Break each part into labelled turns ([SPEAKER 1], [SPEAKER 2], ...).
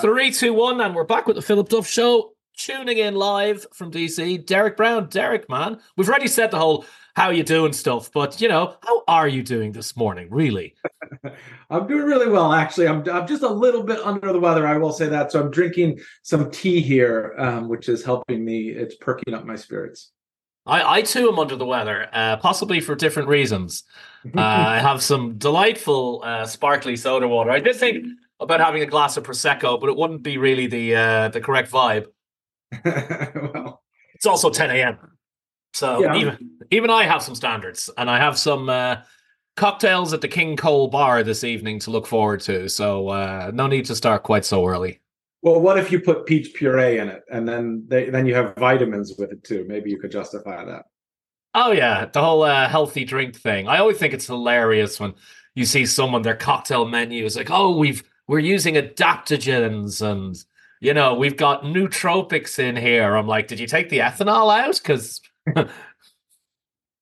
[SPEAKER 1] Three, two, one, and we're back with the Philip Duff Show. Tuning in live from DC, Derek Brown. Derek, man, we've already said the whole "how you doing" stuff, but you know, how are you doing this morning? Really?
[SPEAKER 2] I'm doing really well, actually. I'm I'm just a little bit under the weather. I will say that. So I'm drinking some tea here, um, which is helping me. It's perking up my spirits.
[SPEAKER 1] I, I too am under the weather, uh, possibly for different reasons. Uh, I have some delightful uh, sparkly soda water. I did think about having a glass of prosecco, but it wouldn't be really the uh, the correct vibe. well, it's also 10 a.m. So yeah. even even I have some standards, and I have some uh, cocktails at the King Cole Bar this evening to look forward to. So uh, no need to start quite so early.
[SPEAKER 2] Well, what if you put peach puree in it, and then they, then you have vitamins with it too? Maybe you could justify that.
[SPEAKER 1] Oh yeah, the whole uh, healthy drink thing. I always think it's hilarious when you see someone their cocktail menu is like, "Oh, we've we're using adaptogens and you know we've got nootropics in here. I'm like did you take the ethanol out? Because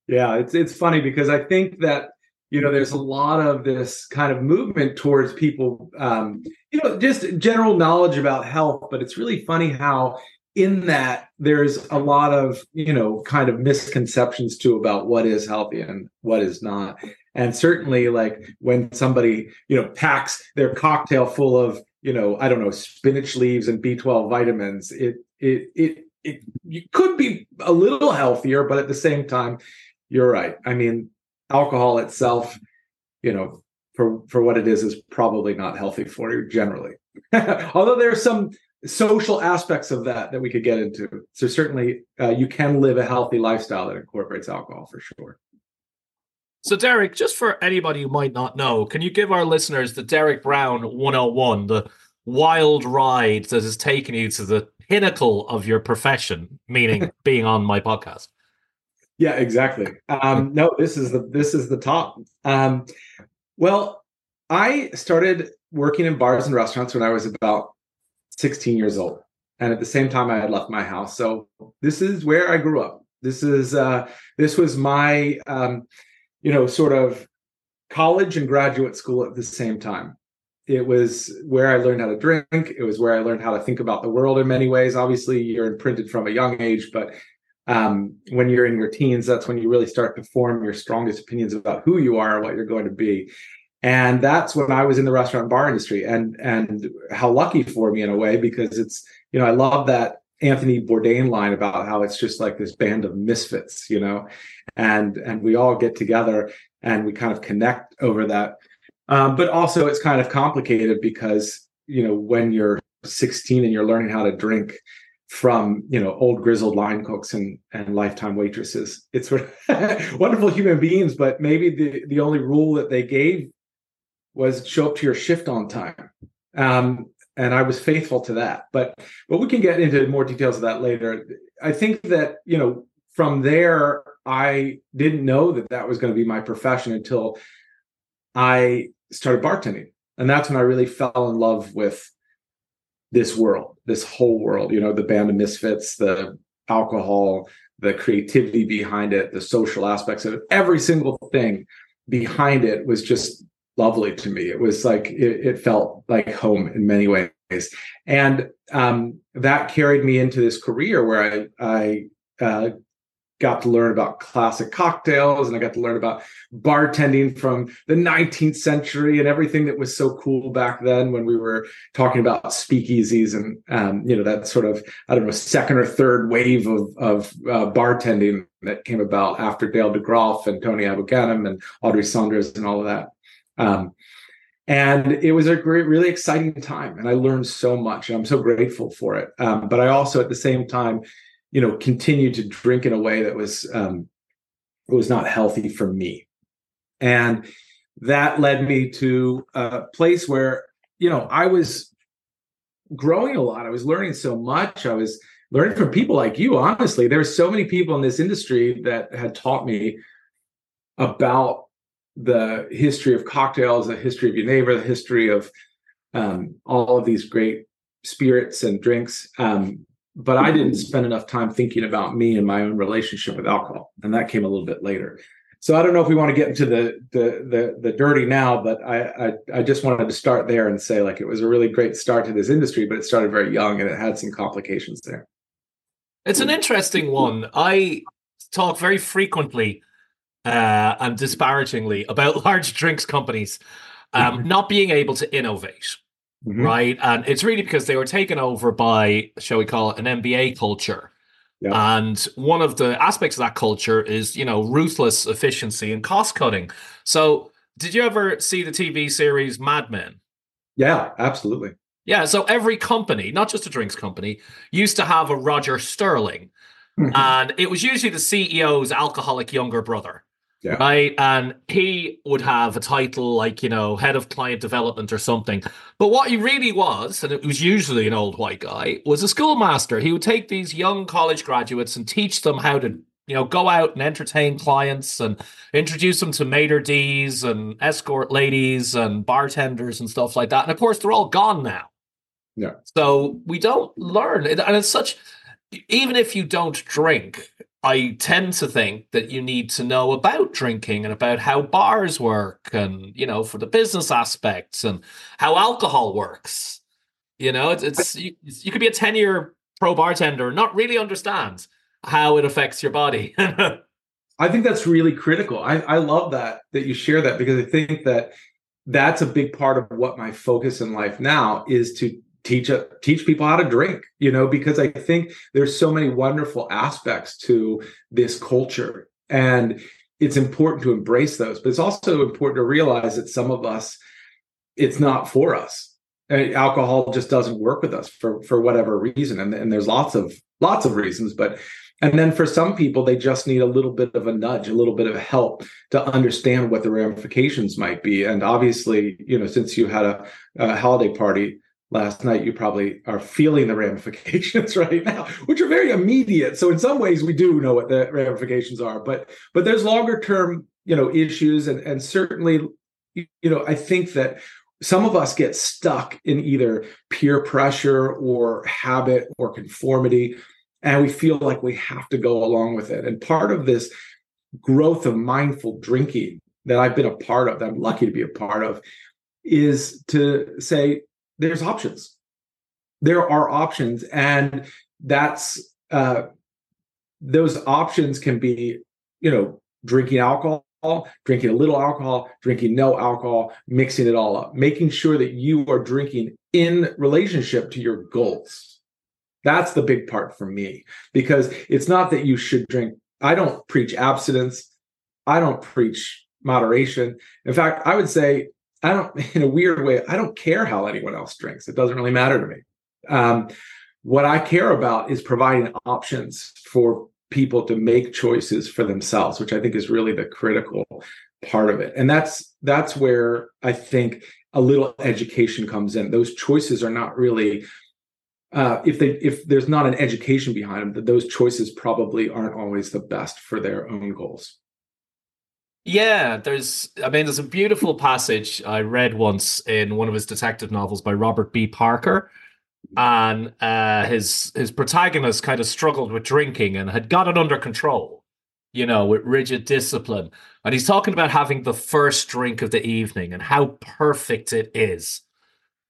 [SPEAKER 2] yeah it's it's funny because i think that you know there's a lot of this kind of movement towards people um you know just general knowledge about health but it's really funny how in that there's a lot of you know kind of misconceptions too about what is healthy and what is not and certainly like when somebody you know packs their cocktail full of you know i don't know spinach leaves and b12 vitamins it it it it could be a little healthier but at the same time you're right i mean alcohol itself you know for for what it is is probably not healthy for you generally although there's some social aspects of that that we could get into. So certainly, uh, you can live a healthy lifestyle that incorporates alcohol for sure.
[SPEAKER 1] So, Derek, just for anybody who might not know, can you give our listeners the Derek Brown 101, the wild ride that has taken you to the pinnacle of your profession, meaning being on my podcast?
[SPEAKER 2] Yeah, exactly. Um, no, this is the this is the top. Um, well, I started working in bars and restaurants when I was about 16 years old. And at the same time, I had left my house. So this is where I grew up. This is uh, this was my um, you know sort of college and graduate school at the same time. It was where I learned how to drink. It was where I learned how to think about the world in many ways. Obviously, you're imprinted from a young age, but um, when you're in your teens, that's when you really start to form your strongest opinions about who you are and what you're going to be and that's when i was in the restaurant bar industry and and how lucky for me in a way because it's you know i love that anthony bourdain line about how it's just like this band of misfits you know and and we all get together and we kind of connect over that um, but also it's kind of complicated because you know when you're 16 and you're learning how to drink from you know old grizzled line cooks and and lifetime waitresses it's sort of wonderful human beings but maybe the the only rule that they gave was show up to your shift on time. Um, and I was faithful to that. But but we can get into more details of that later. I think that you know from there I didn't know that that was going to be my profession until I started bartending, and that's when I really fell in love with this world, this whole world. You know, the band of misfits, the alcohol, the creativity behind it, the social aspects of it, every single thing behind it was just lovely to me. It was like it, it felt like home in many ways, and um, that carried me into this career where I I uh, got to learn about classic cocktails and I got to learn about bartending from the 19th century and everything that was so cool back then when we were talking about speakeasies and um, you know that sort of I don't know second or third wave of of uh, bartending that came about after Dale DeGroff and Tony Abou-Ganim and Audrey Saunders and all of that. Um, and it was a great, really exciting time, and I learned so much, and I'm so grateful for it. Um, but I also, at the same time, you know, continued to drink in a way that was um, was not healthy for me, and that led me to a place where you know I was growing a lot. I was learning so much. I was learning from people like you. Honestly, there there's so many people in this industry that had taught me about the history of cocktails, the history of genever, the history of um, all of these great spirits and drinks. Um, but I didn't spend enough time thinking about me and my own relationship with alcohol, and that came a little bit later. so I don't know if we want to get into the the the, the dirty now, but I, I, I just wanted to start there and say like it was a really great start to this industry, but it started very young and it had some complications there.
[SPEAKER 1] It's an interesting one. I talk very frequently uh, and disparagingly about large drinks companies um, mm-hmm. not being able to innovate. Mm-hmm. Right. And it's really because they were taken over by, shall we call it, an MBA culture yeah. And one of the aspects of that culture is, you know, ruthless efficiency and cost cutting. So, did you ever see the TV series Mad Men?
[SPEAKER 2] Yeah, absolutely.
[SPEAKER 1] Yeah, so every company, not just a drinks company, used to have a Roger Sterling. Mm-hmm. And it was usually the CEO's alcoholic younger brother. Yeah. Right. And he would have a title like, you know, head of client development or something. But what he really was, and it was usually an old white guy, was a schoolmaster. He would take these young college graduates and teach them how to, you know, go out and entertain clients and introduce them to maitre d's and escort ladies and bartenders and stuff like that. And of course, they're all gone now.
[SPEAKER 2] Yeah.
[SPEAKER 1] So we don't learn. And it's such, even if you don't drink, I tend to think that you need to know about drinking and about how bars work and, you know, for the business aspects and how alcohol works. You know, it's, it's you, you could be a 10 year pro bartender and not really understand how it affects your body.
[SPEAKER 2] I think that's really critical. I, I love that, that you share that because I think that that's a big part of what my focus in life now is to teach a, teach people how to drink you know because i think there's so many wonderful aspects to this culture. And it's important to embrace those but it's also important to realize that some of us it's not for us. Uh, alcohol just doesn't work with us for for whatever reason. And, and there's lots of lots of reasons but and then for some people they just need a little bit of a nudge a little bit of help to understand what the ramifications might be. And obviously you know since you had a, a holiday party last night, you probably are feeling the ramifications right now, which are very immediate. So in some ways, we do know what the ramifications are, but but there's longer term, you know, issues, and and certainly, you know, I think that some of us get stuck in either peer pressure or habit or conformity, and we feel like we have to go along with it. And part of this growth of mindful drinking that I've been a part of, that I'm lucky to be a part of, is to say there's options. There are options, and that's uh, those options can be, you know, drinking alcohol, drinking a little alcohol, drinking no alcohol, mixing it all up, making sure that you are drinking in relationship to your goals. That's the big part for me because it's not that you should drink. I don't preach abstinence. I don't preach moderation. In fact, I would say I don't, in a weird way, I don't care how anyone else drinks. It doesn't really matter to me. Um, what I care about is providing options for people to make choices for themselves, which I think is really the critical part of it. And that's that's where I think a little education comes in. Those choices are not really uh, if they if there's not an education behind them, that those choices probably aren't always the best for their own goals.
[SPEAKER 1] Yeah, there's, I mean, there's a beautiful passage I read once in one of his detective novels by Robert B. Parker. And uh, his his protagonist kind of struggled with drinking and had got it under control, you know, with rigid discipline. And he's talking about having the first drink of the evening and how perfect it is,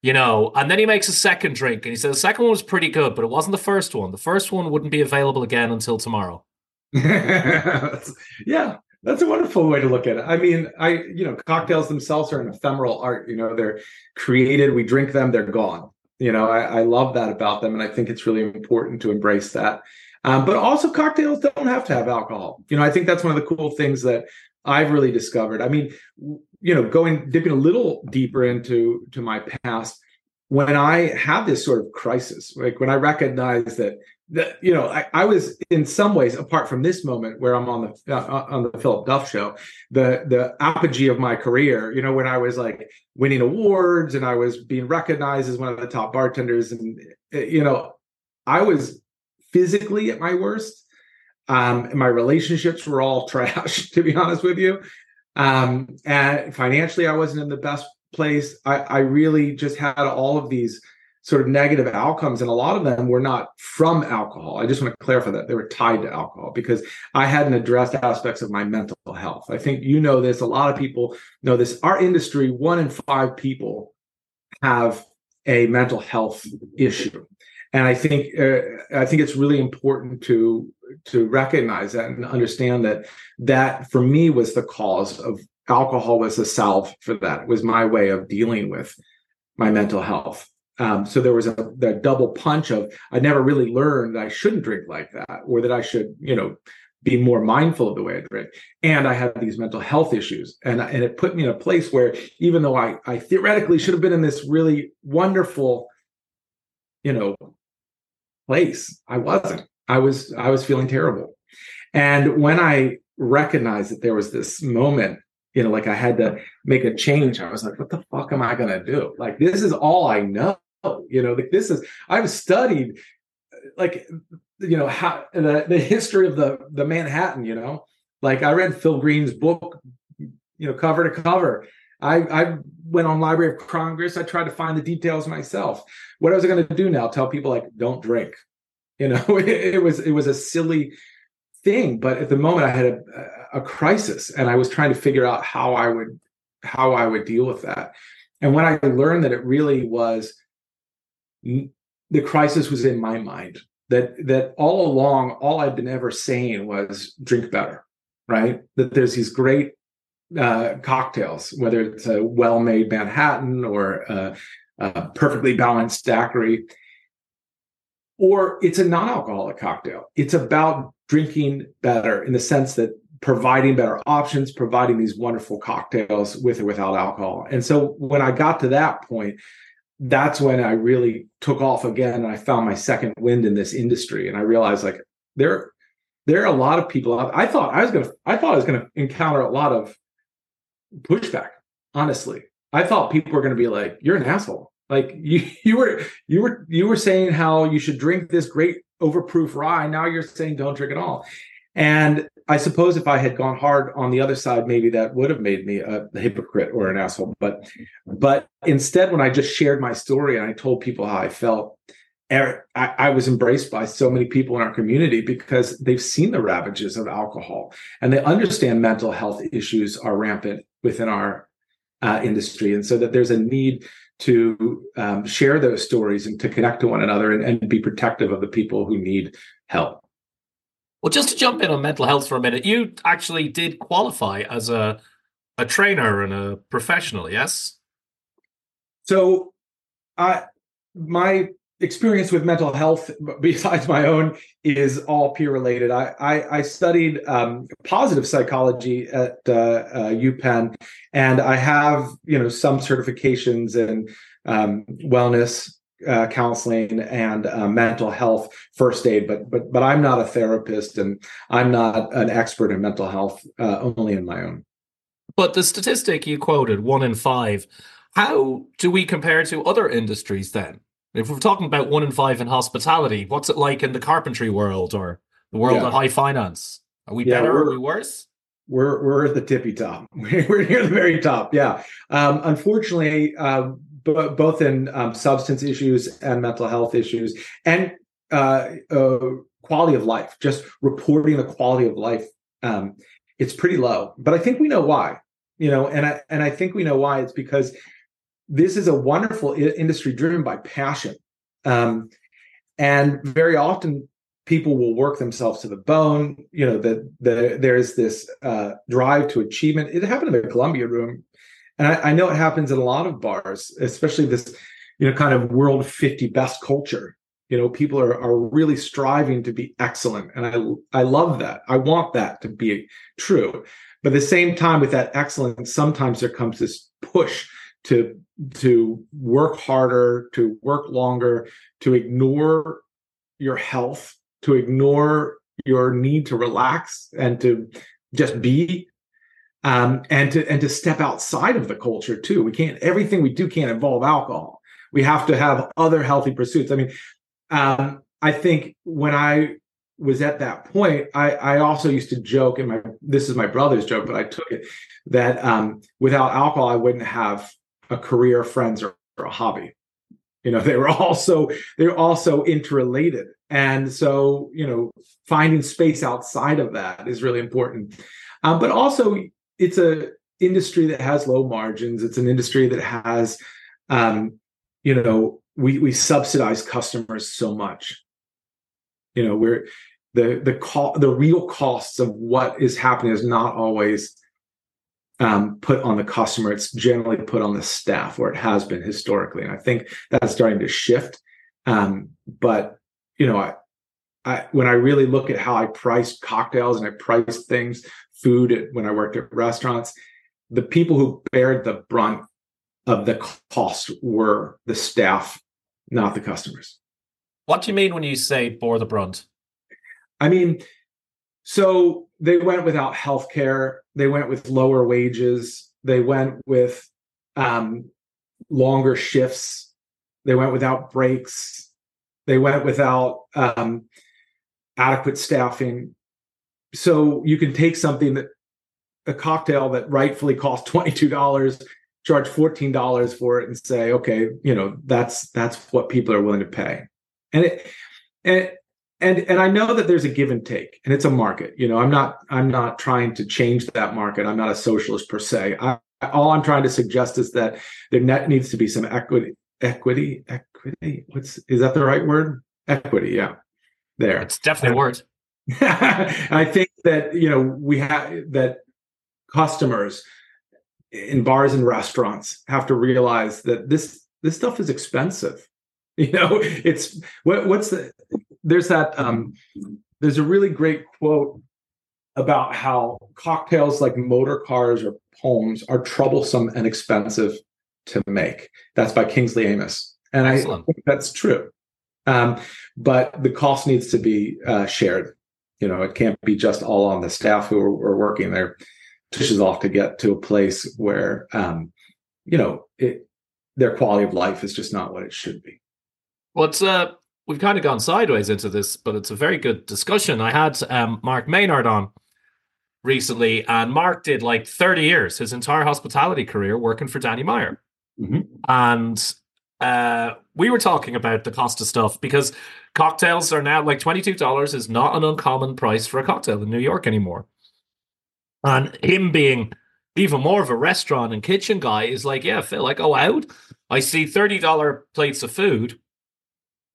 [SPEAKER 1] you know. And then he makes a second drink and he says the second one was pretty good, but it wasn't the first one. The first one wouldn't be available again until tomorrow.
[SPEAKER 2] yeah, that's a wonderful way to look at it. I mean, I you know, cocktails themselves are an ephemeral art. You know, they're created, we drink them, they're gone. You know, I, I love that about them, and I think it's really important to embrace that. Um, but also, cocktails don't have to have alcohol. You know, I think that's one of the cool things that I've really discovered. I mean, you know, going dipping a little deeper into to my past, when I had this sort of crisis, like when I recognized that that you know I, I, was in some ways apart from this moment where i'm on the uh, on the philip duff show the the apogee of my career you know when i was like winning awards and i was being recognized as one of the top bartenders and eh, you know i was physically at my worst. Um my relationships were all trash to be honest with you. Um and financially i wasn't in the best place. I i really just had all of these sort of negative outcomes and a lot of them were not from alcohol. I just want to clarify that they were tied to alcohol because i hadn't addressed aspects of my mental health. I think you know this a lot of people know this. Our industry one in five people have a mental health issue. And i think uh, i think it's really important to to recognize that and understand that that for me was the cause of alcohol was a salve for that it was my way of dealing with my mental health um, so there was a double punch of I never really learned that I shouldn't drink like that, or that I should, you know, be more mindful of the way I drink. And I had these mental health issues, and and it put me in a place where even though I I theoretically should have been in this really wonderful, you know, place, I wasn't. I was I was feeling terrible, and when I recognized that there was this moment you know, like I had to make a change. I was like, what the fuck am I going to do? Like, this is all I know Oh, you know like this is i've studied like you know how the, the history of the the manhattan you know? Like i read phil greene's book you know cover to cover. I i went on library of congress. I tried to find the details myself. What was i going to do now? Tell people like don't drink. You know it, it, was it was a silly thing but at the moment i had a, a crisis and i was trying to figure out how i would how i would deal with that. And when i learned that it really was the crisis was in my mind that that all along all i'd been ever saying was drink better right? That there's these great uh, cocktails whether it's a well-made manhattan or a, a perfectly balanced daiquiri or it's a non-alcoholic cocktail. It's about drinking better in the sense that providing better options providing these wonderful cocktails with or without alcohol. And so when i got to that point that's when I really took off again and I found my second wind in this industry. And I realized like there, there are a lot of people I thought I was gonna I thought I was gonna encounter a lot of pushback, honestly. I thought people were gonna be like, you're an asshole. Like you you were you were you were saying how you should drink this great overproof rye. Now you're saying don't drink at all. And I suppose if I had gone hard on the other side, maybe that would have made me a, hypocrite or an asshole. But but instead, when I just shared my story and I told people how I felt, er, I, I was embraced by so many people in our community because they've seen the ravages of alcohol and they understand mental health issues are rampant within our uh, industry, and so that there's a need to um, share those stories and to connect to one another and, and be protective of the people who need help.
[SPEAKER 1] Well, just to jump in on mental health for a minute, you actually did qualify as a a trainer and a professional, yes?
[SPEAKER 2] So, I my experience with mental health, besides my own, is all peer related. I I, I studied um, positive psychology at uh, uh, UPenn, and I have you know some certifications in um, wellness uh, counseling and uh, mental health first aid but but but i'm not a therapist and i'm not an expert in mental health uh, only in my own
[SPEAKER 1] but the statistic you quoted one in five how do we compare to other industries then if we're talking about one in five in hospitality what's it like in the carpentry world or the world yeah. of high finance are we yeah, better or are we worse
[SPEAKER 2] we're we're at the tippy top. We're near the very top. Yeah. Um, unfortunately, um, both in um, substance issues and mental health issues and uh, uh, quality of life, just reporting the quality of life. Um, it's pretty low, but I think we know why. You know, and I and I think we know why. It's because this is a wonderful I- industry driven by passion, um, and very often people will work themselves to the bone. You know that the, there's this uh, drive to achievement. It happened in the Columbia Room and I, I, know it happens in a lot of bars, especially this, you know, kind of world 50 best culture. You know, people are are really striving to be excellent. And I I love that. I want that to be true. But at the same time, with that excellence, sometimes there comes this push to to work harder, to work longer, to ignore your health, to ignore your need to relax and to just be um, and to and to step outside of the culture too. We can't everything we do can't involve alcohol. We have to have other healthy pursuits. I mean, um, I think when I was at that point, I, I also used to joke, and my this is my brother's joke, but I took it that um, without alcohol, I wouldn't have a career, friends, or, or a hobby. You know, they were also they're also interrelated, and so you know, finding space outside of that is really important. Um, but also, it's a industry that has low margins. It's an industry that has, um, you know, we we subsidize customers so much. You know, we're the the co- the real costs of what is happening is not always um, put on the customer. It's generally put on the staff, or it has been historically, and I think that's starting to shift. Um, but you know, I, I, when I really look at how I price cocktails and I price things, food when I worked at restaurants, the people who bared the brunt of the cost were the staff, not the customers.
[SPEAKER 1] What do you mean when you say bore the brunt?
[SPEAKER 2] I mean, so they went without health care, they went with lower wages, they went with um, longer shifts, they went without breaks, they went without um, adequate staffing. So you can take something that a cocktail that rightfully costs $22 charge $14 for it and say okay you know that's that's what people are willing to pay. And it and and and i know that there's a give and take and it's a market you know i'm not i'm not trying to change that market. I'm not a socialist per se. I, all i'm trying to suggest is that there needs to be some equity equity equity? What's is that the right word? Equity yeah. There.
[SPEAKER 1] It's definitely a word
[SPEAKER 2] i think that you know we have that customers in bars and restaurants have to realize that this this stuff is expensive. You know it's what, what's the there's that um there's a really great quote about how cocktails like motor cars or poems are troublesome and expensive to make. That's by kingsley amis. And Excellent. i think that's true. Um, but the cost needs to be uh, shared you know it can't be just all on the staff who are, are working there pushes off to get to a place where um, you know it, their quality of life is just not what it should be.
[SPEAKER 1] Well, it's uh, we've kind of gone sideways into this, but it's a very good discussion. I had um, Mark Maynard on recently, and Mark did like 30 years, his entire hospitality career, working for Danny Meyer, mm-hmm. and uh, we were talking about the cost of stuff because cocktails are now like $22 is not an uncommon price for a cocktail in New York anymore. And him being even more of a restaurant and kitchen guy is like, yeah, Phil, I go out, I see $30 plates of food.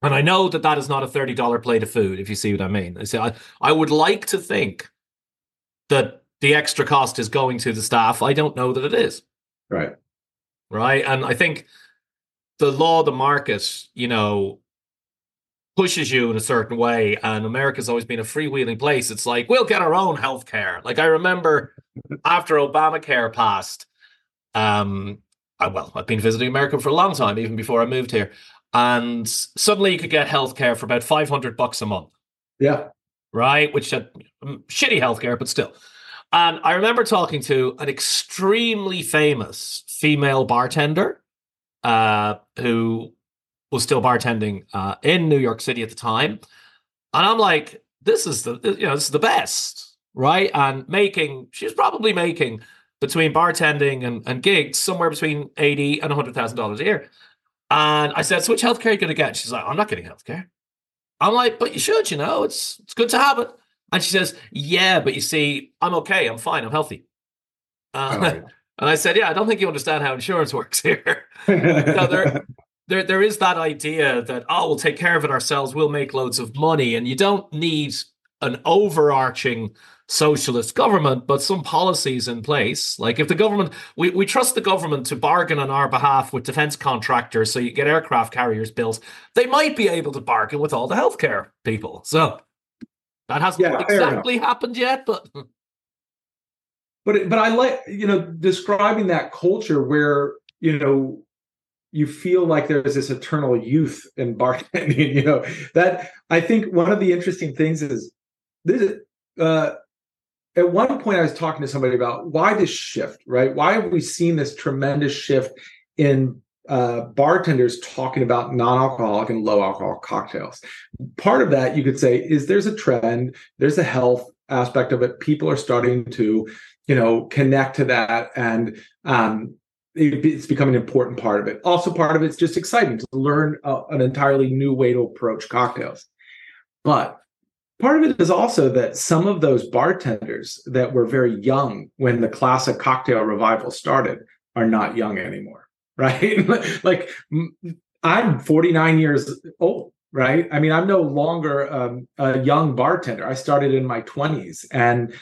[SPEAKER 1] And I know that that is not a $30 plate of food, if you see what I mean. I say, I, I would like to think that the extra cost is going to the staff. I don't know that it is.
[SPEAKER 2] Right.
[SPEAKER 1] Right. And I think the law of the market, you know, pushes you in a certain way and america's always been a freewheeling place. It's like we'll get our own health care like i remember after obamacare passed um I, well i've been visiting america for a long time even before i moved here and suddenly you could get health care for about 500 bucks a month.
[SPEAKER 2] Yeah.
[SPEAKER 1] Right? Which had um, shitty health care but still. And i remember talking to an extremely famous female bartender uh, who was still bartending uh, in New York City at the time, and I'm like, this is the you know this is the best, right? And making she was probably making between bartending and, and gigs somewhere between eighty and hundred thousand dollars a year. And I said, so which healthcare are you going to get? She's like, I'm not getting healthcare. I'm like, but you should, you know, it's it's good to have it. And she says, yeah, but you see, I'm okay, I'm fine, I'm healthy. Uh. And I said, yeah, I don't think you understand how insurance works here. no, there, there there is that idea that oh we'll take care of it ourselves. We'll make loads of money. And you don't need an overarching socialist government but some policies in place. Like if the government we, we trust the government to bargain on our behalf with defense contractors so you get aircraft carriers built they might be able to bargain with all the healthcare people. So that hasn't yeah, exactly happened yet but
[SPEAKER 2] but but i like you know describing that culture where you know you feel like there's this eternal youth in bartending. You know that I think one of the interesting things is this. Uh, at one point, I was talking to somebody about why this shift, right? Why have we seen this tremendous shift in uh, bartenders talking about non-alcoholic and low-alcohol cocktails? Part of that, you could say, is there's a trend. There's a health aspect of it. People are starting to, you know, connect to that and um, it's become an important part of it. Also, part of it's just exciting to learn uh, an entirely new way to approach cocktails. But part of it is also that some of those bartenders that were very young when the classic cocktail revival started are not young anymore, right? like I'm 49 years old, right? I mean, I'm no longer um, a young bartender. I started in my 20s and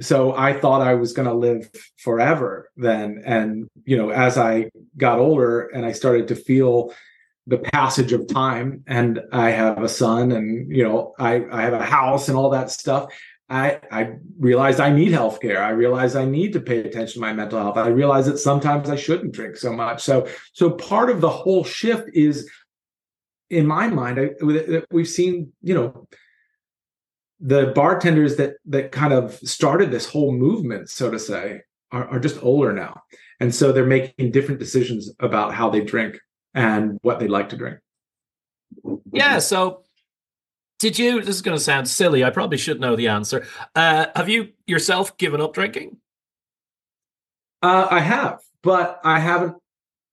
[SPEAKER 2] so I thought I was going to live forever then. And, you know, as I got older and I started to feel the passage of time and I have a son and, you know, I, I have a house and all that stuff. I, I realized I need health care. I realized I need to pay attention to my mental health. I realized that sometimes I shouldn't drink so much. So, so part of the whole shift is, in my mind, I, we've seen, you know, the bartenders that that kind of started this whole movement, so to say, are, are just older now, and so they're making different decisions about how they drink and what they like to drink.
[SPEAKER 1] Yeah. So, did you? This is going to sound silly. I probably should know the answer. Uh, have you yourself given up drinking?
[SPEAKER 2] Uh, I have, but I haven't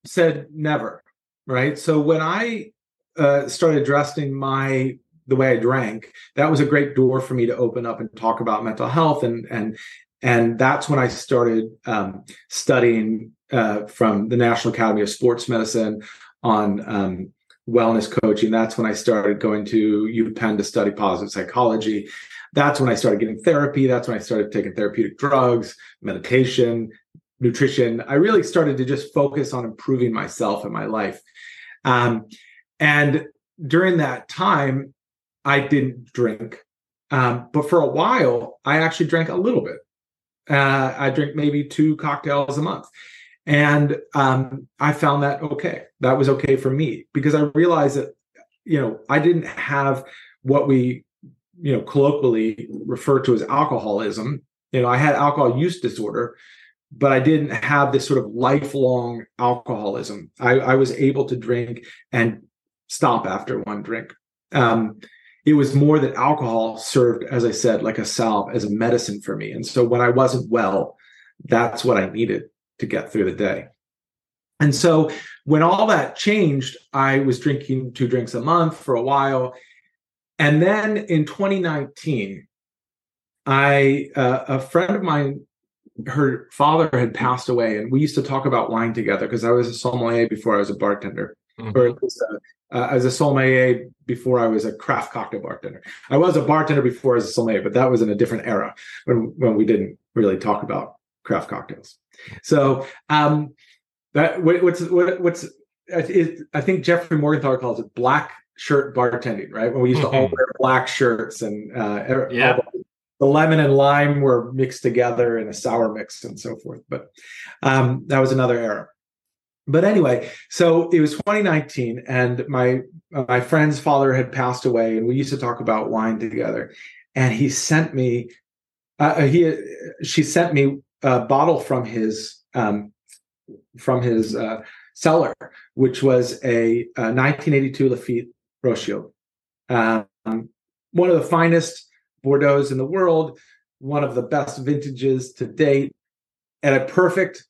[SPEAKER 2] said never. Right. So when I uh, started addressing my the way I drank, that was a great door for me to open up and talk about mental health and and and that's when I started um, studying uh, from the National Academy of Sports Medicine on um, wellness coaching. That's when I started going to UPenn to study positive psychology. That's when I started getting therapy. That's when I started taking therapeutic drugs, meditation, nutrition. I really started to just focus on improving myself and my life. Um, and during that time, I didn't drink. Um, but for a while, I actually drank a little bit. Uh, I drink maybe two cocktails a month. And um, I found that okay. That was okay for me because I realized that, you know, I didn't have what we, you know, colloquially refer to as alcoholism. You know, I had alcohol use disorder, but I didn't have this sort of lifelong alcoholism. I, I was able to drink and stop after one drink. Um, it was more that alcohol served, as I said, like a salve, as a medicine for me. And so when I wasn't well, that's what I needed to get through the day. And so when all that changed, I was drinking two drinks a month for a while. And then in 2019, I uh, a friend of mine, her father had passed away, and we used to talk about wine together because I was a sommelier before I was a bartender, mm-hmm. or at least a, uh, as a sommelier before I was a craft cocktail bartender. I was a bartender before as a sommelier, but that was in a different era when when we didn't really talk about craft cocktails. So um, that what's what, what's it, I think Jeffrey Morgenthaler calls it black shirt bartending, right? When we used to all mm-hmm. wear black shirts and uh, yeah. The, the lemon and lime were mixed together in a sour mix and so forth. But um, that was another era but anyway, so it was 2019, and my my friend's father had passed away, and we used to talk about wine together. And he sent me, uh, he she sent me a bottle from his um, from his uh, cellar, which was a, a 1982 Lafite Rothschild, um, one of the finest Bordeaux's in the world, one of the best vintages to date, at a perfect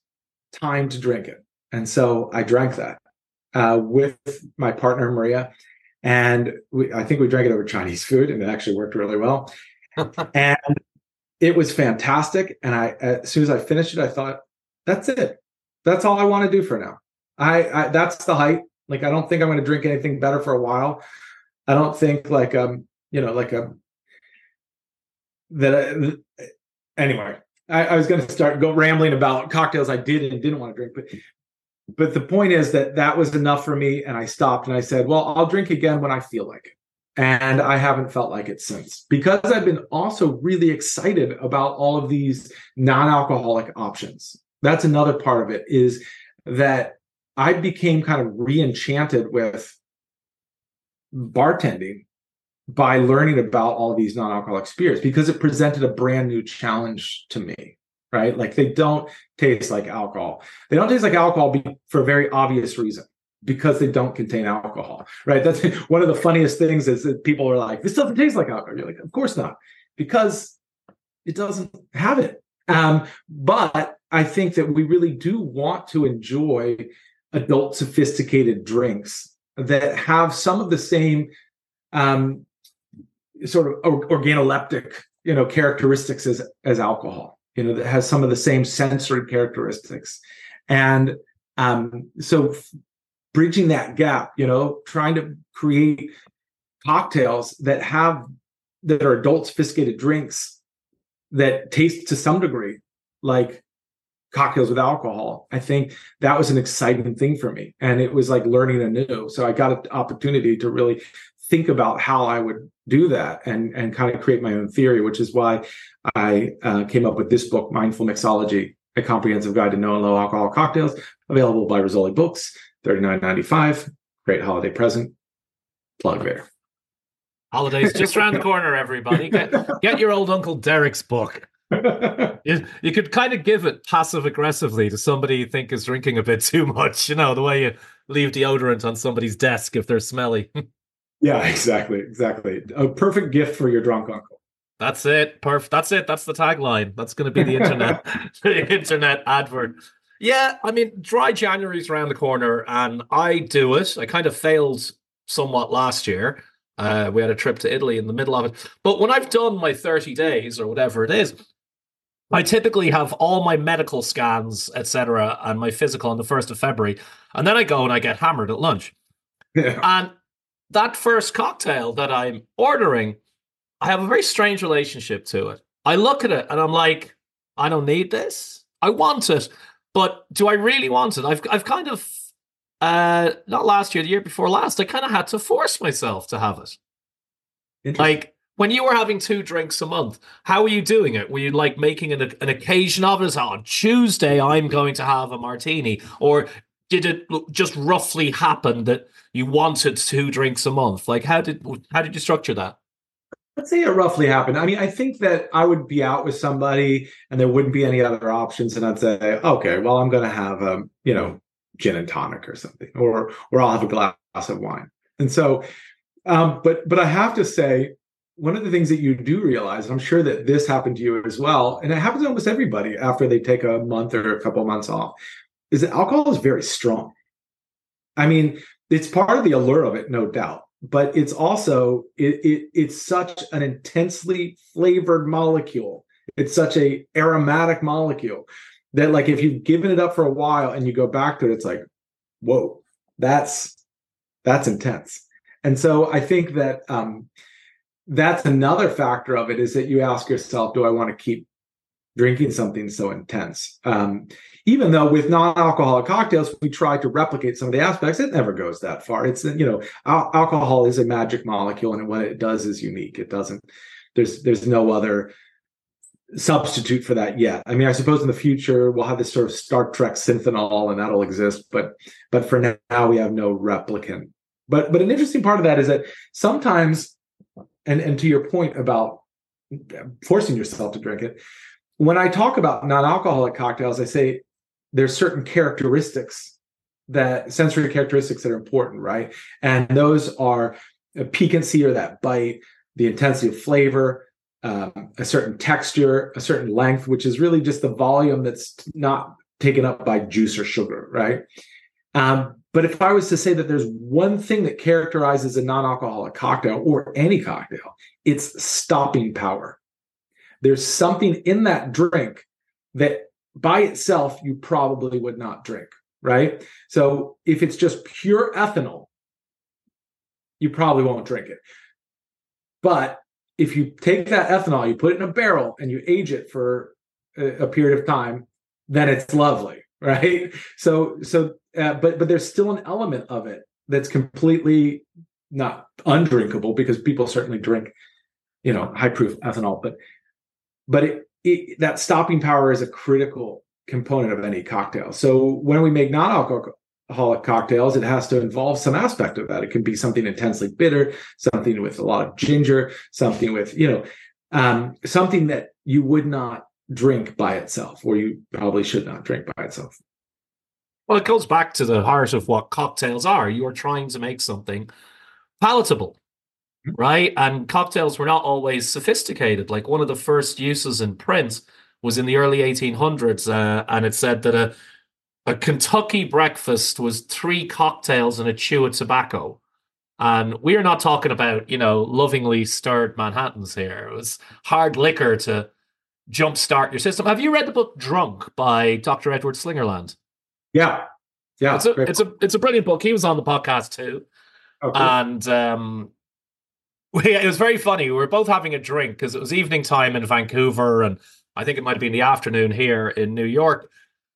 [SPEAKER 2] time to drink it and so I drank that uh, with my partner, Maria. And we, I think we drank it over Chinese food, and it actually worked really well. and it was fantastic. And I, as soon as I finished it, I thought, that's it. That's all I want to do for now. I, I that's the height. Like, I don't think I'm going to drink anything better for a while. I don't think like um, you know, like a um, that. I, anyway, I, I was going to start go rambling about cocktails I did and didn't want to drink, but but the point is that that was enough for me and i stopped and i said well i'll drink again when i feel like it. And i haven't felt like it since. Because i've been also really excited about all of these non-alcoholic options. That's another part of it is that i became kind of re-enchanted with bartending by learning about all these non-alcoholic spirits because it presented a brand new challenge to me right? Like they don't taste like alcohol. They don't taste like alcohol be, for a very obvious reason because they don't contain alcohol, right? That's one of the funniest things is that people are like, this doesn't taste like alcohol. You're like, of course not, because it doesn't have it. Um, but I think that we really do want to enjoy adult sophisticated drinks that have some of the same um, sort of organoleptic you know characteristics as as alcohol you know that has some of the same sensory characteristics. And um so f- bridging that gap you know trying to create cocktails that have that are adult sophisticated drinks that taste to some degree like cocktails with alcohol i think that was an exciting thing for me. And it was like learning anew. So i got an opportunity to really think about how i would do that and and kind of create my own theory which is why i uh, came up with this book mindful mixology a comprehensive guide to no and low alcohol cocktails available by rizzoli books 39.95 great holiday present plug there
[SPEAKER 1] holidays just around the corner everybody get, get your old uncle derek's book you, you could kind of give it passive aggressively to somebody you think is drinking a bit too much you know the way you leave deodorant on somebody's desk if they're smelly
[SPEAKER 2] Yeah, exactly, exactly. A perfect gift for your drunk uncle.
[SPEAKER 1] That's it. Perfect. That's it. That's the tagline. That's going to be the internet, the internet advert. Yeah, I mean, dry January's around the corner, and I do it. I kind of failed somewhat last year. Uh, we had a trip to Italy in the middle of it. But when I've done my 30 days or whatever it is, I typically have all my medical scans, etc., and my physical on the 1st of February. And then I go and I get hammered at lunch. Yeah. And that first cocktail that I'm ordering, I have a very strange relationship to it. I look at it and I'm like, I don't need this. I want it, but do I really want it? I've I've kind of uh not last year, the year before last, I kind of had to force myself to have it. Like when you were having two drinks a month, how were you doing it? Were you like making an, an occasion of it? On Tuesday, I'm going to have a martini, or did it just roughly happen that you wanted two drinks a month? Like how did how did you structure that?
[SPEAKER 2] Let's say it roughly happened. I mean, I think that I would be out with somebody and there wouldn't be any other options, and I'd say, okay, well, I'm going to have a um, you know gin and tonic or something, or or I'll have a glass of wine. And so, um, but but I have to say, one of the things that you do realize, I'm sure that this happened to you as well, and it happens to almost everybody after they take a month or a couple of months off, is that alcohol is very strong. I mean, it's part of the allure of it, no doubt. But it's also it, it it's such an intensely flavored molecule. It's such a aromatic molecule that like if you've given it up for a while and you go back to it, it's like, whoa, that's that's intense. And so I think that um, that's another factor of it is that you ask yourself, do I want to keep drinking something so intense? Um, even though with non-alcoholic cocktails we try to replicate some of the aspects it never goes that far. It's you know al- alcohol is a magic molecule and what it does is unique. It doesn't there's there's no other substitute for that yet. I mean i suppose in the future we'll have this sort of star trek synthanol and that'll exist but but for now we have no replicant. But but an interesting part of that is that sometimes and and to your point about forcing yourself to drink it when i talk about non-alcoholic cocktails i say there's certain characteristics that sensory characteristics that are important, right? And those are a piquancy or that bite, the intensity of flavor, um, a certain texture, a certain length, which is really just the volume that's not taken up by juice or sugar, right? Um, but if I was to say that there's one thing that characterizes a non alcoholic cocktail or any cocktail, it's stopping power. There's something in that drink that by itself you probably would not drink, right? So if it's just pure ethanol, you probably won't drink it. But if you take that ethanol, you put it in a barrel and you age it for a, period of time, then it's lovely, right? So so uh, but but there's still an element of it that's completely not undrinkable because people certainly drink you know high proof ethanol but but it it, that stopping power is a critical component of any cocktail. So when we make non-alcoholic cocktails, it has to involve some aspect of that. It can be something intensely bitter, something with a lot of ginger, something with you know, um, something that you would not drink by itself, or you probably should not drink by itself.
[SPEAKER 1] Well, it goes back to the heart of what cocktails are. You are trying to make something palatable right? And cocktails were not always sophisticated. Like one of the first uses in print was in the early 1800s, uh, and it said that a a Kentucky breakfast was three cocktails and a chew of tobacco. And we are not talking about, you know, lovingly stirred Manhattans here. It was hard liquor to jumpstart your system. Have you read the book Drunk by Dr. Edward Slingerland?
[SPEAKER 2] Yeah. Yeah.
[SPEAKER 1] It's a, it's a it's a brilliant book. He was on the podcast too.
[SPEAKER 2] Okay.
[SPEAKER 1] And um we, it was very funny. We were both having a drink because it was evening time in Vancouver and I think it might have been the afternoon here in New York.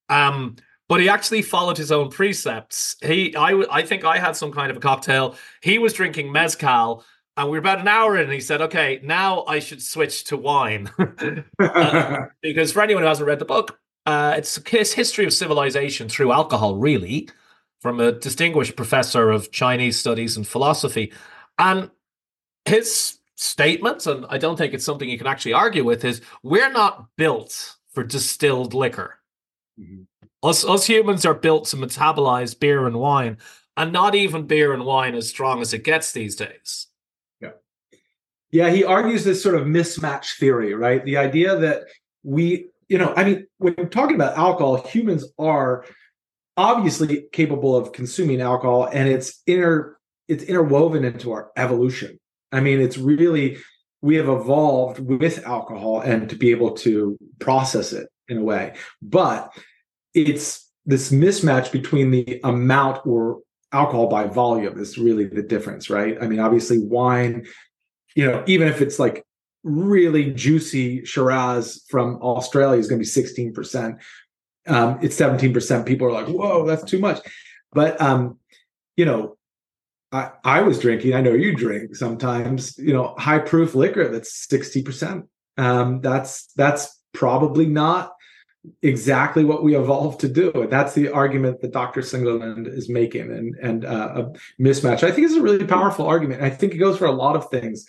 [SPEAKER 1] Um but he actually followed his own precepts. He, I, I think I had some kind of a cocktail. He was drinking mezcal, and we were about an hour in, and he said, "Okay, now I should switch to wine," uh, because for anyone who hasn't read the book, uh, it's his history of civilization through alcohol, really, from a distinguished professor of Chinese studies and philosophy, and his statements, and I don't think it's something you can actually argue with, is we're not built for distilled liquor. Mm-hmm us, us humans are built to metabolize beer and wine, and not even beer and wine as strong as it gets these days.
[SPEAKER 2] Yeah. Yeah, he argues this sort of mismatch theory, right? The idea that we, you know, I mean, when we're talking about alcohol, humans are obviously capable of consuming alcohol and it's inter it's interwoven into our evolution. I mean, it's really we have evolved with alcohol and to be able to process it in a way. But it's this mismatch between the amount or alcohol by volume is really the difference, right? I mean, obviously, wine, you know, even if it's like really juicy Shiraz from Australia is going to be 16%. Um, it's 17%. People are like, whoa, that's too much. But, um, you know, I, I was drinking, I know you drink sometimes, you know, high proof liquor that's 60%. Um, that's, that's probably not exactly what we evolved to do. That's the argument that Dr. Slingerland is making and, and uh, a mismatch. I think it's a really powerful argument. I think it goes for a lot of things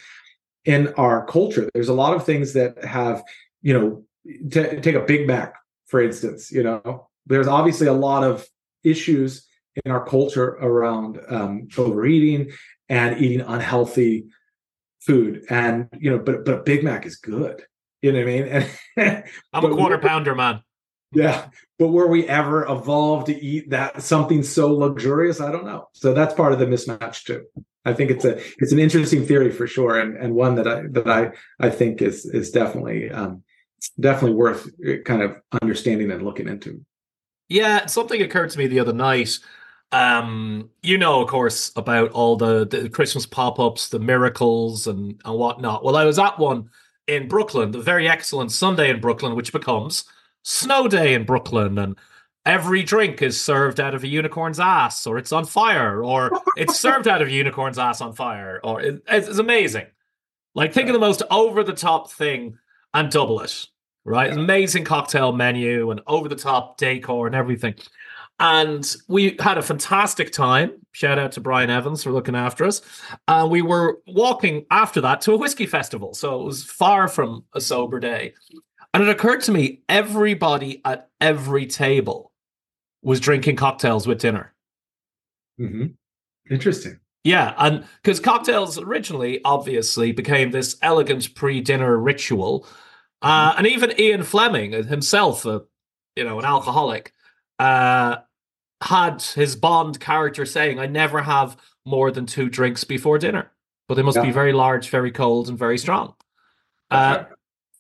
[SPEAKER 2] in our culture. There's a lot of things that have, you know, t- take a Big Mac, for instance, you know, there's obviously a lot of issues in our culture around um, overeating and eating unhealthy food. And, you know, but, but a Big Mac is good. You know what I mean?
[SPEAKER 1] And, I'm a quarter pounder man.
[SPEAKER 2] Yeah, but were we ever evolved to eat that something so luxurious? I don't know. So that's part of the mismatch too. I think it's a it's an interesting theory for sure, and and one that I that I I think is is definitely um, definitely worth uh, kind of understanding and looking into.
[SPEAKER 1] Yeah, something occurred to me the other night. Um, you know, of course, about all the, the Christmas pop ups, the miracles, and and whatnot. Well, I was at one in Brooklyn, the very excellent Sunday in Brooklyn, which becomes Snow Day in Brooklyn, and every drink is served out of a unicorn's ass, or it's on fire, or it's served out of a unicorn's ass on fire, or it, it's, amazing. Like think of the most over the top thing and double it, right? Amazing cocktail menu and over the top decor and everything. And we had a fantastic time. Shout out to Brian Evans for looking after us. And uh, we were walking after that to a whiskey festival. So it was far from a sober day. And it occurred to me everybody at every table was drinking cocktails with dinner.
[SPEAKER 2] Mm-hmm. Interesting.
[SPEAKER 1] Yeah, and because cocktails originally obviously became this elegant pre-dinner ritual, uh, mm-hmm. and even Ian Fleming himself, a, you know, an alcoholic, uh, had his Bond character saying, "I never have more than two drinks before dinner, but they must yeah. be very large, very cold, and very strong." Uh,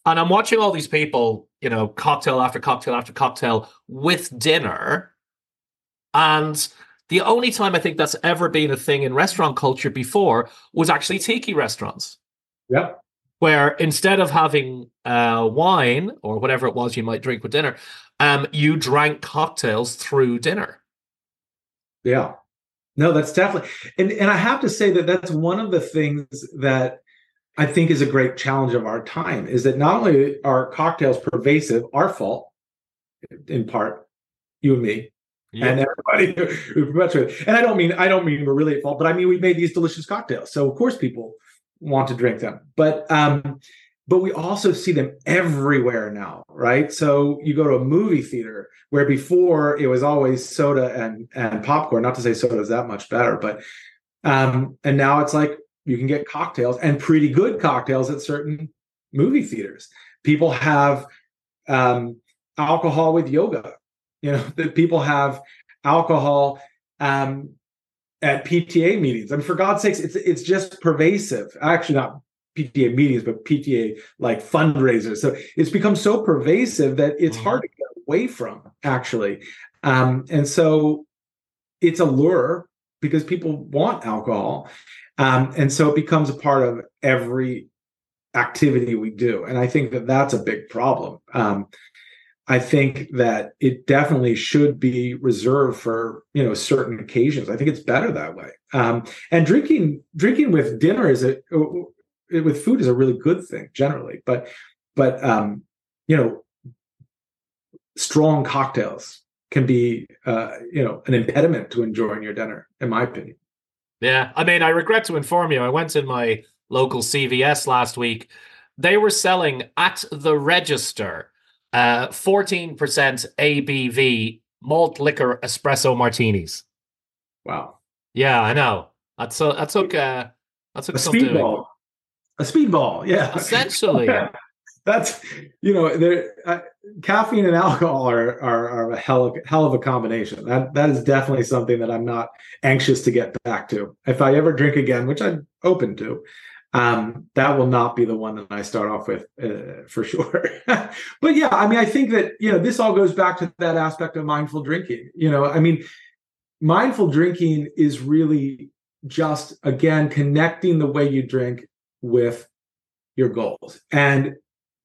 [SPEAKER 1] and I'm watching all these people, you know, cocktail after cocktail after cocktail with dinner. And the only time I think that's ever been a thing in restaurant culture before was actually tiki restaurants.
[SPEAKER 2] Yep.
[SPEAKER 1] Where instead of having uh, wine or whatever it was you might drink with dinner, um, you drank cocktails through dinner.
[SPEAKER 2] Yeah. No, that's definitely, and and I have to say that that's one of the things that I think is a great challenge of our time is that not only are cocktails pervasive, our fault in part, you and me, yeah. and everybody who perpetuated. And I don't mean I don't mean we're really at fault, but I mean we made these delicious cocktails, so of course people want to drink them. But um, but we also see them everywhere now, right? So you go to a movie theater where before it was always soda and and popcorn. Not to say soda is that much better, but um, and now it's like you can get cocktails and pretty good cocktails at certain movie theaters. People have um, alcohol with yoga. You know that people have alcohol um, at PTA meetings. I mean, for God's sakes, it's it's just pervasive. Actually, not PTA meetings, but PTA like fundraisers. So it's become so pervasive that it's mm-hmm. hard to get away from. Actually, um, and so it's a lure because people want alcohol, um, and so it becomes a part of every activity we do. And I think that that's a big problem. Um, I think that it definitely should be reserved for you know certain occasions. I think it's better that way. Um, and drinking drinking with dinner is a with food is a really good thing generally, but but um, you know strong cocktails can be uh, you know an impediment to enjoying your dinner, in my opinion.
[SPEAKER 1] Yeah, I mean, I regret to inform you, I went in my local CVS last week. They were selling at the register uh, 14% ABV malt liquor espresso martinis.
[SPEAKER 2] Wow.
[SPEAKER 1] Yeah, I know. That's so that took uh that took
[SPEAKER 2] a speedball. A speedball, yeah.
[SPEAKER 1] Essentially.
[SPEAKER 2] That's you know, there uh, caffeine and alcohol are, are, are a hell of, hell of a combination. That that is definitely something that I'm not anxious to get back to. If I ever drink again, which I'm open to, um, that will not be the one that I start off with uh, for sure. but yeah, I mean, I think that you know this all goes back to that aspect of mindful drinking. You know, I mean, mindful drinking is really just again connecting the way you drink with your goals. And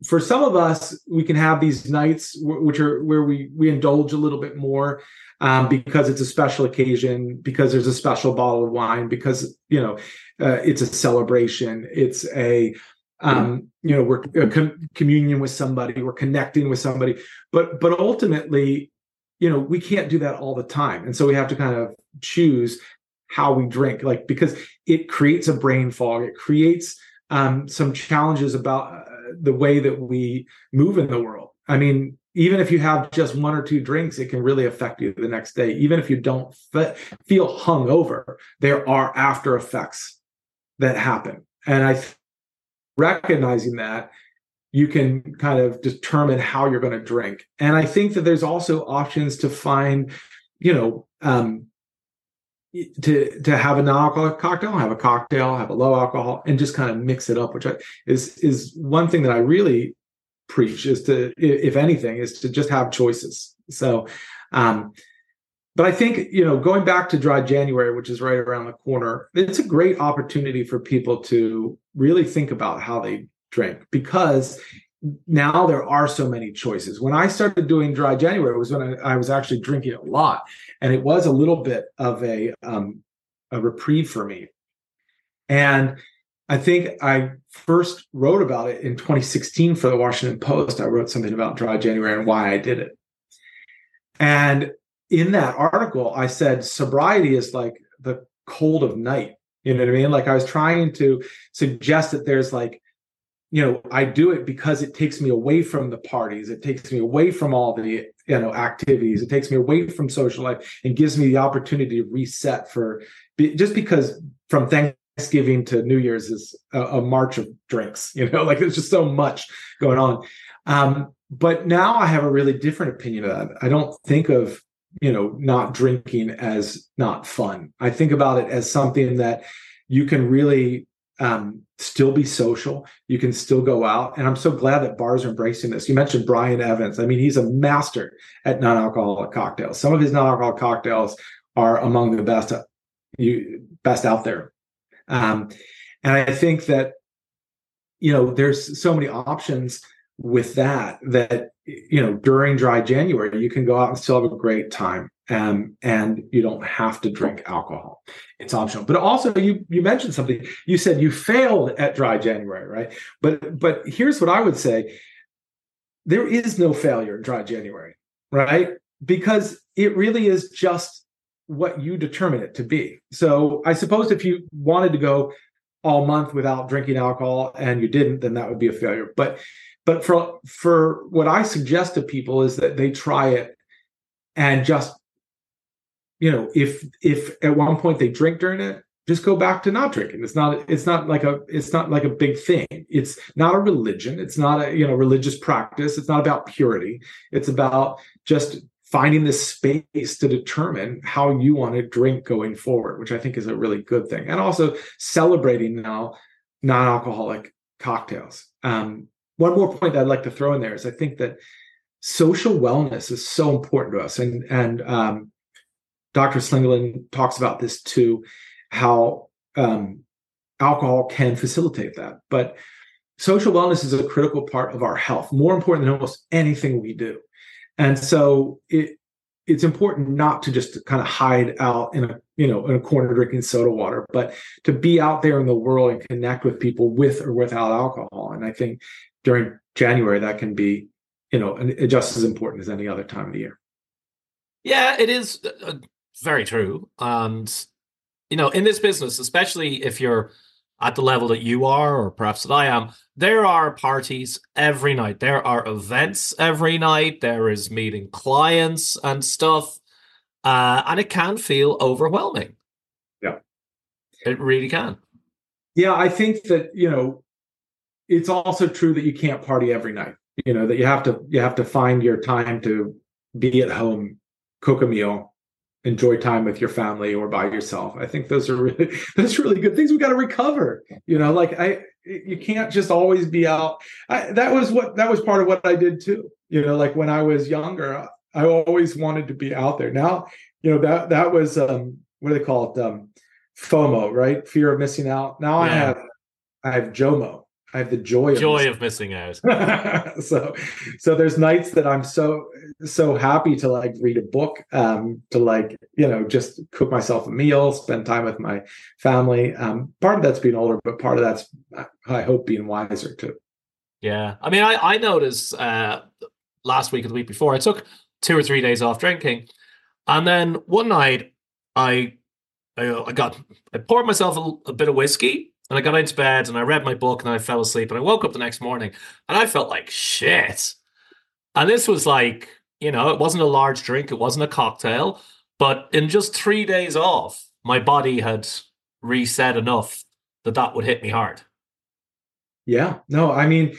[SPEAKER 2] for some of us we can have these nights which are where we we indulge a little bit more um, because it's a special occasion because there's a special bottle of wine because you know uh, it's a celebration. It's a um, you know we're com- communion with somebody we're connecting with somebody. But but ultimately you know we can't do that all the time. And so we have to kind of choose how we drink like because it creates a brain fog it creates um, some challenges about uh, the way that we move in the world i mean even if you have just one or two drinks, it can really affect you the next day. Even if you don't feel hungover, there are after effects that happen. And I th- recognizing that you can kind of determine how you're going to drink. And I think that there's also options to find, you know, um, to to have a non-alcoholic cocktail, have a cocktail, have a low alcohol, and just kind of mix it up, which I, is is one thing that I really preach is to if anything is to just have choices. So um but i think you know going back to dry january which is right around the corner it's a great opportunity for people to really think about how they drink because now there are so many choices when i started doing dry january it was when I, I was actually drinking a lot and it was a little bit of a um a reprieve for me and I think I first wrote about it in 2016 for the Washington Post. I wrote something about dry January and why I did it. And in that article, I said sobriety is like the cold of night. You know what I mean? Like I was trying to suggest that there's like, you know, I do it because it takes me away from the parties. It takes me away from all the, you know, activities. It takes me away from social life and gives me the opportunity to reset for just because from Thanksgiving to New Year's is a, a, march of drinks. You know, like there's just so much going on. Um, but now I have a really different opinion of that. I don't think of you know not drinking as not fun. I think about it as something that you can really um, still be social. You can still go out, and I'm so glad that bars are embracing this. You mentioned Brian Evans. I mean, he's a master at non-alcoholic cocktails. Some of his non-alcoholic cocktails are among the best you best out there um, and I think that you know there's so many options with that that you know during dry January you can go out and still have a great time um, and you don't have to drink alcohol. It's optional. But also you you mentioned something. You said you failed at dry January, right? But but here's what I would say. There is no failure in dry January, right? Because it really is just what you determine it to be. So I suppose if you wanted to go all month without drinking alcohol and you didn't, then that would be a failure. But but for for what I suggest to people is that they try it and just you know if if at one point they drink during it just go back to not drinking. It's not it's not like a it's not like a big thing. It's not a religion. It's not a you know religious practice. It's not about purity. It's about just finding this space to determine how you want to drink going forward, which I think is a really good thing. And also celebrating now non-alcoholic cocktails. Um, one more point that I'd like to throw in there is I think that social wellness is so important to us, and and um, Dr. Slingerland talks about this too how um, alcohol can facilitate that. But social wellness is a critical part of our health, more important than almost anything we do. And so it it's important not to just kind of hide out in a you know in a corner drinking soda water, but to be out there in the world and connect with people with or without alcohol. And I think during January that can be you know just as important as any other time of the year.
[SPEAKER 1] Yeah, it is uh, very true. And you know, in this business, especially if you're at the level that you are, or perhaps that I am, there are parties every night. There are events every night. There is meeting clients and stuff. Uh, and it can feel overwhelming.
[SPEAKER 2] Yeah.
[SPEAKER 1] It really can.
[SPEAKER 2] Yeah, I think that, you know, it's also true that you can't party every night. You know, that you have to you have to find your time to be at home, cook a meal, enjoy time with your family or by yourself. I think those are really those are really good things. We got to recover. You know, like I you can't just always be out. I, that was what that was part of what I did too. You know, like when I was younger, I always wanted to be out there. Now, you know that that was um what do they call it? Um FOMO, right? Fear of missing out. Now yeah. I have I have JOMO. I have the joy
[SPEAKER 1] joy of missing, of
[SPEAKER 2] missing out. so so there's nights that I'm so so happy to like read a book, um, to like, you know, just cook myself a meal, spend time with my family. Um, part of that's being older, but part of that's I hope being wiser too.
[SPEAKER 1] Yeah. I mean I I noticed uh last week or the week before, I took two or three days off drinking. And then one night I I, I got I poured myself a, a bit of whiskey and I got into bed and I read my book and I fell asleep and I woke up the next morning and I felt like shit. And this was like, you know, it wasn't a large drink, it wasn't a cocktail, but in just three days off, my body had reset enough that that would hit me hard.
[SPEAKER 2] Yeah, no, I mean,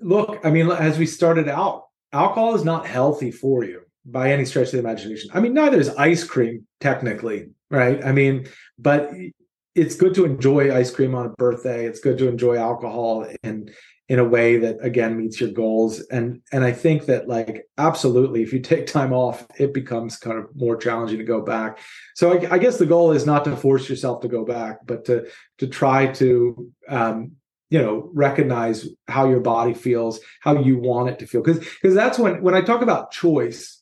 [SPEAKER 2] look, I mean, as we started out, alcohol is not healthy for you by any stretch of the imagination. I mean, neither is ice cream technically, right? I mean, but it's good to enjoy ice cream on a birthday. It's good to enjoy alcohol and in a way that again meets your goals. And and I think that like absolutely, if you take time off, it becomes kind of more challenging to go back. So I, I guess the goal is not to force yourself to go back, but to to try to um, you know recognize how your body feels, how you want it to feel. Because because that's when when I talk about choice.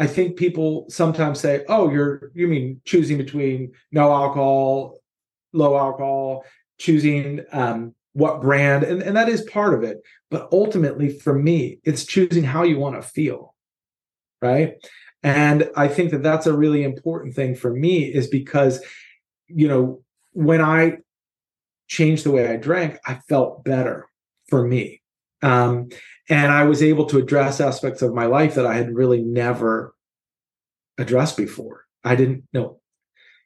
[SPEAKER 2] I think people sometimes say, "Oh, you're you mean choosing between no alcohol low alcohol, choosing um, what brand, and, and that is part of it. But ultimately, for me, it's choosing how you want to feel, right? And I think that that's a really important thing for me, is because, you know, when I changed the way I drank, I felt better for me. Um, and I was able to address aspects of my life that I had really never addressed before. I didn't know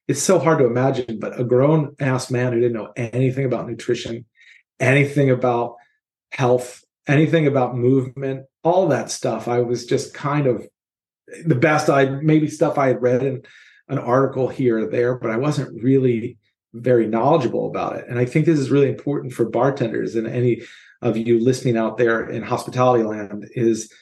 [SPEAKER 2] it's so hard to imagine, but a grown ass man who didn't know anything about nutrition, anything about health, anything about movement, all that stuff, I was just kind of the best I maybe stuff I had read in an article here or there, but I wasn't really very knowledgeable about it. And I think this is really important for bartenders and any of you listening out there in hospitality land is,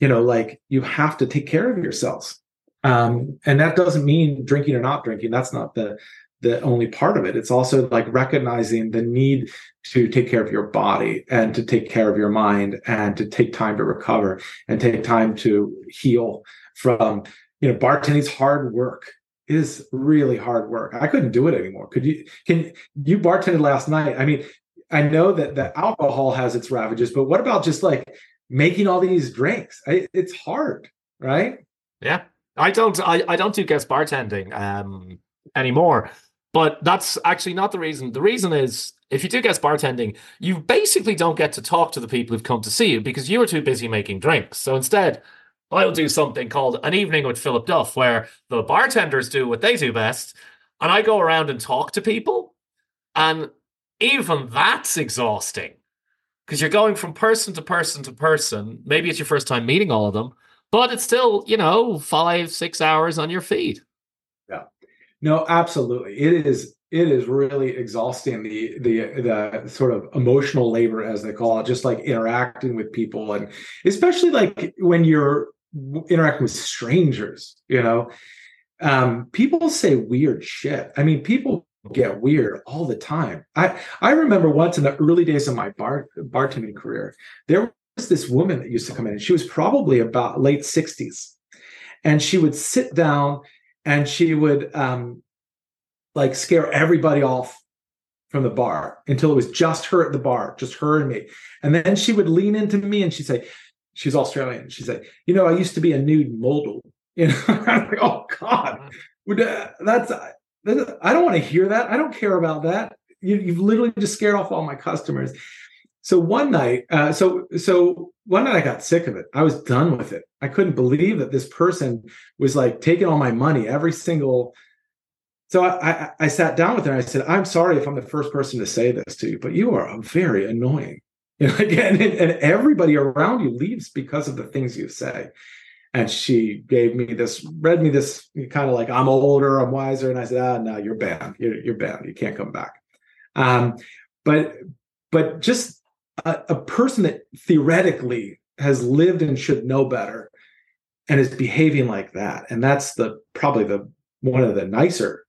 [SPEAKER 2] you know, like you have to take care of yourselves um, and that doesn't mean drinking or not drinking. That's not the the only part of it. It's also like recognizing the need to take care of your body and to take care of your mind and to take time to recover and take time to heal from, you know, bartending's hard work is really hard work. I couldn't do it anymore. Could you, can you bartended last night? I mean, I know that the alcohol has its ravages, but what about just like making all these drinks? I, it's hard, right?
[SPEAKER 1] Yeah. I don't I, I don't do guest bartending um anymore. But that's actually not the reason. The reason is if you do guest bartending, you basically don't get to talk to the people who've come to see you because you are too busy making drinks. So instead, I'll do something called an evening with Philip Duff, where the bartenders do what they do best, And I go around and talk to people, and even that's exhausting because you're going from person to person to person. Maybe it's your first time meeting all of them, but it's still, you know, five, six hours on your feet.
[SPEAKER 2] Yeah. No, absolutely. It is it is really exhausting the the the sort of emotional labor as they call it just like interacting with people and especially like when you're interacting with strangers you know um people say weird shit i mean people get weird all the time i i remember once in the early days of my bar bartending career there was this woman that used to come in and she was probably about late 60s and she would sit down and she would um like scare everybody off from the bar until it was just her at the bar, just her and me. And then she would lean into me and she'd say, she's Australian. She'd say, you know, I used to be a nude model. You know, I'm like, oh God, uh, that's, I don't want to hear that. I don't care about that. You, have literally just scared off all my customers. So one night, uh, so so one night I got sick of it. I was done with it. I couldn't believe that this person was like taking all my money every single so I, I, I, sat down with her and I said, I'm sorry if I'm the first person to say this to you, but you are very annoying. Know, again, and, and everybody around you leaves because of the things you say. And she gave me this, read me this kind of like, I'm older, I'm wiser. And I said, ah, no, you're banned. You're, you're banned. You can't come back. Um, but, but just a, a person that theoretically has lived and should know better and is behaving like that. And that's the, probably the, one of the nicer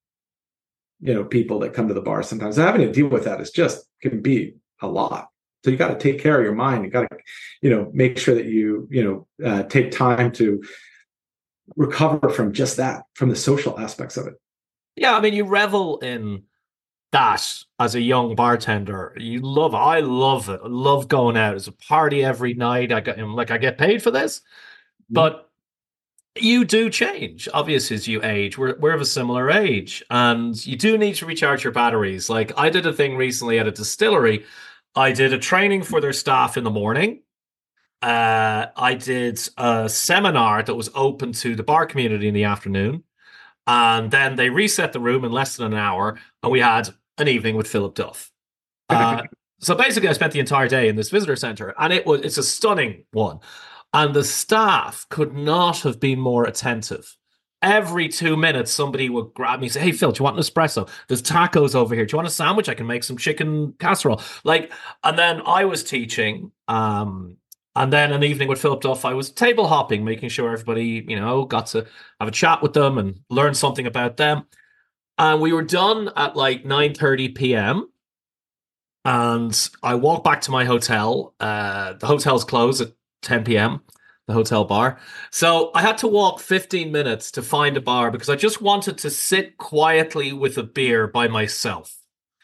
[SPEAKER 2] you know people that come to the bar sometimes. Having to deal with that is just can be a lot. So you got to take care of your mind. You got to you know make sure that you you know uh, take time to recover from just that from the social aspects of it.
[SPEAKER 1] Yeah i mean you revel in that as a young bartender you love it. i love it. I love going out. It's a party every night. I got like i get paid for this. Mm-hmm. but you do change. Obviously as you age we're, we're of a similar age and you do need to recharge your batteries. Like i did a thing recently at a distillery. I did a training for their staff in the morning. Uh, i did a seminar that was open to the bar community in the afternoon and then they reset the room in less than an hour and we had an evening with philip duff uh, so basically i spent the entire day in this visitor center and it was it's a stunning one and the staff could not have been more attentive. Every two minutes, somebody would grab me and say, Hey, Phil, do you want an espresso? There's tacos over here. Do you want a sandwich? I can make some chicken casserole. Like, and then I was teaching. Um, and then an evening with Philip Duff, I was table hopping, making sure everybody, you know, got to have a chat with them and learn something about them. And we were done at like 9 30 p.m. And I walked back to my hotel. Uh, the hotel's closed at 10 p.m., the hotel bar. So I had to walk 15 minutes to find a bar because I just wanted to sit quietly with a beer by myself.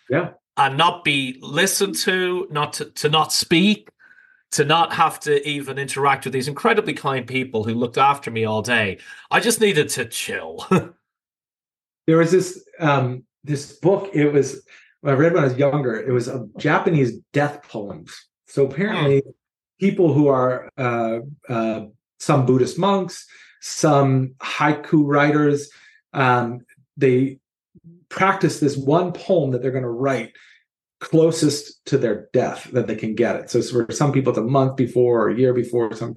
[SPEAKER 2] Yeah.
[SPEAKER 1] And not be listened to, not to, to not speak, to not have to even interact with these incredibly kind people who looked after me all day. I just needed to chill.
[SPEAKER 2] there was this um this book, it was I read when I was younger, it was a Japanese death poems. So apparently mm people who are uh, uh, some Buddhist monks, some haiku writers. Um, they practice this one poem that they're going to write closest to their death that they can get it. So for some people, it's a month before or a year before, some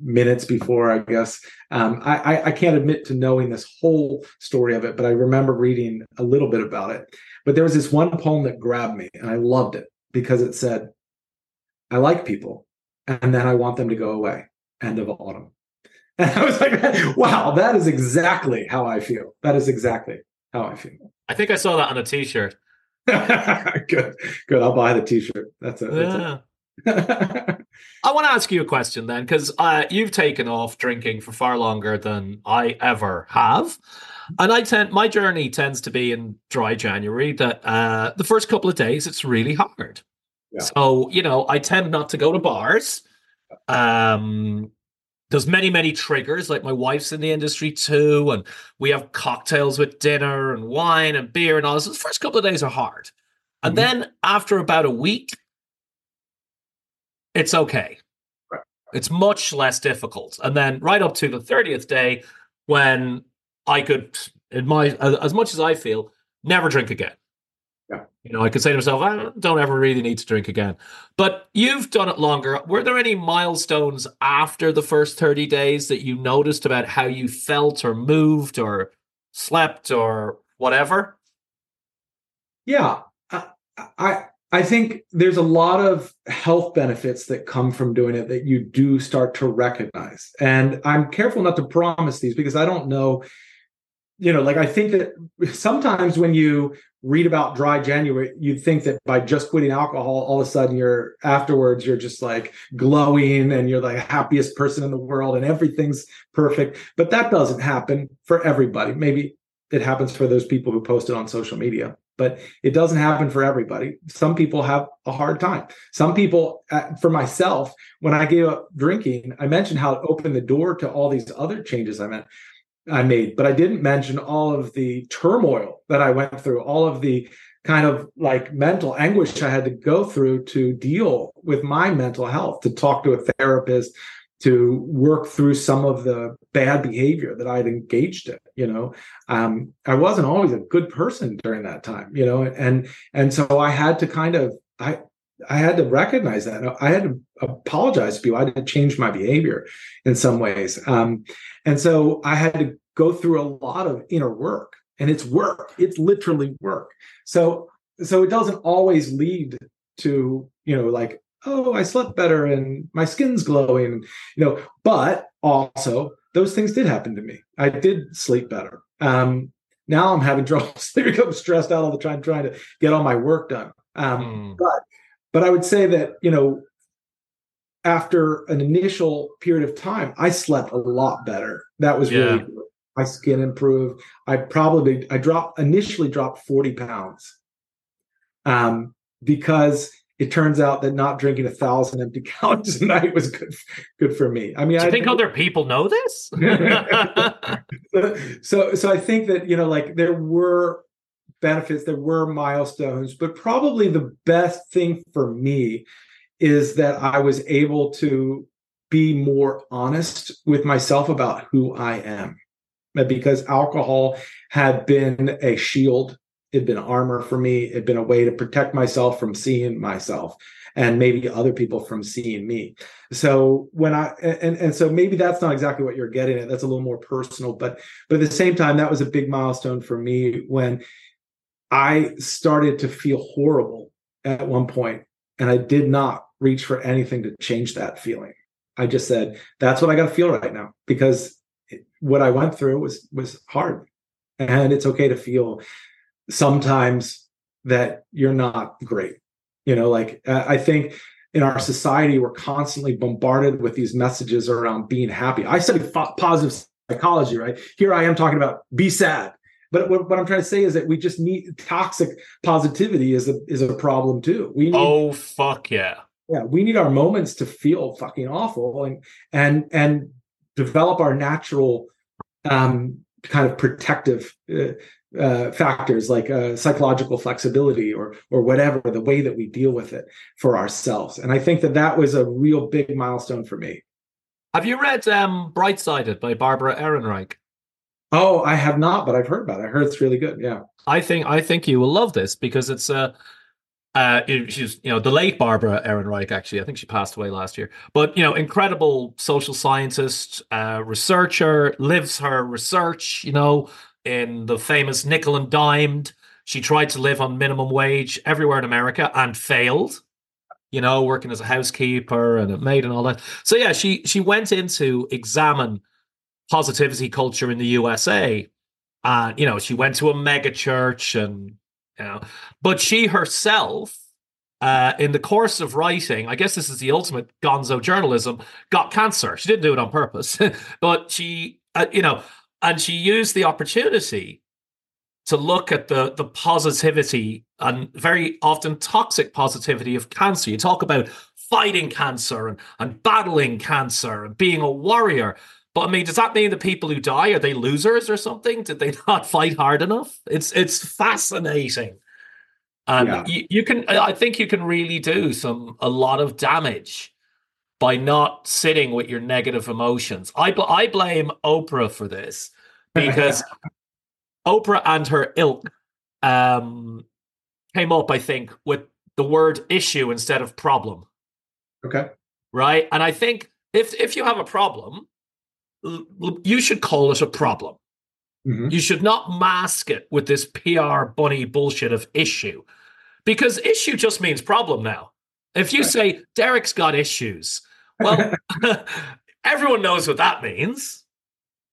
[SPEAKER 2] minutes before, I guess. Um, I, I can't admit to knowing this whole story of it, but I remember reading a little bit about it. But there was this one poem that grabbed me, and I loved it because it said, "I like people and then I want them to go away. End of autumn. And I was like, wow, that is exactly how I feel. That is exactly how I feel.
[SPEAKER 1] I think I saw that on a t-shirt.
[SPEAKER 2] good, good. I'll buy the t-shirt. That's it. Yeah.
[SPEAKER 1] I want to ask you a question then, because uh, you've taken off drinking for far longer than I ever have, and I tend my journey tends to be in dry January. That uh, the first couple of days it's really hard. So, you know, I tend not to go to bars. Um, there's many, many triggers. Like my wife's in the industry too, and we have cocktails with dinner and wine and beer and all this. The first couple of days are hard. And mm-hmm. then after about a week, it's okay. Right. It's much less difficult. And then right up to the 30th day, when I could in my as much as I feel, never drink again.
[SPEAKER 2] Yeah.
[SPEAKER 1] You know, I could say to myself, I don't ever really need to drink again. But you've done it longer. Were there any milestones after the first 30 days that you noticed about how you felt or moved or slept or whatever?
[SPEAKER 2] Yeah. I, I I think there's a lot of health benefits that come from doing it that you do start to recognize. And I'm careful not to promise these because I don't know you know, like I think that sometimes when you read about dry January, you'd think that by just quitting alcohol, all of a sudden you're afterwards, you're just like glowing and you're like happiest person in the world and everything's perfect. But that doesn't happen for everybody. Maybe it happens for those people who post it on social media, but it doesn't happen for everybody. Some people have a hard time. Some people, uh, for myself, when I gave up drinking, I mentioned how it opened the door to all these other changes I meant. I made, but I didn't mention all of the turmoil that I went through, all of the kind of like mental anguish I had to go through to deal with my mental health, to talk to a therapist, to work through some of the bad behavior that I'd engaged in. You know, um, I wasn't always a good person during that time. You know, and and so I had to kind of I I had to recognize that. I had to apologize to people. I had to change my behavior in some ways. Um, and so I had to go through a lot of inner work. And it's work. It's literally work. So so it doesn't always lead to, you know, like, oh, I slept better and my skin's glowing, you know, but also those things did happen to me. I did sleep better. Um, now I'm having trouble sleeping. I'm stressed out all the time trying to get all my work done. Um, mm. But but I would say that, you know, after an initial period of time, I slept a lot better. That was yeah. really good. My skin improved. I probably I dropped initially dropped 40 pounds. Um, because it turns out that not drinking a thousand empty calories a night was good good for me. I mean, I
[SPEAKER 1] think other people know this.
[SPEAKER 2] so so I think that you know, like there were benefits, there were milestones, but probably the best thing for me is that I was able to be more honest with myself about who I am. Because alcohol had been a shield, it had been armor for me, it had been a way to protect myself from seeing myself and maybe other people from seeing me. So when I and and so maybe that's not exactly what you're getting at. That's a little more personal, but but at the same time, that was a big milestone for me when I started to feel horrible at one point, and I did not reach for anything to change that feeling. I just said, "That's what I got to feel right now," because what I went through was was hard, and it's okay to feel sometimes that you're not great. You know, like I think in our society we're constantly bombarded with these messages around being happy. I study positive psychology, right? Here I am talking about be sad but what, what, I'm trying to say is that we just need toxic positivity is a is a problem too. We need,
[SPEAKER 1] oh fuck yeah,
[SPEAKER 2] yeah. We need our moments to feel fucking awful and and and develop our natural um, kind of protective uh, uh, factors like uh, psychological flexibility or or whatever the way that we deal with it for ourselves. And I think that that was a real big milestone for me.
[SPEAKER 1] Have you read um, Brightsided by Barbara Ehrenreich?
[SPEAKER 2] Oh, I have not, but I've heard about it. I heard it's really good. Yeah.
[SPEAKER 1] I think I think you will love this because it's a uh, uh she's you know the late Barbara Ehrenreich actually I think she passed away last year but you know incredible social scientist uh, researcher lives her research you know in the famous nickel and dimed she tried to live on minimum wage everywhere in America and failed you know working as a housekeeper and a maid and all that so yeah she she went in to examine positivity culture in the USA. And, you know, she went to a mega church and, you know, but she herself, uh, in the course of writing, I guess this is the ultimate gonzo journalism, got cancer. She didn't do it on purpose, but she, uh, you know, and she used the opportunity to look at the the positivity and very often toxic positivity of cancer. You talk about fighting cancer and, and battling cancer and being a warrior. But I mean, does that mean the people who die are they losers or something? Did they not fight hard enough? It's it's fascinating, and yeah. you, you can. I think you can really do some a lot of damage by not sitting with your negative emotions. I I blame Oprah for this because Oprah and her ilk um, came up, I think, with the word issue instead of problem.
[SPEAKER 2] Okay.
[SPEAKER 1] Right. And I think if if you have a problem, you should call it a problem. Mm-hmm. You should not mask it with this PR bunny bullshit of issue because issue just means problem now. If you say Derek's got issues, well, everyone knows what that means.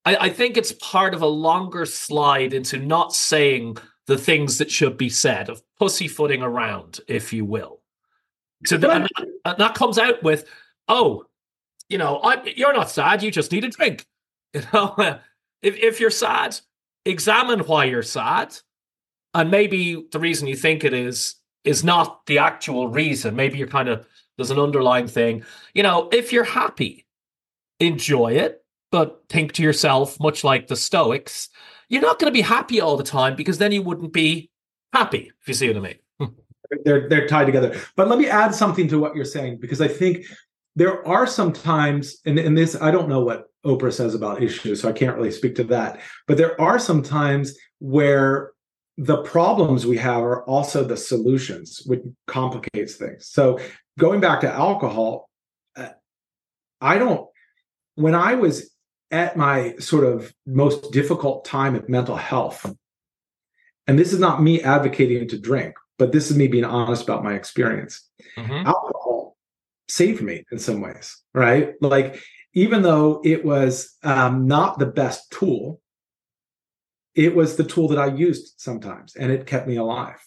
[SPEAKER 1] I, I, think it's part of a longer slide into not saying the things that should be said, of pussyfooting around, if you will. So and that, and that comes out with, oh, you know, I, you're not sad. You just need a drink. You know, if if you're sad, examine why you're sad, and maybe the reason you think it is is not the actual reason. Maybe you're kind of there's an underlying thing. You know, if you're happy, enjoy it, but think to yourself, much like the Stoics, you're not going to be happy all the time because then you wouldn't be happy. If you see what I mean.
[SPEAKER 2] they're they're tied together. But let me add something to what you're saying because I think there are some times, and, and this I don't know what Oprah says about issues, so I can't really speak to that. But there are some times where the problems we have are also the solutions, which complicates things. So going back to alcohol, uh, I don't. When I was at my sort of most difficult time of mental health, and this is not me advocating to drink, but this is me being honest about my experience. Mm-hmm. Alcohol saved me in some ways, right? Like, even though it was um, not the best tool, it was the tool that I used sometimes, and it kept me alive,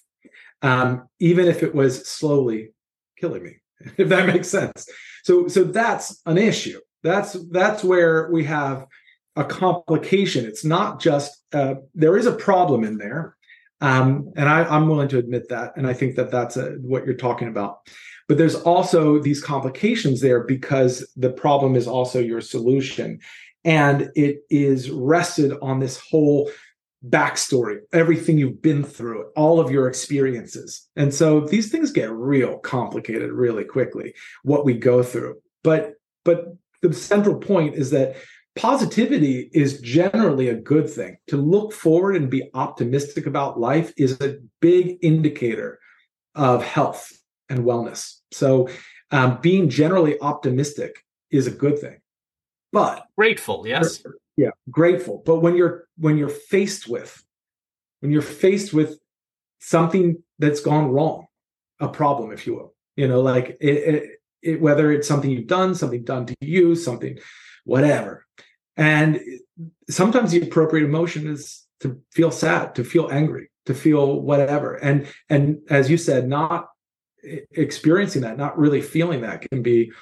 [SPEAKER 2] um, even if it was slowly killing me. If that makes sense. So, so that's an issue. That's that's where we have a complication. It's not just uh, there is a problem in there, um, and I, am willing to admit that. And I think that that's a, what you're talking about. But there's also these complications there because the problem is also your solution. And it is rested on this whole backstory, everything you've been through, all of your experiences. And so these things get real complicated really quickly, what we go through. But but the central point is that positivity is generally a good thing. To look forward and be optimistic about life is a big indicator of health and wellness. So, um, being generally optimistic is a good thing. But
[SPEAKER 1] grateful, yes,
[SPEAKER 2] yeah, grateful. But when you're when you're faced with when you're faced with something that's gone wrong, a problem, if you will, you know, like it, it, it whether it's something you've done, something done to you, something, whatever, and sometimes the appropriate emotion is to feel sad, to feel angry, to feel whatever. And and as you said, not experiencing that, not really feeling that can be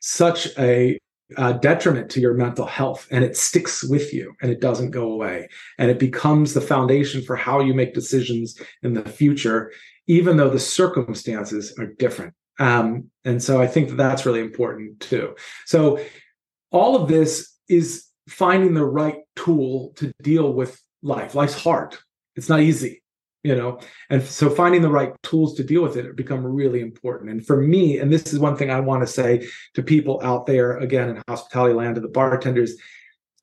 [SPEAKER 2] such a detriment to your mental health and it sticks with you and it doesn't go away and it becomes the foundation for how you make decisions in the future even though the circumstances are different um, and so i think that that's really important too so all of this is finding the right tool to deal with life. Life's hard. It's not easy, you know. And so finding the right tools to deal with it become really important. And for me, and this is one thing I want to say to people out there, again in hospitality land, to the bartenders,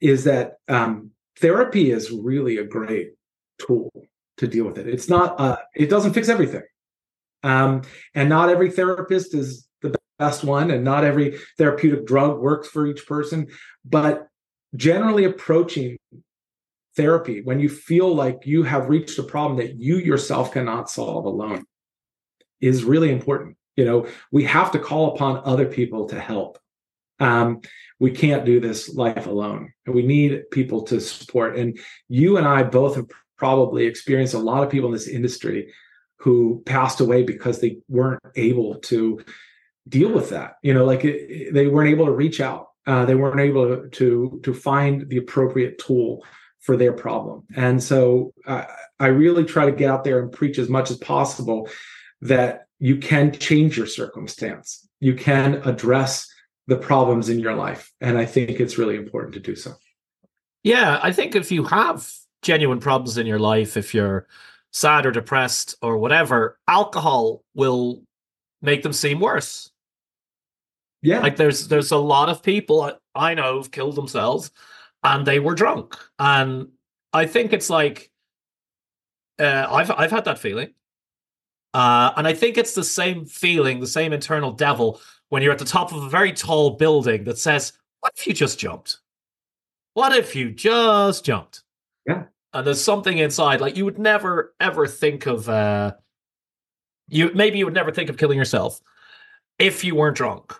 [SPEAKER 2] is that um, therapy is really a great tool to deal with it. It's not. Uh, it doesn't fix everything, um, and not every therapist is the best one, and not every therapeutic drug works for each person. But generally approaching therapy when you feel like you have reached a problem that you yourself cannot solve alone is really important. You know we have to call upon other people to help. Um, we can't do this life alone. And we need people to support. And you and i both have probably experienced a lot of people in this industry who passed away because they weren't able to deal with that. You know like it, they weren't able to reach out. Uh, they weren't able to to find the appropriate tool for their problem. And so uh, I really try to get out there and preach as much as possible that you can change your circumstance. You can address the problems in your life. And I think it's really important to do so.
[SPEAKER 1] Yeah, I think if you have genuine problems in your life, if you're sad or depressed or whatever, alcohol will make them seem worse.
[SPEAKER 2] Yeah.
[SPEAKER 1] Like there's there's a lot of people I know who've killed themselves and they were drunk. And I think it's like uh, I've I've had that feeling, uh, and I think it's the same feeling, the same internal devil when you're at the top of a very tall building that says, "What if you just jumped? What if you just jumped?"
[SPEAKER 2] Yeah,
[SPEAKER 1] and there's something inside like you would never ever think of. Uh, you maybe you would never think of killing yourself if you weren't drunk.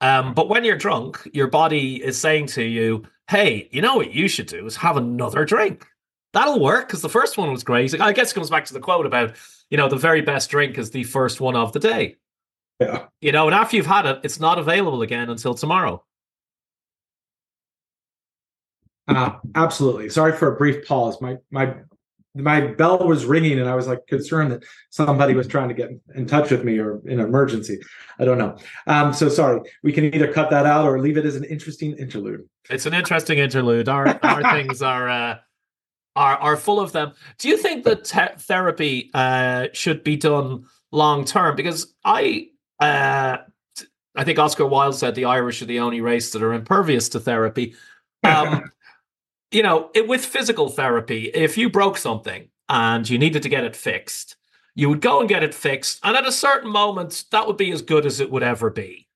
[SPEAKER 1] Um, but when you're drunk, your body is saying to you, "Hey, you know what you should do is have another drink." That'll work because the first one was great. I guess it comes back to the quote about, you know, the very best drink is the first one of the day.
[SPEAKER 2] Yeah.
[SPEAKER 1] You know, and after you've had it, it's not available again until tomorrow.
[SPEAKER 2] Uh, absolutely. Sorry for a brief pause. My my my bell was ringing and I was like concerned that somebody was trying to get in touch with me or in an emergency. I don't know. Um, so sorry. We can either cut that out or leave it as an interesting interlude.
[SPEAKER 1] It's an interesting interlude. Our our things are uh, are are full of them. Do you think that te- therapy uh, should be done long term? Because I uh, I think Oscar Wilde said the Irish are the only race that are impervious to therapy. Um, you know, it, with physical therapy, if you broke something and you needed to get it fixed, you would go and get it fixed. And at a certain moment, that would be as good as it would ever be.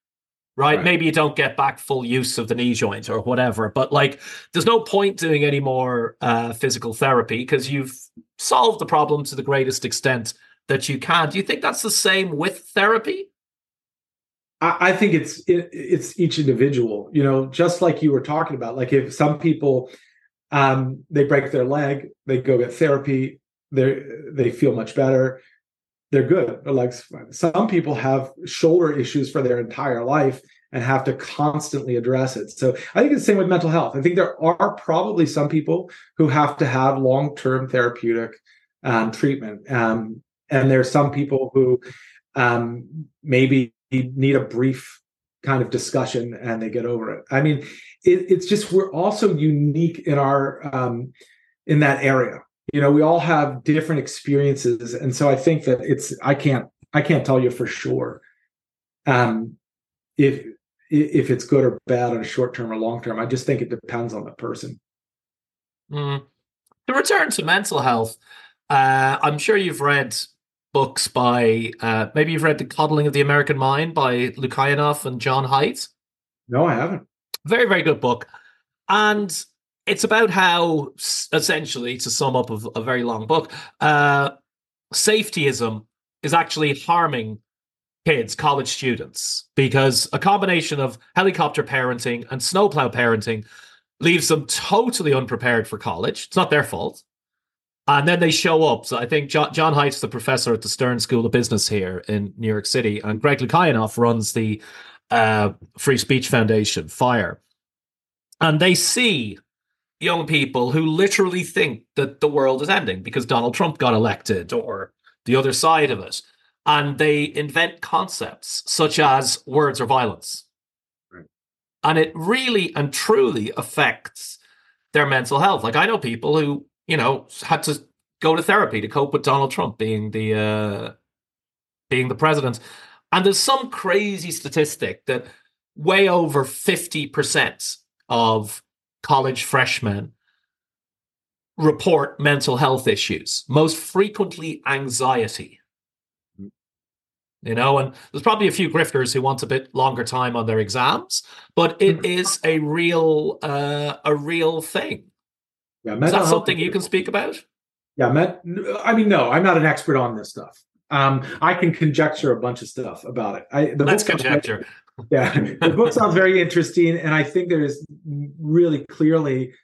[SPEAKER 1] Right? right? Maybe you don't get back full use of the knee joint or whatever, but like there's no point doing any more uh, physical therapy because you've solved the problem to the greatest extent that you can. Do you think that's the same with therapy?
[SPEAKER 2] I, think it's it, it's each individual. You know, just like you were talking about. Like if some people um, they break their leg, they go get therapy, they they feel much better, they're good. Their legs. Some people have shoulder issues for their entire life and have to constantly address it. So I think it's the same with mental health. I think there are probably some people who have to have long term therapeutic um, treatment, um, and there's some people who um, maybe need a brief kind of discussion and they get over it. I mean, it, it's just we're also unique in our um, in that area. You know, we all have different experiences, and so I think that it's I can't I can't tell you for sure um, if if it's good or bad on a short term or long term. I just think it depends on the person.
[SPEAKER 1] Mm. To return to mental health, uh, I'm sure you've read books by uh, maybe you've read The Coddling of the American Mind by Lukianoff and John Haidt.
[SPEAKER 2] No, I haven't.
[SPEAKER 1] Very, very good book. And it's about how, essentially, to sum up a, a very long book, uh, safetyism is actually harming kids, college students, because a combination of helicopter parenting and snowplow parenting leaves them totally unprepared for college. It's not their fault. And then they show up. So I think John, John Haidt's the professor at the Stern School of Business here in New York City, and Greg Lukianoff runs the uh, Free Speech Foundation, FIRE. And they see young people who literally think that the world is ending because Donald Trump got elected or the other side of it. And they invent concepts such as words or violence. Right. And it really and truly affects their mental health. Like I know people who you know, had to go to therapy to cope with Donald Trump being the uh, being the president. And there's some crazy statistic that way over 50% of college freshmen report mental health issues, most frequently anxiety. You know, and there's probably a few grifters who want a bit longer time on their exams, but it hmm. a real uh, a real thing. Yeah, is that something you can speak about?
[SPEAKER 2] Yeah, I mean, no, I'm not an expert on this stuff. Um, I can conjecture a bunch of stuff about it. I,
[SPEAKER 1] the Let's conjecture.
[SPEAKER 2] yeah, the book sounds very interesting, and I think there is really clearly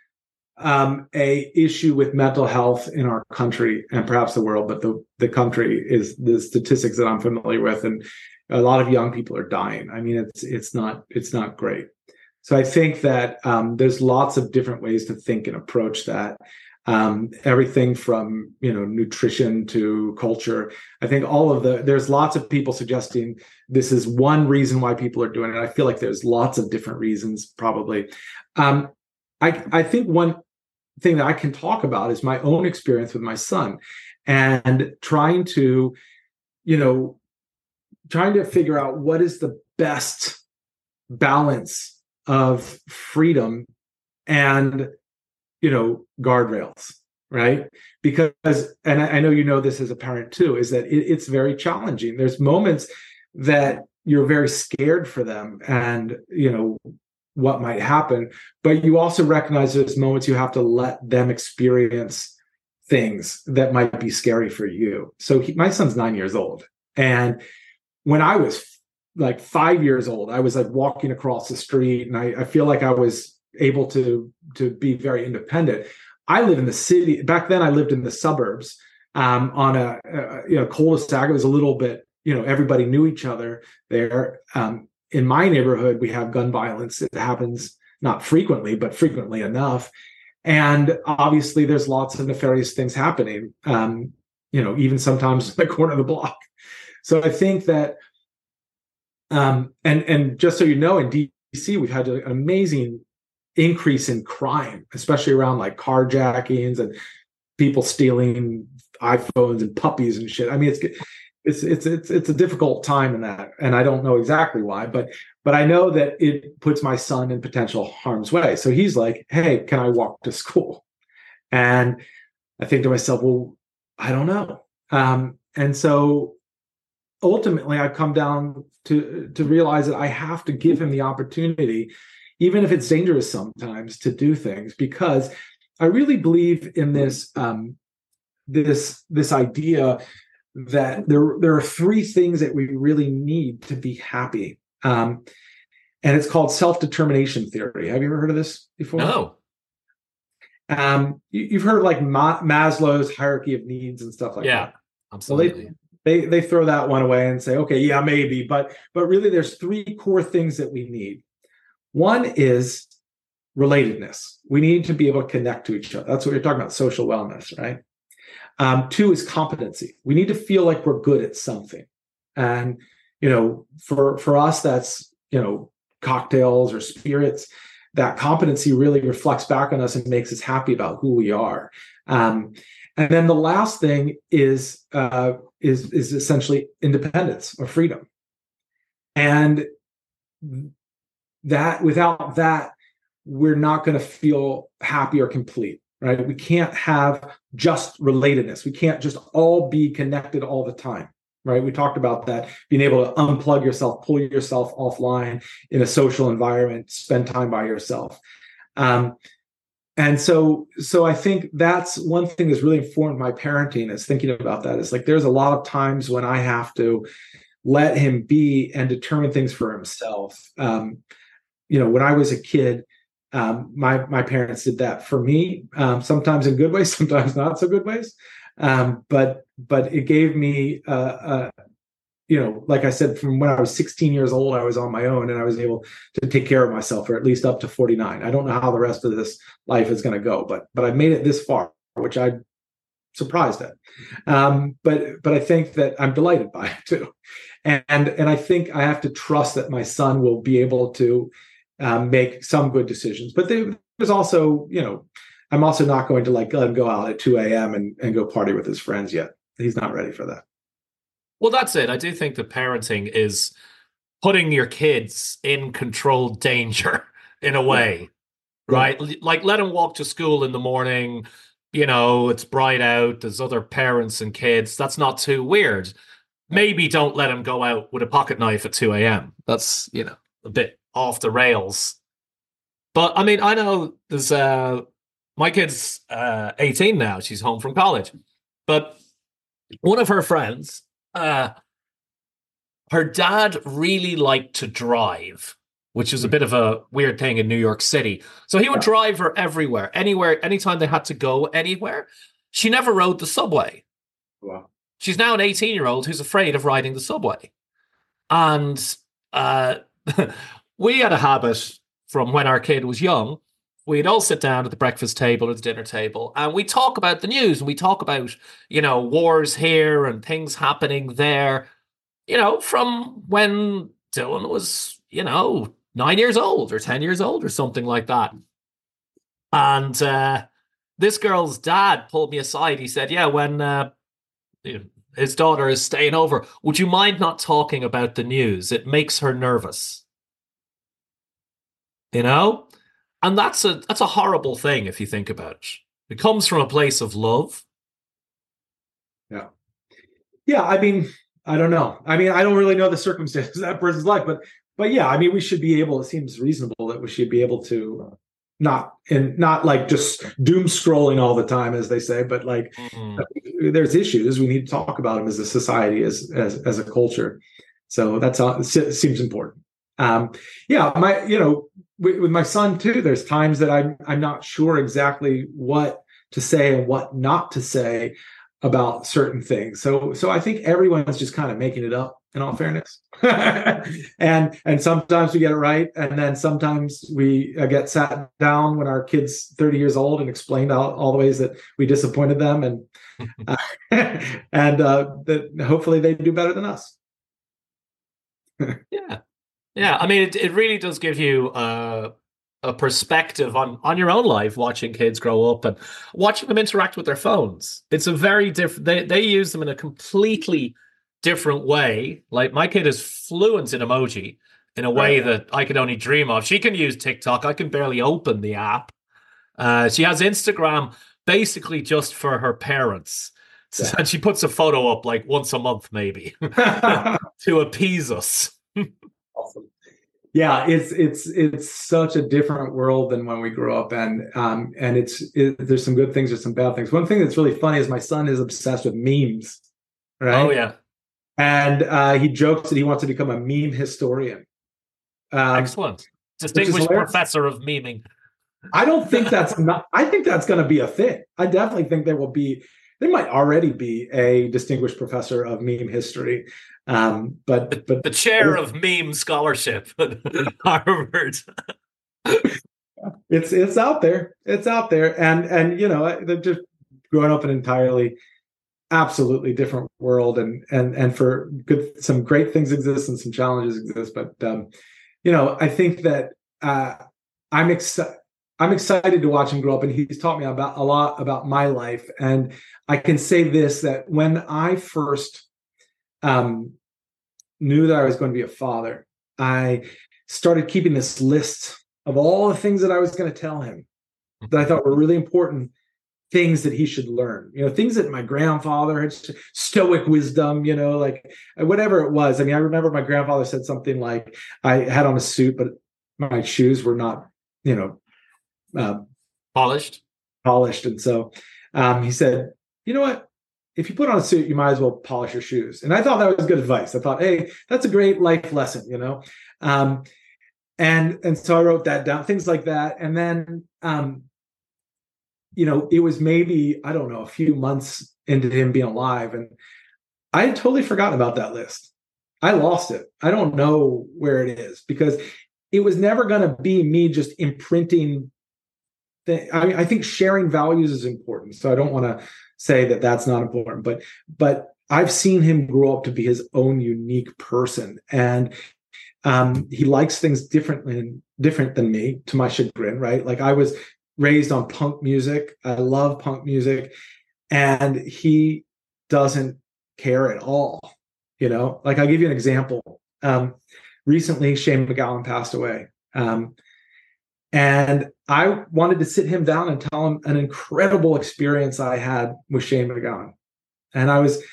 [SPEAKER 2] um, a issue with mental health in our country and perhaps the world, but the the country is the statistics that I'm familiar with, and a lot of young people are dying. I mean, it's it's not it's not great. So I think that um, there's lots of different ways to think and approach that. Um, everything from you know nutrition to culture. I think all of the there's lots of people suggesting this is one reason why people are doing it. I feel like there's lots of different reasons probably. Um, I I think one thing that I can talk about is my own experience with my son and trying to you know trying to figure out what is the best balance of freedom and you know guardrails right? Because, and I, know you know this as a parent too, is that it, it's very challenging. There's moments that you're very scared for them and, you know, what might happen, but you also recognize there's moments you have to let them experience things that might be scary for you. So he, my son's nine years old. And when I was like five years old, I was like walking across the street and I, I feel like I was able to to be very independent. I live in the city. Back then, I lived in the suburbs um, on a, a you know cul-de-sac. It was a little bit you know everybody knew each other there. Um, in my neighborhood, we have gun violence. It happens not frequently, but frequently enough. And obviously, there's lots of nefarious things happening. Um, you know, even sometimes in the corner of the block. So I think that, um, and and just so you know, in DC, we've had an amazing increase in crime, especially around like carjackings and people stealing iPhones and puppies and shit. I mean, it's it's it's it's it's a difficult time in that, and I don't know exactly why, but but I know that it puts my son in potential harm's way. So he's like, "Hey, can I walk to school?" And I think to myself, "Well, I don't know." Um, and so ultimately, I've come down to to realize that I have to give him the opportunity even if it's dangerous sometimes to do things because i really believe in this um, this this idea that there there are three things that we really need to be happy. Um, and it's called self-determination theory. Have you ever heard of this before?
[SPEAKER 1] No.
[SPEAKER 2] Um, you, have heard of like Ma- maslow's hierarchy of needs and stuff like
[SPEAKER 1] yeah,
[SPEAKER 2] that.
[SPEAKER 1] Absolutely
[SPEAKER 2] well, they, they they throw that one away and say okay yeah maybe but but really there's three core things that we need one is relatedness. We need to be able to connect to each other. That's what you're talking about, social wellness, right? Um, two is competency. We need to feel like we're good at something. And, you know, for for us, that's, you know, cocktails or spirits. That competency really reflects back on us and makes us happy about who we are. Um, and then the last thing is uh, is is essentially independence or freedom. And that without that we're not going to feel happy or complete right? We can't have just relatedness. We can't just all be connected all the time right? We talked about that being able to unplug yourself pull yourself offline in a social environment spend time by yourself. Um, and so so i think that's one thing that's really informed my parenting is thinking about that. Is like there's a lot of times when i have to let him be and determine things for himself. Um, you know, when I was a kid, um, my my parents did that for me. Um, sometimes in good ways, sometimes not so good ways. Um, but but it gave me, uh, uh, you know, like I said, from when I was 16 years old, I was on my own and I was able to take care of myself, or at least up to 49. I don't know how the rest of this life is going to go, but but I made it this far, which I surprised at. Um, but but I think that I'm delighted by it too, and and I think I have to trust that my son will be able to um, make some good decisions. But there's also, you know, I'm also not going to like let him go out at 2 a.m. and, and go party with his friends yet. He's not ready for that.
[SPEAKER 1] Well, that's it. I do think that parenting is putting your kids in controlled danger in a way, yeah. right? Yeah. Like let them walk to school in the morning. You know, it's bright out. There's other parents and kids. That's not too weird. Maybe don't let him go out with a pocket knife at 2 a.m. That's, you know, a bit off the rails. But I mean, I know there's uh my kid's uh 18 now, she's home from college. But one of her friends, uh her dad really liked to drive, which is a bit of a weird thing in New York City. So he would drive her everywhere, anywhere, anytime they had to go anywhere. She never rode the subway.
[SPEAKER 2] Wow.
[SPEAKER 1] She's now an 18 year old who's afraid of riding the subway. And uh we had a habit from when our kid was young. We'd all sit down at the breakfast table or the dinner table and we talk about the news and we talk about, you know, wars here and things happening there, you know, from when Dylan was, you know, nine years old or 10 years old or something like that. And uh, this girl's dad pulled me aside. He said, Yeah, when uh, his daughter is staying over, would you mind not talking about the news? It makes her nervous you know and that's a that's a horrible thing if you think about it It comes from a place of love.
[SPEAKER 2] Yeah. Yeah. I mean, I don't know. I mean, I don't really know the circumstances of that person's life, but but yeah, I mean, we should be able. It seems reasonable that we should be able to not and not like just doom scrolling all the time, as they say, but like mm-hmm. there's issues we need to talk about them as a society, as as as a culture. So that's all. It seems important. Um, yeah, my you know with, with my son too. There's times that I'm I'm not sure exactly what to say and what not to say about certain things. So so I think everyone's just kind of making it up in all fairness. and and sometimes we get it right and then sometimes we uh, get sat down when our kids 30 years old and explained all, all the ways that we disappointed them and uh, and uh, that hopefully they do better than us.
[SPEAKER 1] yeah. Yeah, I mean it, it really does give you uh a perspective on on your own life watching kids grow up and watching them interact with their phones. It's a very different they, they use them in a completely different way. Like my kid is fluent in emoji in a way that i could only dream of. She can use tiktok. I can barely open the app. Uh, she has instagram basically just for her parents. Yeah. and she puts a photo up like once a month maybe to appease us
[SPEAKER 2] yeah it's it's it's such a different world than when we grew up and um and it's it, there's some good things there's some bad things. One thing that's really funny is my son is obsessed with memes right?
[SPEAKER 1] Oh yeah.
[SPEAKER 2] And uh he jokes that he wants to become a meme historian.
[SPEAKER 1] Um, excellent. distinguished professor of memeing.
[SPEAKER 2] I don't think that's not i think that's going to be a thing. I definitely think there will be there might already be a distinguished professor of meme history um, but but
[SPEAKER 1] the chair of meme scholarship at Harvard.
[SPEAKER 2] it's it's out there. It's out there, and and you know they're just growing up in an entirely absolutely different world. And and and for good some great things exist and some challenges exist. But um you know i think that uh i'm excited i'm excited to watch him grow up. And he's taught me about a lot about my life. And i can say this that when i first um knew that I was going to be a father, I started keeping this list of all the things that I was going to tell him that I thought were really important things that he should learn. You know things that my grandfather had stoic wisdom you know like whatever it was. I mean i remember my grandfather said something like i had on a suit but my shoes were not you know uh,
[SPEAKER 1] polished.
[SPEAKER 2] polished. And so um, he said you know what if you put on a suit, you might as well polish your shoes. And I thought that was good advice. I thought, hey, that's a great life lesson, you know. Um, and and so I wrote that down, things like that. And then, um, you know, it was maybe I don't know a few months into him being alive, and I had totally forgotten about that list. I lost it. I don't know where it is because it was never going to be me just imprinting. I mean, I think sharing values is important. So I don't want to say that that's not important but but i've seen him grow up to be his own unique person. And um, he likes things differently different than me to my chagrin right? Like i was raised on punk music. I love punk music. And he doesn't care at all you know? Like i'll give you an example. Um, recently shane mcgowan passed away. Um, and I wanted to sit him down and tell him an incredible experience I had with Shane McGowan. And I was,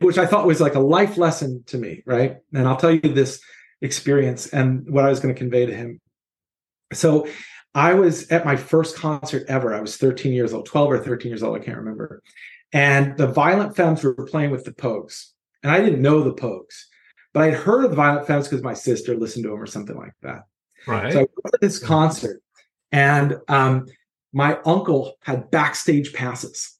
[SPEAKER 2] which I thought was like a life lesson to me, right? And I'll tell you this experience and what I was going to convey to him. So I was at my first concert ever. I was 13 years old, 12 or 13 years old, I can't remember. And the Violent Femmes were playing with the Pogues. And I didn't know the Pogues, but I'd heard of the Violent Femmes because my sister listened to them or something like that.
[SPEAKER 1] Right.
[SPEAKER 2] So I went to this concert and um, my uncle had backstage passes.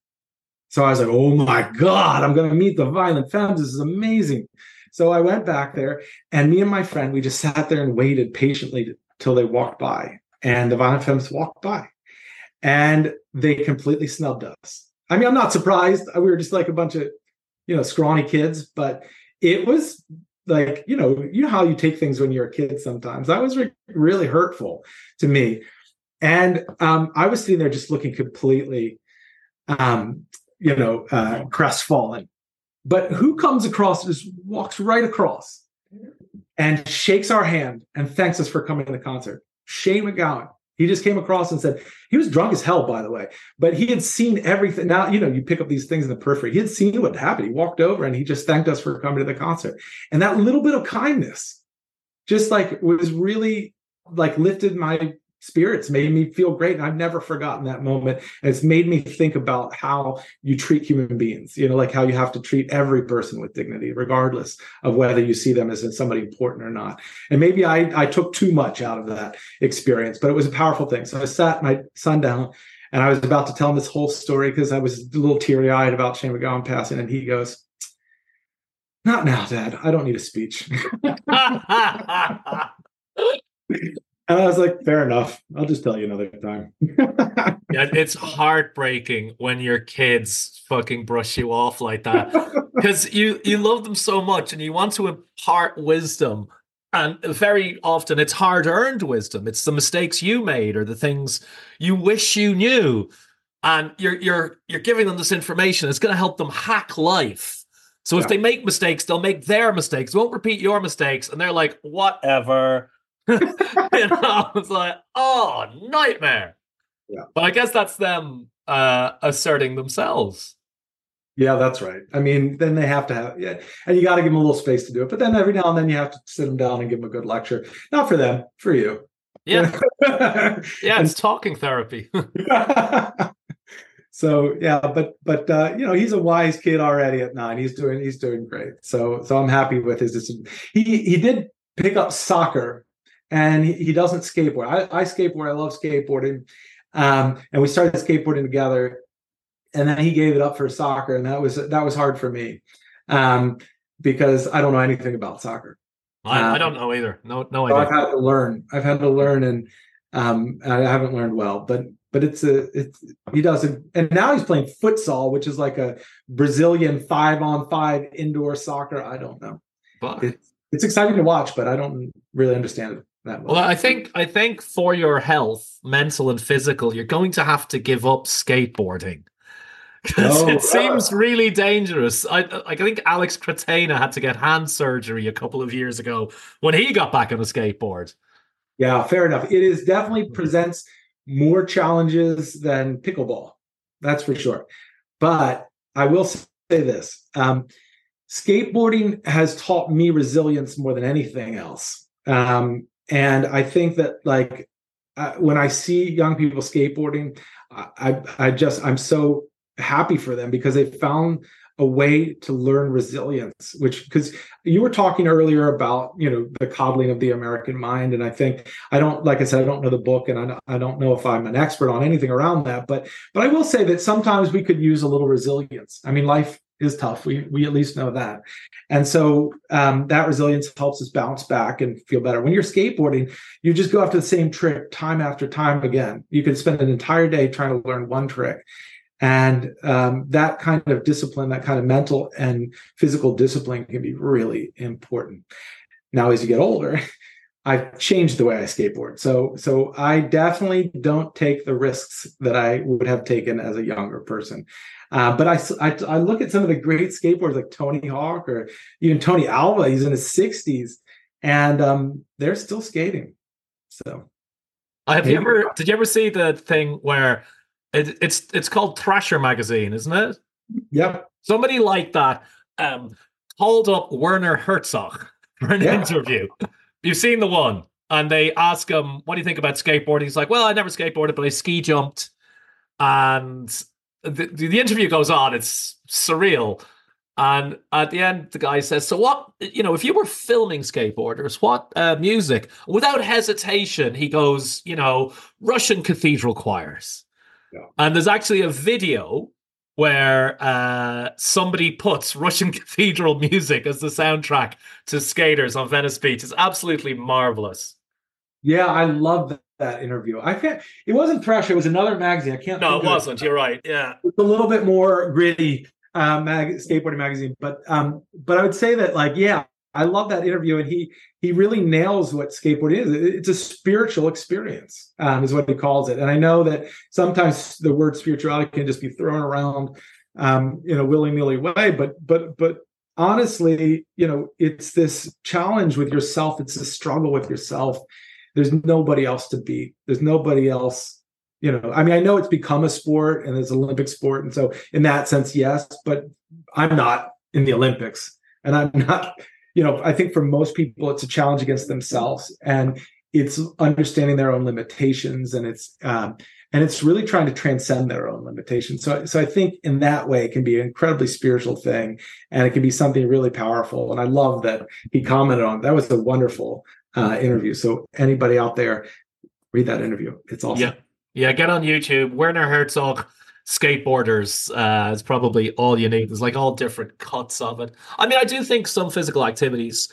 [SPEAKER 2] So I was like, oh my God, I'm going to meet the Violent Femmes. This is amazing. So I went back there, and me and my friend, we just sat there and waited patiently till they walked by. And the Violent Femmes walked by, and they completely snubbed us. I mean, I'm not surprised. We were just like a bunch of, you know, scrawny kids, but it was like, you know, you know how you take things when you're a kid sometimes. That was re- really hurtful to me. And um, I was sitting there just looking completely, um, you know, uh, crestfallen. But who comes across, just walks right across and shakes our hand and thanks us for coming to the concert? Shane McGowan. He just came across and said, he was drunk as hell, by the way, but he had seen everything. Now, you know, you pick up these things in the periphery. He had seen what happened. He walked over and he just thanked us for coming to the concert. And that little bit of kindness just like was really like lifted my spirits made me feel great and i've never forgotten that moment. And it's made me think about how you treat human beings you know like how you have to treat every person with dignity regardless of whether you see them as somebody important or not. And maybe i i took too much out of that experience but it was a powerful thing. So i sat my son down and i was about to tell him this whole story because i was a little teary-eyed about shane mcgowan passing and he goes not now dad. I don't need a speech And I was like, fair enough. I'll just tell you another time.
[SPEAKER 1] yeah, it's heartbreaking when your kids fucking brush you off like that. Because you you love them so much and you want to impart wisdom. And very often it's hard earned wisdom. It's the mistakes you made or the things you wish you knew. And you're you're you're giving them this information. It's going to help them hack life. So if yeah. they make mistakes, they'll make their mistakes. Won't repeat your mistakes. And they're like, whatever I was like, oh, nightmare.
[SPEAKER 2] Yeah.
[SPEAKER 1] But I guess that's them uh, asserting themselves.
[SPEAKER 2] Yeah, that's right. I mean, then they have to have, yeah, and you got to give them a little space to do it. But then every now and then you have to sit them down and give them a good lecture. Not for them, for you.
[SPEAKER 1] Yeah. yeah, it's talking therapy.
[SPEAKER 2] so yeah, but but uh, you know, he's a wise kid already at nine. He's doing he's doing great. So so I'm happy with his decision. He he did pick up soccer and he, he doesn't skateboard. I, I, skateboard. I love skateboarding. Um, and we started skateboarding together. And then he gave it up for soccer, and that was that was hard for me um, because I don't know anything about soccer.
[SPEAKER 1] I, um, I don't know either. No, no idea.
[SPEAKER 2] I've had to learn. I've had to learn, and um, I haven't learned well. But but it's a it's he does it, and now he's playing futsal, which is like a Brazilian five on five indoor soccer. I don't know. But it's, it's exciting to watch, but I don't really understand it
[SPEAKER 1] well, I think I think for your health, mental and physical, you're going to have to give up skateboarding because oh, it seems really dangerous. I I think Alex Kratena had to get hand surgery a couple of years ago when he got back on a skateboard.
[SPEAKER 2] Yeah, fair enough. It is definitely presents more challenges than pickleball. That's for sure. But I will say this: um, skateboarding has taught me resilience more than anything else. Um, and I think that like uh, when I see young people skateboarding, I I just I'm so happy for them because they found a way to learn resilience which because you were talking earlier about you know the coddling of the american mind. And i think i don't like i said i don't know the book and i, I don't know if i'm an expert on anything around that. But but i will say that sometimes we could use a little resilience. I mean life is tough. We we at least know that, and so um, that resilience helps us bounce back and feel better. When you're skateboarding, you just go after the same trick time after time again. You can spend an entire day trying to learn one trick, and um, that kind of discipline, that kind of mental and physical discipline, can be really important. Now, as you get older. I've changed the way I skateboard. So so I definitely don't take the risks that I would have taken as a younger person. Uh, but I, I, I look at some of the great skateboarders like Tony Hawk or even Tony Alva. He's in his 60s, and um, they're still skating. So, I
[SPEAKER 1] have you ever? Did you ever see the thing where it, it's it's called Thrasher magazine, isn't it?
[SPEAKER 2] Yep.
[SPEAKER 1] Somebody like that um, called up Werner Herzog for an yeah. interview. You've seen the one, and they ask him, "What do you think about skateboarding?" He's like, "Well, I never skateboarded, but I ski jumped." And the, the interview goes on. It's surreal. And at the end, the guy says, So, what, you know, if you were filming skateboarders, what uh, music? Without hesitation, he goes, You know, Russian cathedral choirs. Yeah. And there's actually a video where uh, somebody puts Russian cathedral music as the soundtrack to skaters on Venice Beach. It's absolutely marvelous.
[SPEAKER 2] Yeah, I love that interview. I can't. It wasn't Thrasher. It was another magazine. I can't.
[SPEAKER 1] No, it wasn't. It. You're right. Yeah,
[SPEAKER 2] it's a little bit more gritty um, mag- skateboarding magazine. But um, but I would say that like yeah, I love that interview, and he he really nails what skateboarding is. It's a spiritual experience, um, is what he calls it. And I know that sometimes the word spirituality can just be thrown around um, in a willy nilly way, but but but honestly, you know, it's this challenge with yourself. It's a struggle with yourself there's nobody else to beat. There's nobody else. You know, I mean, I know it's become a sport and it's an Olympic sport, and so in that sense, yes. But I'm not in the Olympics, and I'm not. You know, I think for most people, it's a challenge against themselves, and it's understanding their own limitations, and it's um, and it's really trying to transcend their own limitations. So, so I think in that way, it can be an incredibly spiritual thing, and it can be something really powerful. And I love that he commented on. That was a wonderful uh, interview. So, anybody out there, read that interview. It's awesome.
[SPEAKER 1] Yeah, yeah. Get on YouTube. Werner Herzog skateboarders uh, is probably all you need. There's like all different cuts of it. I mean, I do think some physical activities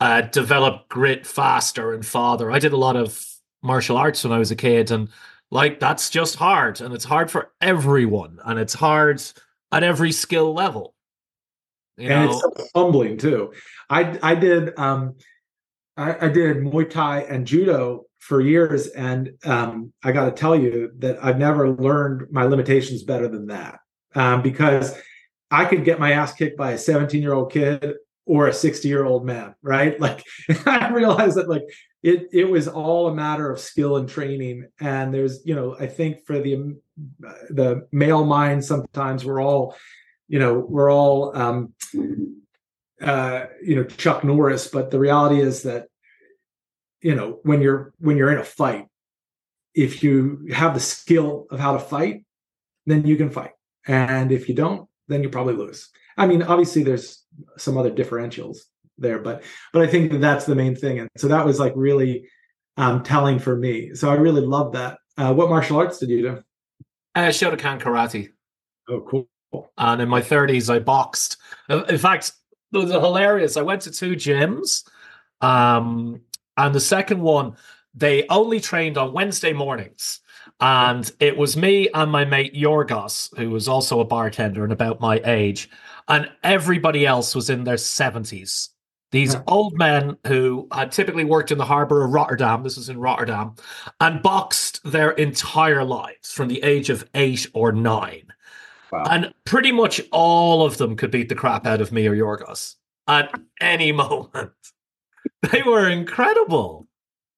[SPEAKER 1] uh, develop grit faster and farther. I did a lot of martial arts when I was a kid, and like that's just hard, and it's hard for everyone, and it's hard at every skill level.
[SPEAKER 2] You and know? it's humbling too. I I did um I, I did Muay Thai and Judo for years, and um, I got to tell you that I've never learned my limitations better than that um, because I could get my ass kicked by a 17 year old kid or a 60 year old man, right? Like I realized that like it it was all a matter of skill and training and there's you know i think for the the male mind sometimes we're all you know we're all um uh you know chuck norris but the reality is that you know when you're when you're in a fight if you have the skill of how to fight then you can fight. And if you don't then you probably lose. I mean obviously there's some other differentials there but but i think that that's the main thing. And so that was like really um telling for me. So i really love that. Uh what martial arts did you do?
[SPEAKER 1] Uh shotokan karate.
[SPEAKER 2] Oh cool.
[SPEAKER 1] And in my 30s i boxed. In fact it was hilarious i went to two gyms um and the second one they only trained on wednesday mornings and it was me and my mate Yorgos, who was also a bartender and about my age, and everybody else was in their 70s. These old men who had typically worked in the harbour of Rotterdam, this was in Rotterdam, and boxed their entire lives from the age of eight or nine. Wow. And pretty much all of them could beat the crap out of me or Yorgos at any moment. They were incredible.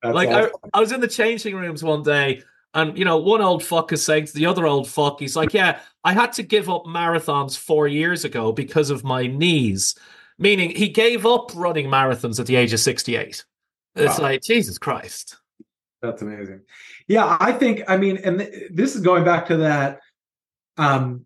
[SPEAKER 1] That's like awesome. I, I was in the changing rooms one day, and you know, one old fuck is saying to the other old fuck, he's like, Yeah, I had to give up marathons four years ago because of my knees meaning he gave up running marathons at the age of 68. It's wow. like, Jesus Christ.
[SPEAKER 2] That's amazing. Yeah, I think, I mean, and th- this is going back to that, um,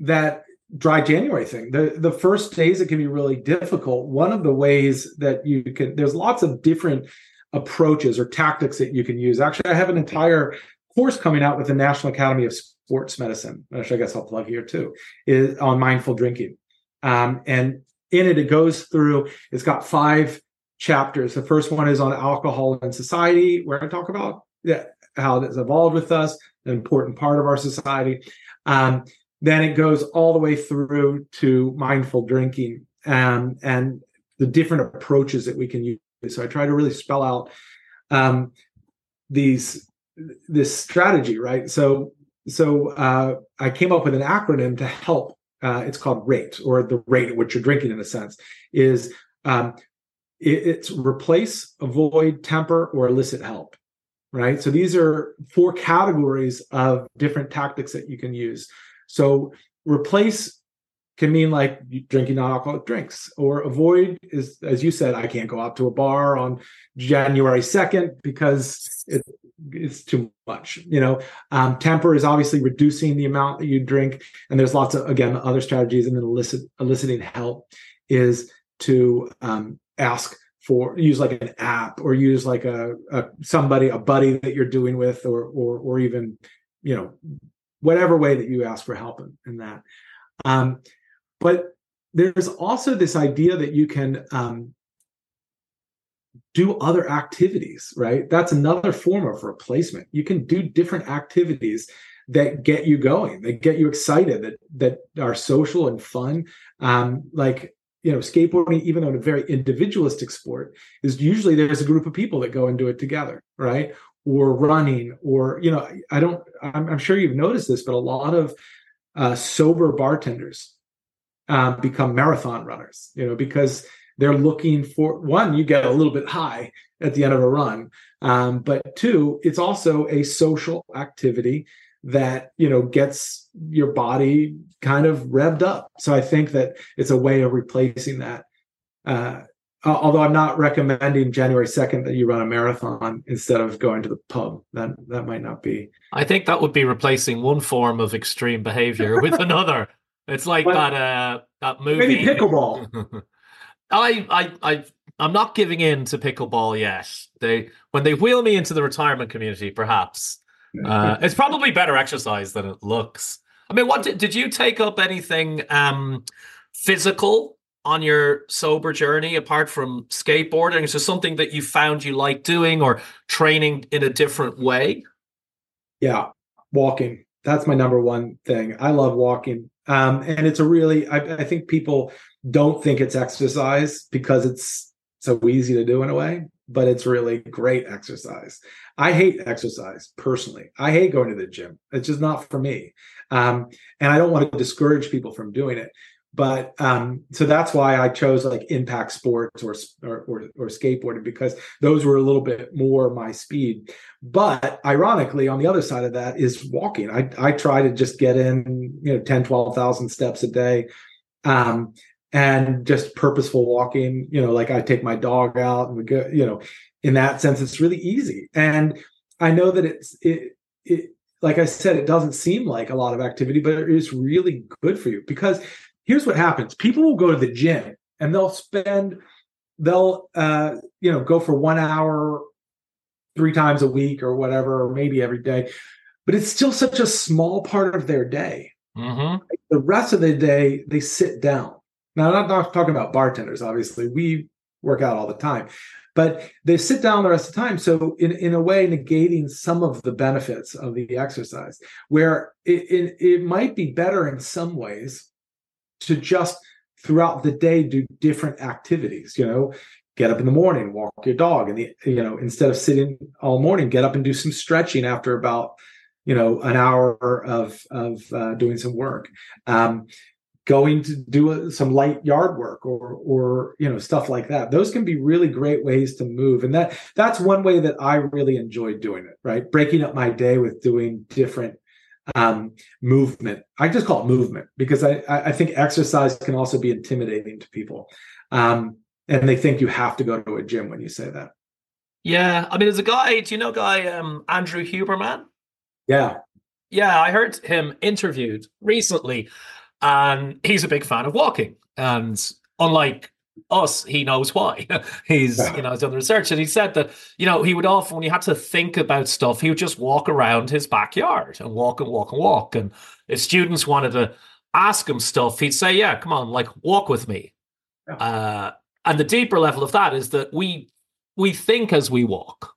[SPEAKER 2] that dry January thing. The the first days it can be really difficult. One of the ways that you can there's lots of different approaches or tactics that you can use. Actually, I have an entire course coming out with the National Academy of Sports Medicine, which I guess I'll plug here too, is on mindful drinking. Um, and in it, it goes through, it's got five chapters. The first one is on alcohol and society, where I talk about how it's evolved with us, an important part of our society. Um, then it goes all the way through to mindful drinking um, and the different approaches that we can use. So I try to really spell out um, these this strategy, right? So so uh, I came up with an acronym to help uh, it's called rate or the rate at which you're drinking in a sense is um, it, it's replace avoid temper or elicit help right so these are four categories of different tactics that you can use so replace can mean like drinking non-alcoholic drinks or avoid is as you said i can't go out to a bar on january 2nd because it, it's too much you know? Um, temper is obviously reducing the amount that you drink and there's lots of again other strategies and then elicit, eliciting help is to um, ask for use like an app or use like a, a somebody a buddy that you're doing with or or or even you know whatever way that you ask for help in, in that um, but there's also this idea that you can um, do other activities, right? That's another form of replacement. You can do different activities that get you going, that get you excited, that that are social and fun. Um, like you know, skateboarding, even though a very individualistic sport, is usually there's a group of people that go and do it together, right? Or running, or you know, I don't. I'm, I'm sure you've noticed this, but a lot of uh, sober bartenders um, become marathon runners, you know, because they're looking for one, you get a little bit high at the end of a run. Um, but two, it's also a social activity that you know gets your body kind of revved up. So I think that it's a way of replacing that. Uh, although I'm not recommending January 2nd that you run a marathon instead of going to the pub. That that might not be.
[SPEAKER 1] I think that would be replacing one form of extreme behavior with another. It's like that uh that movie
[SPEAKER 2] maybe pickleball.
[SPEAKER 1] I I I I'm not giving in to pickleball yet. They when they wheel me into the retirement community, perhaps. Uh, it's probably better exercise than it looks. I mean, what did, did you take up anything um, physical on your sober journey apart from skateboarding? Is there something that you found you like doing or training in a different way?
[SPEAKER 2] Yeah, walking. That's my number one thing. I love walking. Um, and it's a really, I, I think people don't think it's exercise because it's so easy to do in a way, but it's really great exercise. I hate exercise personally. I hate going to the gym. It's just not for me. Um, and I don't want to discourage people from doing it but um, so that's why I chose like impact sports or, or, or skateboarding because those were a little bit more my speed. But ironically, on the other side of that is walking. I I try to just get in you know 10, 12,000 steps a day. Um, and just purposeful walking, you know, like I take my dog out and we go, you know, in that sense, it's really easy. And I know that it's it it like I said, it doesn't seem like a lot of activity, but it is really good for you because here's what happens. People will go to the gym and they'll spend they'll uh you know go for one hour three times a week or whatever or maybe every day but it's still such a small part of their day.
[SPEAKER 1] Mm-hmm.
[SPEAKER 2] the rest of the day they sit down. Now i'm not talking about bartenders obviously. We work out all the time but they sit down the rest of the time. So in, in a way negating some of the benefits of the exercise where it, it, it might be better in some ways to just throughout the day do different activities you know? Get up in the morning walk your dog and the, you know instead of sitting all morning get up and do some stretching after about you know an hour of of uh, doing some work. Um, going to do a, some light yard work or or you know stuff like that. Those can be really great ways to move and that that's one way that i really enjoy doing it right? Breaking up my day with doing different um, movement. I just call it movement because I, I think exercise can also be intimidating to people. Um, and they think you have to go to a gym when you say that.
[SPEAKER 1] Yeah. I mean, there's a guy, do you know guy um, Andrew Huberman?
[SPEAKER 2] Yeah.
[SPEAKER 1] Yeah, I heard him interviewed recently, and he's a big fan of walking. And unlike us, he knows why. he's you know he's done the research, and he said that you know he would often when he had to think about stuff, he would just walk around his backyard and walk and walk and walk. And if students wanted to ask him stuff, he'd say, "Yeah, come on, like walk with me." Yeah. Uh, and the deeper level of that is that we we think as we walk,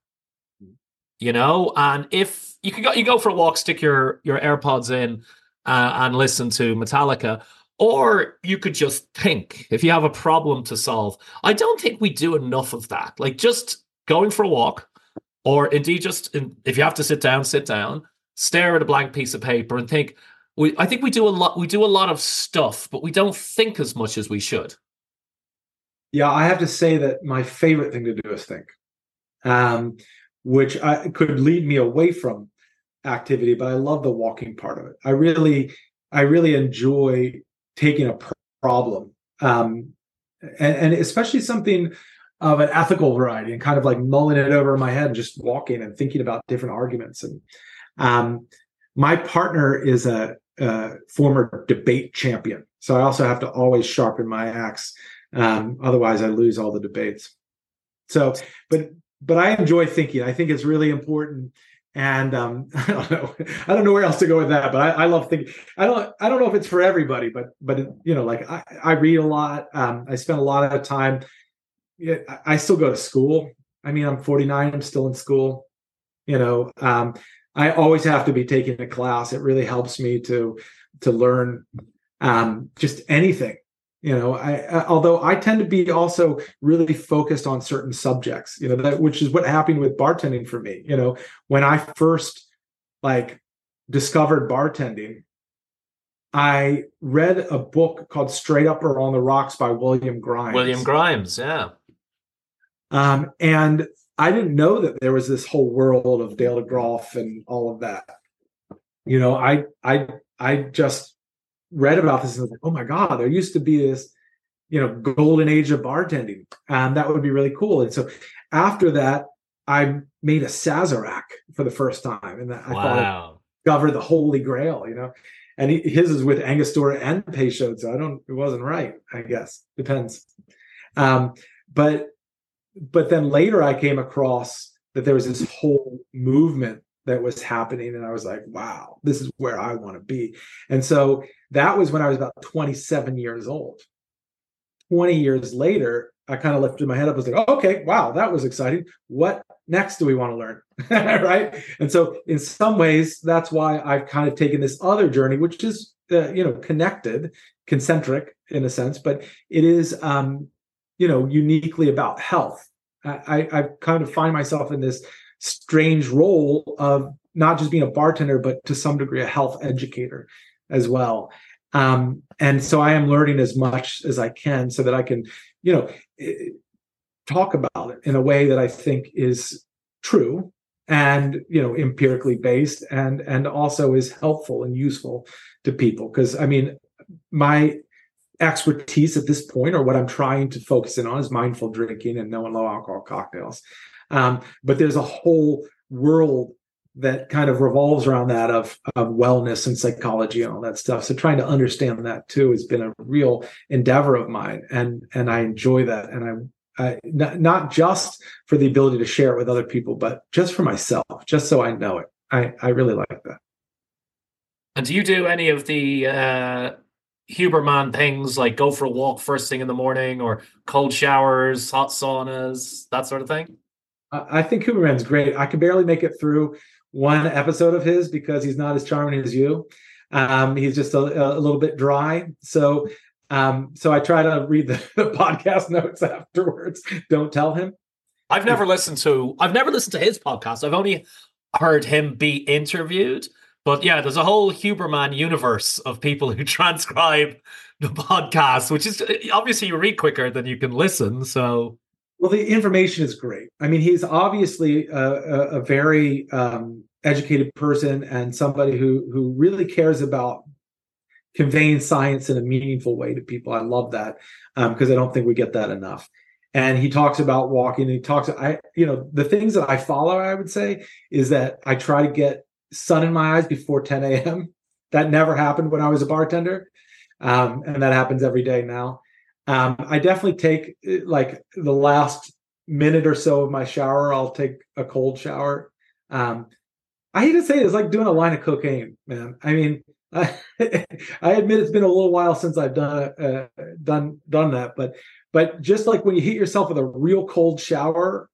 [SPEAKER 1] mm. you know. And if you can go, you go for a walk, stick your your AirPods in, uh, and listen to Metallica or you could just think if you have a problem to solve. I don't think we do enough of that. Like just going for a walk, or indeed just in, if you have to sit down, sit down, stare at a blank piece of paper and think. We, I think we do a lot. We do a lot of stuff, but we don't think as much as we should.
[SPEAKER 2] Yeah, I have to say that my favorite thing to do is think, um, which I, could lead me away from activity. But I love the walking part of it. I really, I really enjoy taking a problem um, and, and, especially something of an ethical variety and kind of like mulling it over in my head and just walking and thinking about different arguments. And um, my partner is a, a, former debate champion so i also have to always sharpen my axe um, otherwise i lose all the debates. So but but i enjoy thinking. I think it's really important and um, I don't know, I don't know where else to go with that. But I, I, love thinking. I don't, I don't know if it's for everybody, but but you know, like I, I read a lot. Um, I spend a lot of time. I still go to school. I mean, I'm 49. I'm still in school. You know, um, I always have to be taking a class. It really helps me to to learn um, just anything you know I, although i tend to be also really focused on certain subjects you know that which is what happened with bartending for me. You know when i first like discovered bartending i read a book called straight up or on the rocks by william grimes.
[SPEAKER 1] William grimes yeah.
[SPEAKER 2] Um and I didn't know that there was this whole world of Dale DeGroff and all of that. You know, I I I just read about this and was like, oh my god, there used to be this, you know, golden age of bartending, and that would be really cool. And so after that, I made a Sazerac for the first time, and I wow. covered the holy grail, you know. And he, his is with Angostura and Peychaud, so I don't. It wasn't right, I guess. Depends. Um, but but then later I came across that there was this whole movement that was happening and I was like, wow, this is where I want to be. And so that was when I was about 27 years old. 20 years later, I kind of lifted my head up. I was like, oh, okay, wow, that was exciting. What next do we want to learn? right. And so, in some ways, that's why I've kind of taken this other journey, which is, uh, you know, connected, concentric in a sense, but it is um, you know uniquely about health I, I kind of find myself in this strange role of not just being a bartender but to some degree a health educator as well um, and so i am learning as much as i can so that i can you know talk about it in a way that i think is true and you know empirically based and and also is helpful and useful to people because i mean my expertise at this point or what I'm trying to focus in on is mindful drinking and no and low alcohol cocktails. Um, but there's a whole world that kind of revolves around that of, of wellness and psychology and all that stuff. So trying to understand that too has been a real endeavor of mine, and and I enjoy that. And I, I not, not just for the ability to share it with other people, but just for myself, just so I know it. I I really like that.
[SPEAKER 1] And do you do any of the uh, Huberman things like go for a walk first thing in the morning or cold showers, hot saunas, that sort of thing?
[SPEAKER 2] I think Huberman's great. I can barely make it through one episode of his because he's not as charming as you. Um, he's just a, a, little bit dry. So, um, so I try to read the, the podcast notes afterwards. Don't tell him.
[SPEAKER 1] I've never listened to. I've never listened to his podcast. I've only heard him be interviewed. But yeah, there's a whole Huberman universe of people who transcribe the podcast, which is obviously you read quicker than you can listen. So,
[SPEAKER 2] well, the information is great. I mean, he's obviously a, a, a very um, educated person and somebody who who really cares about conveying science in a meaningful way to people. I love that because um, I don't think we get that enough. And he talks about walking. He talks. I you know the things that I follow. I would say is that I try to get sun in my eyes before 10 a.m. That never happened when I was a bartender. Um, and that happens every day now. Um, I definitely take like the last minute or so of my shower, I'll take a cold shower. Um, I hate to say it, it's like doing a line of cocaine, man. I mean, I, I admit it's been a little while since I've done uh, done done that, but but just like when you hit yourself with a real cold shower,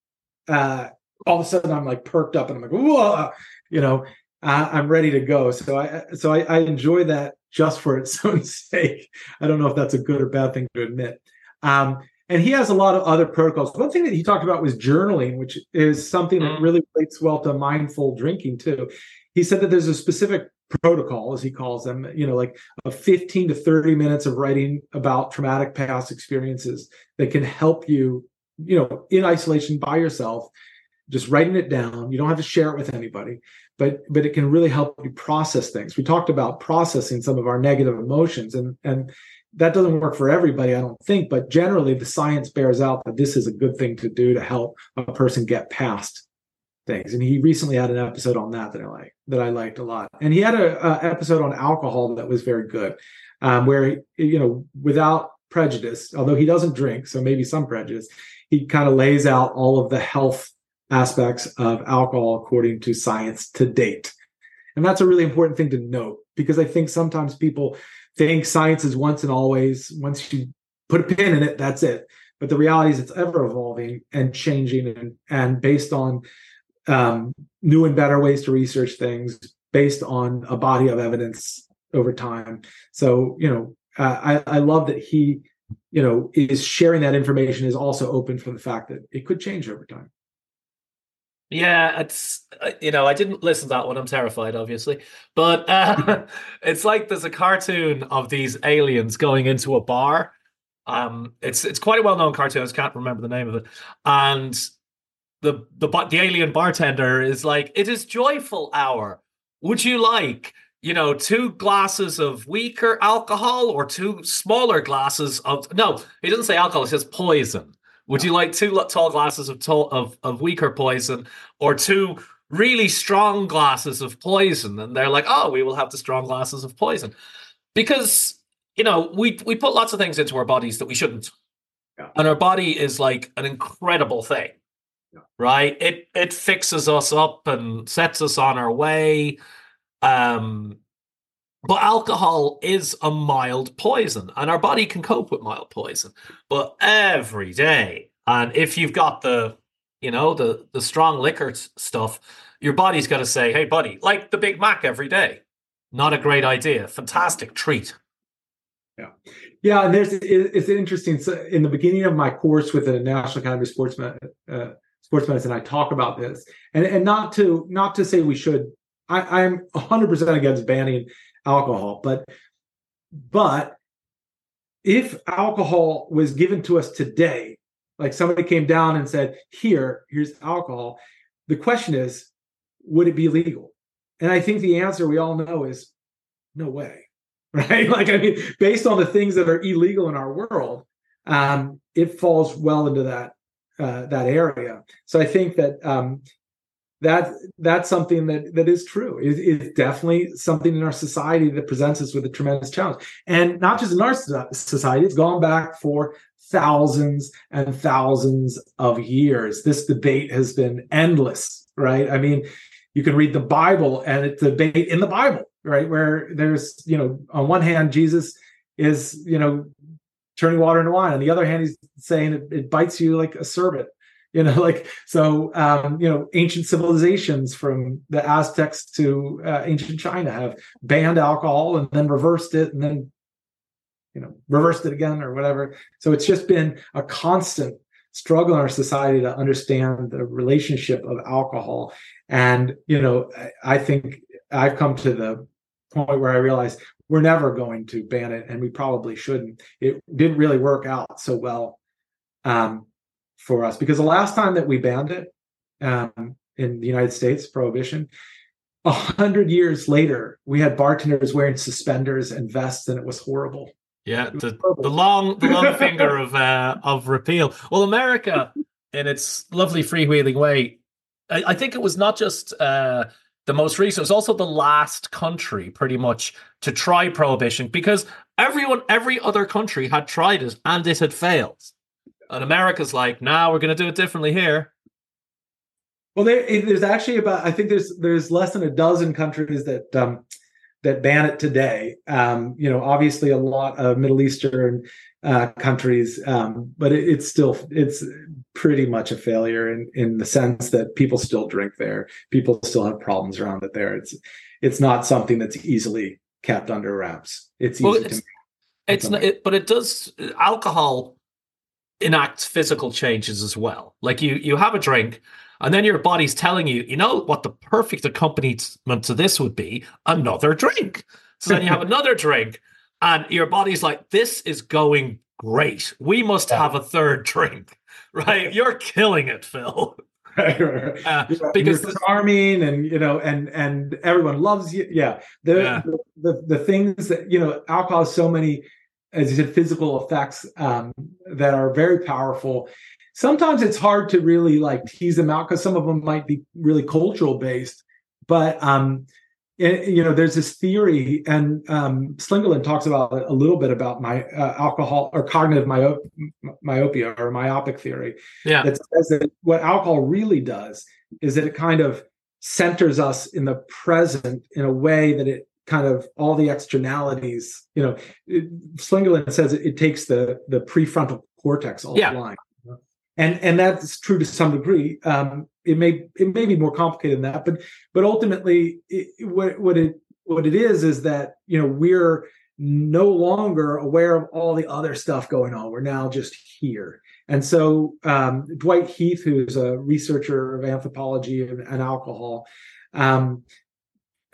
[SPEAKER 2] uh, all of a sudden I'm like perked up and I'm like, whoa, you know, I'm ready to go. So I so I, I, enjoy that just for its own sake. I don't know if that's a good or bad thing to admit. Um, and he has a lot of other protocols. One thing that he talked about was journaling, which is something that mm. really relates well to mindful drinking too. He said that there's a specific protocol, as he calls them, you know, like a 15 to 30 minutes of writing about traumatic past experiences that can help you, you know, in isolation by yourself, just writing it down. You don't have to share it with anybody but but it can really help you process things. We talked about processing some of our negative emotions, and and that doesn't work for everybody, I don't think. But generally, the science bears out that this is a good thing to do to help a person get past things. And he recently had an episode on that that I like that I liked a lot. And he had a, a episode on alcohol that was very good, um, where you know without prejudice, although he doesn't drink, so maybe some prejudice, he kind of lays out all of the health aspects of alcohol according to science to date. And that's a really important thing to note because I think sometimes people think science is once and always, once you put a pin in it, that's it. But the reality is it's ever evolving and changing and, and based on um, new and better ways to research things based on a body of evidence over time. So, you know, uh, I, I love that he, you know, is sharing that information is also open for the fact that it could change over time.
[SPEAKER 1] Yeah, it's uh, you know I didn't listen to that one. I'm terrified, obviously, but uh, it's like there's a cartoon of these aliens going into a bar. Um, it's it's quite a well known cartoon. I just can't remember the name of it, and the the the alien bartender is like, "It is joyful hour. Would you like?" you know, two glasses of weaker alcohol or two smaller glasses of no, he doesn't say alcohol, he says poison. Would you like two tall glasses of tall, of of weaker poison or two really strong glasses of poison? And they're like, oh, we will have the strong glasses of poison, because you know we we put lots of things into our bodies that we shouldn't, yeah. and our body is like an incredible thing, yeah. right? It it fixes us up and sets us on our way. Um, but alcohol is a mild poison, and our body can cope with mild poison. But every day, and if you've got the, you know, the the strong liquor stuff, your body's got to say, "Hey, buddy, like the Big Mac every day." Not a great idea. Fantastic treat.
[SPEAKER 2] Yeah, yeah. And there's it's interesting. So in the beginning of my course with the National Academy of Sports uh, Sports Medicine, I talk about this, and and not to not to say we should. I, I'm 100 percent against banning alcohol. But but if alcohol was given to us today, like somebody came down and said, "Here, here's alcohol," the question is, would it be legal? And I think the answer we all know is no way. Right? Like I mean, based on the things that are illegal in our world, um, it falls well into that uh, that area. So I think that um, that that's something that that is true. It, it's definitely something in our society that presents us with a tremendous challenge, and not just in our society. It's gone back for thousands and thousands of years. This debate has been endless, right? I mean, you can read the Bible, and it's a debate in the Bible, right? Where there's, you know, on one hand, Jesus is, you know, turning water into wine. On the other hand, he's saying it, it bites you like a serpent you know like so um, you know ancient civilizations from the aztecs to uh, ancient china have banned alcohol and then reversed it and then you know reversed it again or whatever. So it's just been a constant struggle in our society to understand the relationship of alcohol. And you know i think i've come to the point where i realize we're never going to ban it and we probably shouldn't. It didn't really work out so well um, for us because the last time that we banned it um, in the United States, prohibition, a hundred years later, we had bartenders wearing suspenders and vests, and it was horrible.
[SPEAKER 1] Yeah, was the, horrible. the long the long finger of uh, of repeal. Well, America, in its lovely freewheeling way, I, I think it was not just. Uh, the most recent it was also the last country pretty much to try prohibition because everyone every other country had tried it and it had failed and America's like, nah, we're going to do it differently here.
[SPEAKER 2] Well, there, there's actually about I think there's there's less than a dozen countries that um, that ban it today. Um, you know, obviously a lot of Middle Eastern uh, countries, um, but it, it's still it's pretty much a failure in in the sense that people still drink there. People still have problems around it there. It's it's not something that's easily kept under wraps. It's easy well,
[SPEAKER 1] it's, to. It's not, it, but it does alcohol enacts physical changes as well. Like you you have a drink and then your body's telling you, you know what the perfect accompaniment to this would be? Another drink. So then you have another drink and your body's like this is going great. We must have a third drink. Right? You're killing it, Phil.
[SPEAKER 2] Right, right, Uh, because you're charming and you know and and everyone loves you yeah the, yeah. the the the things that you know alcohol has so many as you said, physical effects um, that are very powerful. Sometimes it's hard to really like tease them out because some of them might be really cultural based. But um, it, you know, there's this theory, and um, Slingerland talks about it a little bit about my uh, alcohol or cognitive myop- myopia or myopic theory.
[SPEAKER 1] Yeah,
[SPEAKER 2] that says that what alcohol really does is that it kind of centers us in the present in a way that it kind of all the externalities. You know, it, Slingerland says it, it, takes the the prefrontal cortex offline. Yeah. And and that's true to some degree. Um, it may it may be more complicated than that, but but ultimately, it, what what it what it is is that you know we're no longer aware of all the other stuff going on. We're now just here. And so um, Dwight Heath, who's a researcher of anthropology and, and alcohol, um,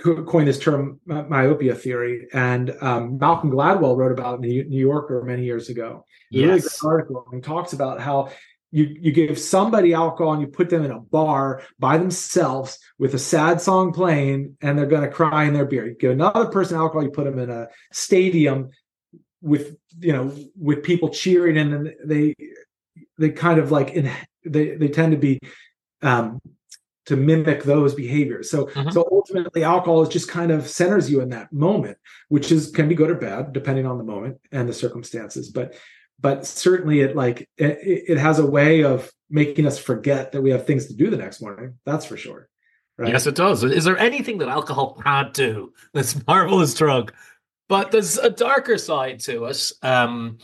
[SPEAKER 2] coined this term myopia theory and um, malcolm gladwell wrote about it in the new yorker many years ago
[SPEAKER 1] yes.
[SPEAKER 2] really good article and talks about how you you give somebody alcohol and you put them in a bar by themselves with a sad song playing and they're going to cry in their beer you give another person alcohol you put them in a stadium with you know with people cheering and then they they kind of like in they they tend to be um to mimic those behaviors so
[SPEAKER 1] Mhm.
[SPEAKER 2] so ultimately alcohol is just kind of centers you in that moment which is can be good or bad depending on the moment and the circumstances but but certainly it like it, it has a way of making us forget that we have things to do the next morning that's for sure right
[SPEAKER 1] Yes, it does. Is there anything that alcohol can't do? This marvelous drug, but there's a darker side to us. Um,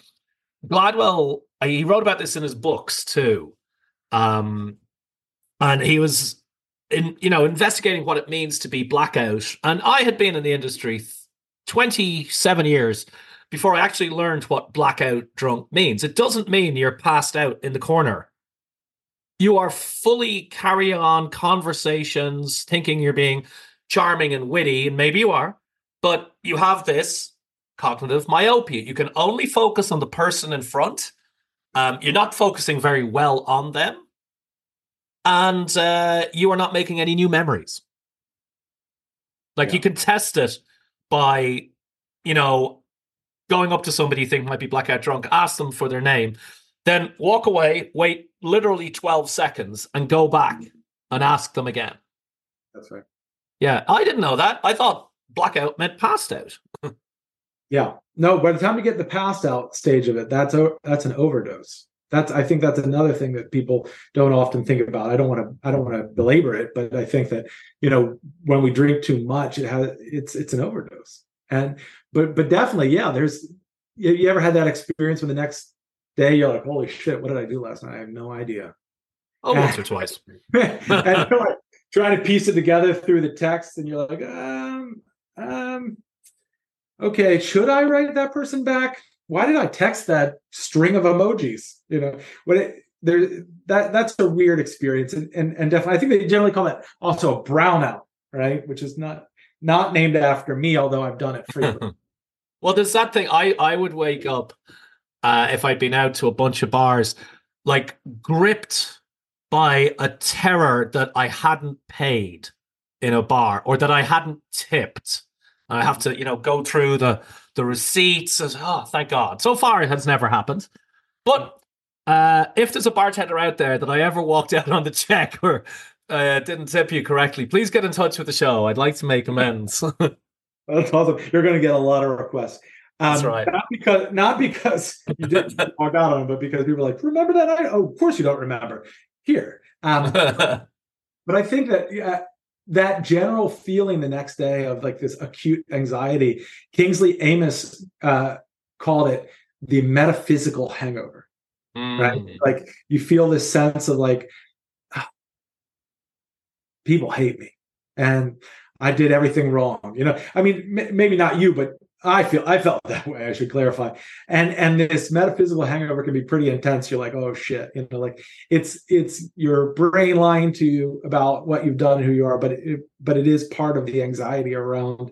[SPEAKER 1] Gladwell, uh, he wrote about this in his books too, um, and he was in, you know, investigating what it means to be blackout. And I had been in the industry twenty seven years before I actually learned what blackout drunk means. It doesn't mean you're passed out in the corner you are fully carrying on conversations, thinking you're being charming and witty, and maybe you are, but you have this cognitive myopia. You can only focus on the person in front. Um, you're not focusing very well on them, and uh, you are not making any new memories. Like
[SPEAKER 2] Yeah.
[SPEAKER 1] you can test it by, you know, going up to somebody you think might be blackout drunk, ask them for their name, then walk away, wait literally 12 seconds, and go back and ask them again.
[SPEAKER 2] that's right
[SPEAKER 1] Yeah, I didn't know that. I thought blackout meant passed out.
[SPEAKER 2] yeah no by the time you get the passed out stage of it that's that's an overdose that's i think that's another thing that people don't often think about. I don't want to i don't want to belabor it but i think that you know when we drink too much it has it's it's an overdose. And but but definitely yeah there's you, you ever had that experience when the next day you're like holy shit what did i do last night? I have no idea.
[SPEAKER 1] Oh, once or twice.
[SPEAKER 2] and like trying to piece it together through the text and you're like um um okay should i write that person back why did i text that string of emojis you know what it there that that's a weird experience and, and and definitely i think they generally call that also a brownout right which is not not named after me although i've done it frequently
[SPEAKER 1] well, there's that thing. I, I would wake up uh, if I'd been out to a bunch of bars, like gripped by a terror that I hadn't paid in a bar or that I hadn't tipped. I have to, you know, go through the the receipts. As, oh, thank God. So far, it has never happened. But uh, if there's a bartender out there that I ever walked out on the check or uh, didn't tip you correctly, please get in touch with the show. I'd like to make amends.
[SPEAKER 2] That's awesome. You're going to get a lot of requests. Um,
[SPEAKER 1] That's right.
[SPEAKER 2] Not because not because you didn't walk out on them, but because people are like, remember that night? Oh, of course you don't remember. Here, um, but I think that yeah, that general feeling the next day of like this acute anxiety, Kingsley Amis uh, called it the metaphysical hangover. Right,
[SPEAKER 1] Mm.
[SPEAKER 2] like you feel this sense of like "Ah, people hate me, and I did everything wrong. You know, I mean, m- maybe not you, but I feel I felt that way. I should clarify. And and this metaphysical hangover can be pretty intense. You're like, oh shit, you know, like it's it's your brain lying to you about what you've done and who you are, but it, but it is part of the anxiety around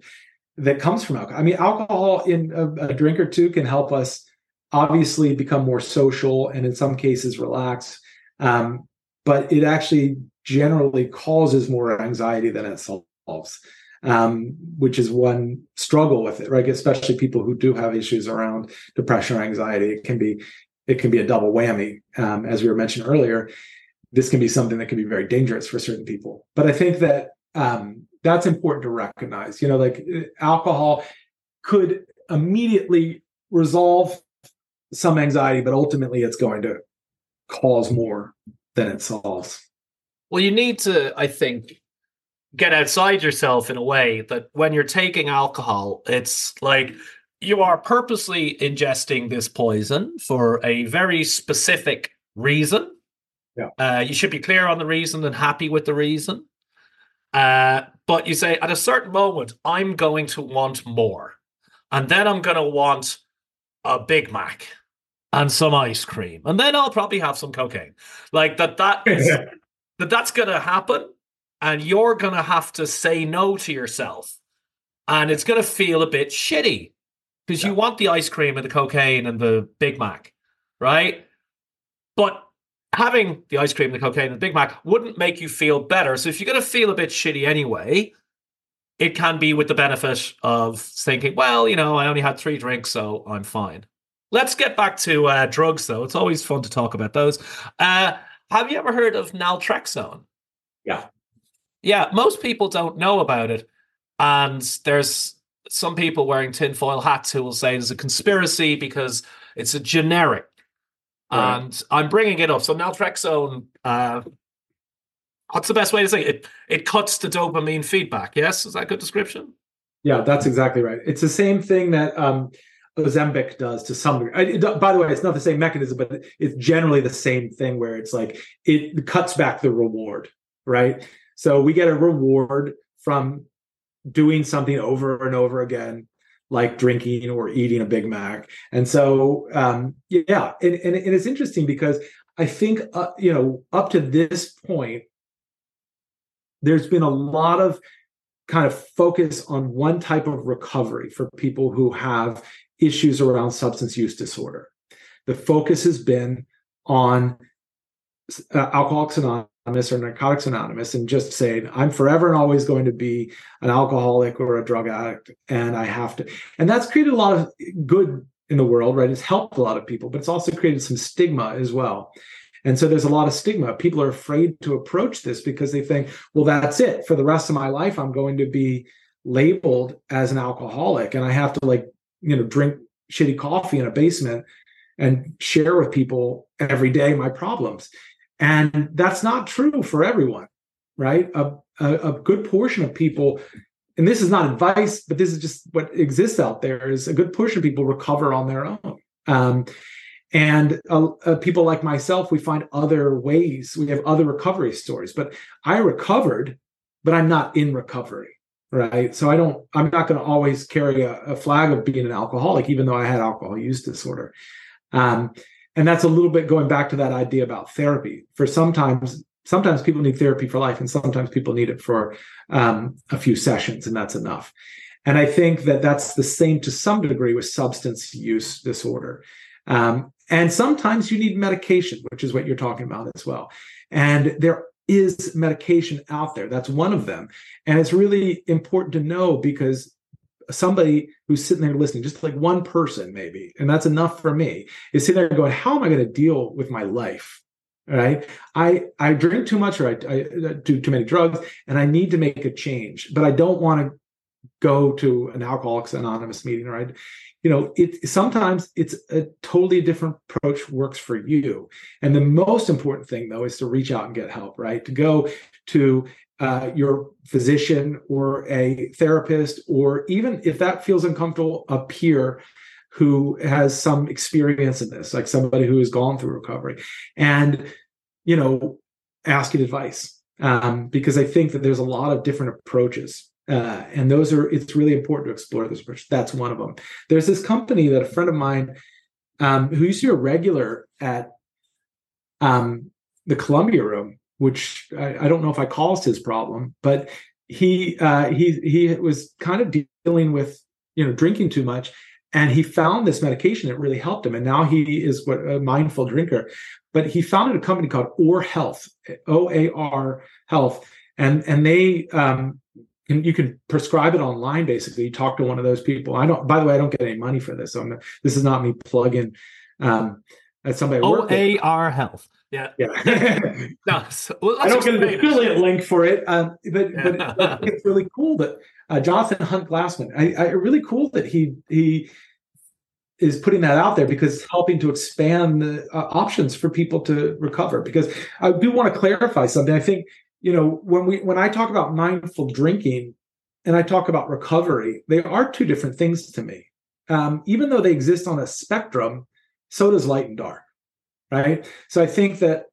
[SPEAKER 2] that comes from alcohol. I mean, alcohol in a, a drink or two can help us obviously become more social and in some cases relax. Um, but it actually generally causes more anxiety than it solves um, which is one struggle with it, right? Especially people who do have issues around depression or anxiety. It can be it can be a double whammy. Um, as we were mentioned earlier, this can be something that can be very dangerous for certain people. But I think that um, that's important to recognize. You know, like uh, alcohol could immediately resolve some anxiety, but ultimately it's going to cause more than it solves.
[SPEAKER 1] Well, you need to, I think, get outside yourself in a way that when you're taking alcohol, it's like you are purposely ingesting this poison for a very specific reason.
[SPEAKER 2] Yeah.
[SPEAKER 1] Uh, you should be clear on the reason and happy with the reason. Uh, but you say at a certain moment, I'm going to want more. And then I'm going to want a Big Mac and some ice cream. And then I'll probably have some cocaine. Like that, that is that that's going to happen and you're going to have to say no to yourself and it's going to feel a bit shitty because you want the ice cream and the cocaine and the big mac right but having the ice cream, and the cocaine, and the Big Mac wouldn't make you feel better. So if you're going to feel a bit shitty anyway, it can be with the benefit of thinking, well, you know, I only had three drinks, so I'm fine. Let's get back to uh, drugs, though. It's always fun to talk about those. Uh, have you ever heard of naltrexone?
[SPEAKER 2] Yeah.
[SPEAKER 1] Yeah, most people don't know about it. And there's some people wearing tinfoil hats who will say there's a conspiracy because it's a generic. Right. And I'm bringing it up. So naltrexone, uh, what's the best way to say it? it? It cuts the dopamine feedback. Yes, is that a good description?
[SPEAKER 2] Yeah, that's exactly right. It's the same thing that um, Ozempic does to some degree. By the way, it's not the same mechanism, but it's generally the same thing where it's like it cuts back the reward, right? So we get a reward from doing something over and over again, like drinking or eating a Big Mac. And so, um, yeah, and, and, and it's interesting because I think, uh, you know, up to this point, there's been a lot of kind of focus on one type of recovery for people who have issues around substance use disorder. The focus has been on uh, Alcoholics Anonymous or Narcotics Anonymous and just saying, I'm forever and always going to be an alcoholic or a drug addict, and I have to. And that's created a lot of good in the world, right? It's helped a lot of people, but it's also created some stigma as well. And so there's a lot of stigma. People are afraid to approach this because they think, well, that's it. For the rest of my life, I'm going to be labeled as an alcoholic and I have to like you know drink shitty coffee in a basement and share with people every day my problems and that's not true for everyone right? A, a, a, good portion of people and this is not advice but this is just what exists out there is a good portion of people recover on their own. Um, and uh, uh, people like myself we find other ways we have other recovery stories but i recovered but i'm not in recovery right? So i don't i'm not going to always carry a, a, flag of being an alcoholic even though i had alcohol use disorder. Um, and that's a little bit going back to that idea about therapy for sometimes sometimes people need therapy for life and sometimes people need it for um, a few sessions and that's enough and i think that that's the same to some degree with substance use disorder um, and sometimes you need medication which is what you're talking about as well and there is medication out there. That's one of them. And it's really important to know because somebody who's sitting there listening, just like one person maybe, and that's enough for me, is sitting there going, how am I going to deal with my life? Right. I, I drink too much or I, I uh, do too many drugs and I need to make a change, but I don't want to go to an alcoholics anonymous meeting right you know it sometimes it's a totally different approach works for you and the most important thing though is to reach out and get help right to go to uh, your physician or a therapist or even if that feels uncomfortable a peer who has some experience in this like somebody who has gone through recovery and you know asking advice um, because i think that there's a lot of different approaches uh, and those are it's really important to explore this approach. That's one of them. There's this company that a friend of mine um, who used to be a regular at um, the Columbia Room, which I, I, don't know if I caused his problem, but he uh, he he was kind of dealing with you know drinking too much, and he found this medication that really helped him, and now he is what a mindful drinker. But he founded a company called Oar Health, O A R Health, and and they um, you can prescribe it online basically. You talk to one of those people. I don't by the way i don't get any money for this so I'm, this is not me plugging um as somebody
[SPEAKER 1] oar health
[SPEAKER 2] yeah. Yeah. No, so, well, i don't get an affiliate link for it um, but yeah. but it's really cool that uh, jonathan hunt glassman I, I really cool that he he is putting that out there because it's helping to expand the uh, options for people to recover. Because i do want to clarify something. I think you know when we when i talk about mindful drinking and i talk about recovery they are two different things to me. Um, even though they exist on a spectrum so does light and dark right? So i think that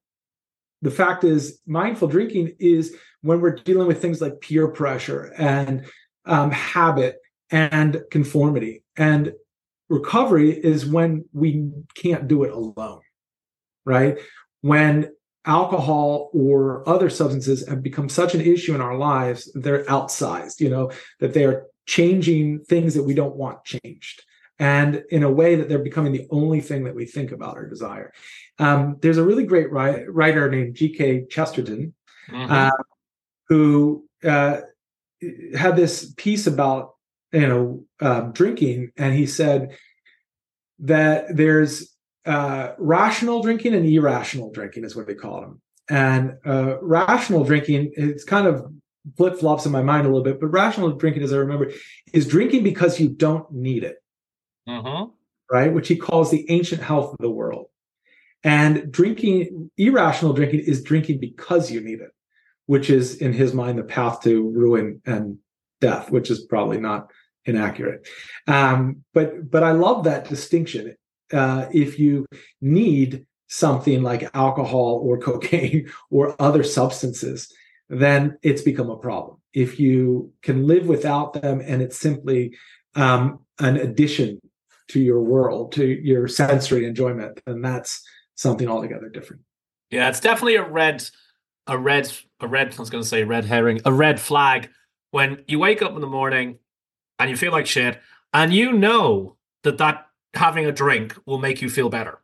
[SPEAKER 2] the fact is mindful drinking is when we're dealing with things like peer pressure and um, habit and conformity. And recovery is when we can't do it alone right? When alcohol or other substances have become such an issue in our lives they're outsized you know that they are changing things that we don't want changed. And in a way that they're becoming the only thing that we think about or desire Um, there's a really great ri- writer named G.K. Chesterton mm-hmm. uh, who uh, had this piece about you know um, drinking, and he said that there's uh, rational drinking and irrational drinking is what they call them. And uh, rational drinking, it's kind of flip flops in my mind a little bit, but rational drinking, as I remember, is drinking because you don't need it,
[SPEAKER 1] mm-hmm.
[SPEAKER 2] right? Which he calls the ancient health of the world. And drinking, irrational drinking, is drinking because you need it, which is in his mind the path to ruin and death, which is probably not inaccurate. Um, but but I love that distinction. Uh, if you need something like alcohol or cocaine or other substances, then it's become a problem. If you can live without them and it's simply um, an addition to your world, to your sensory enjoyment, then that's something altogether different.
[SPEAKER 1] Yeah, it's definitely a red, a red, a red. I was going to say red herring, a red flag when you wake up in the morning and you feel like shit, and you know that that having a drink will make you feel better.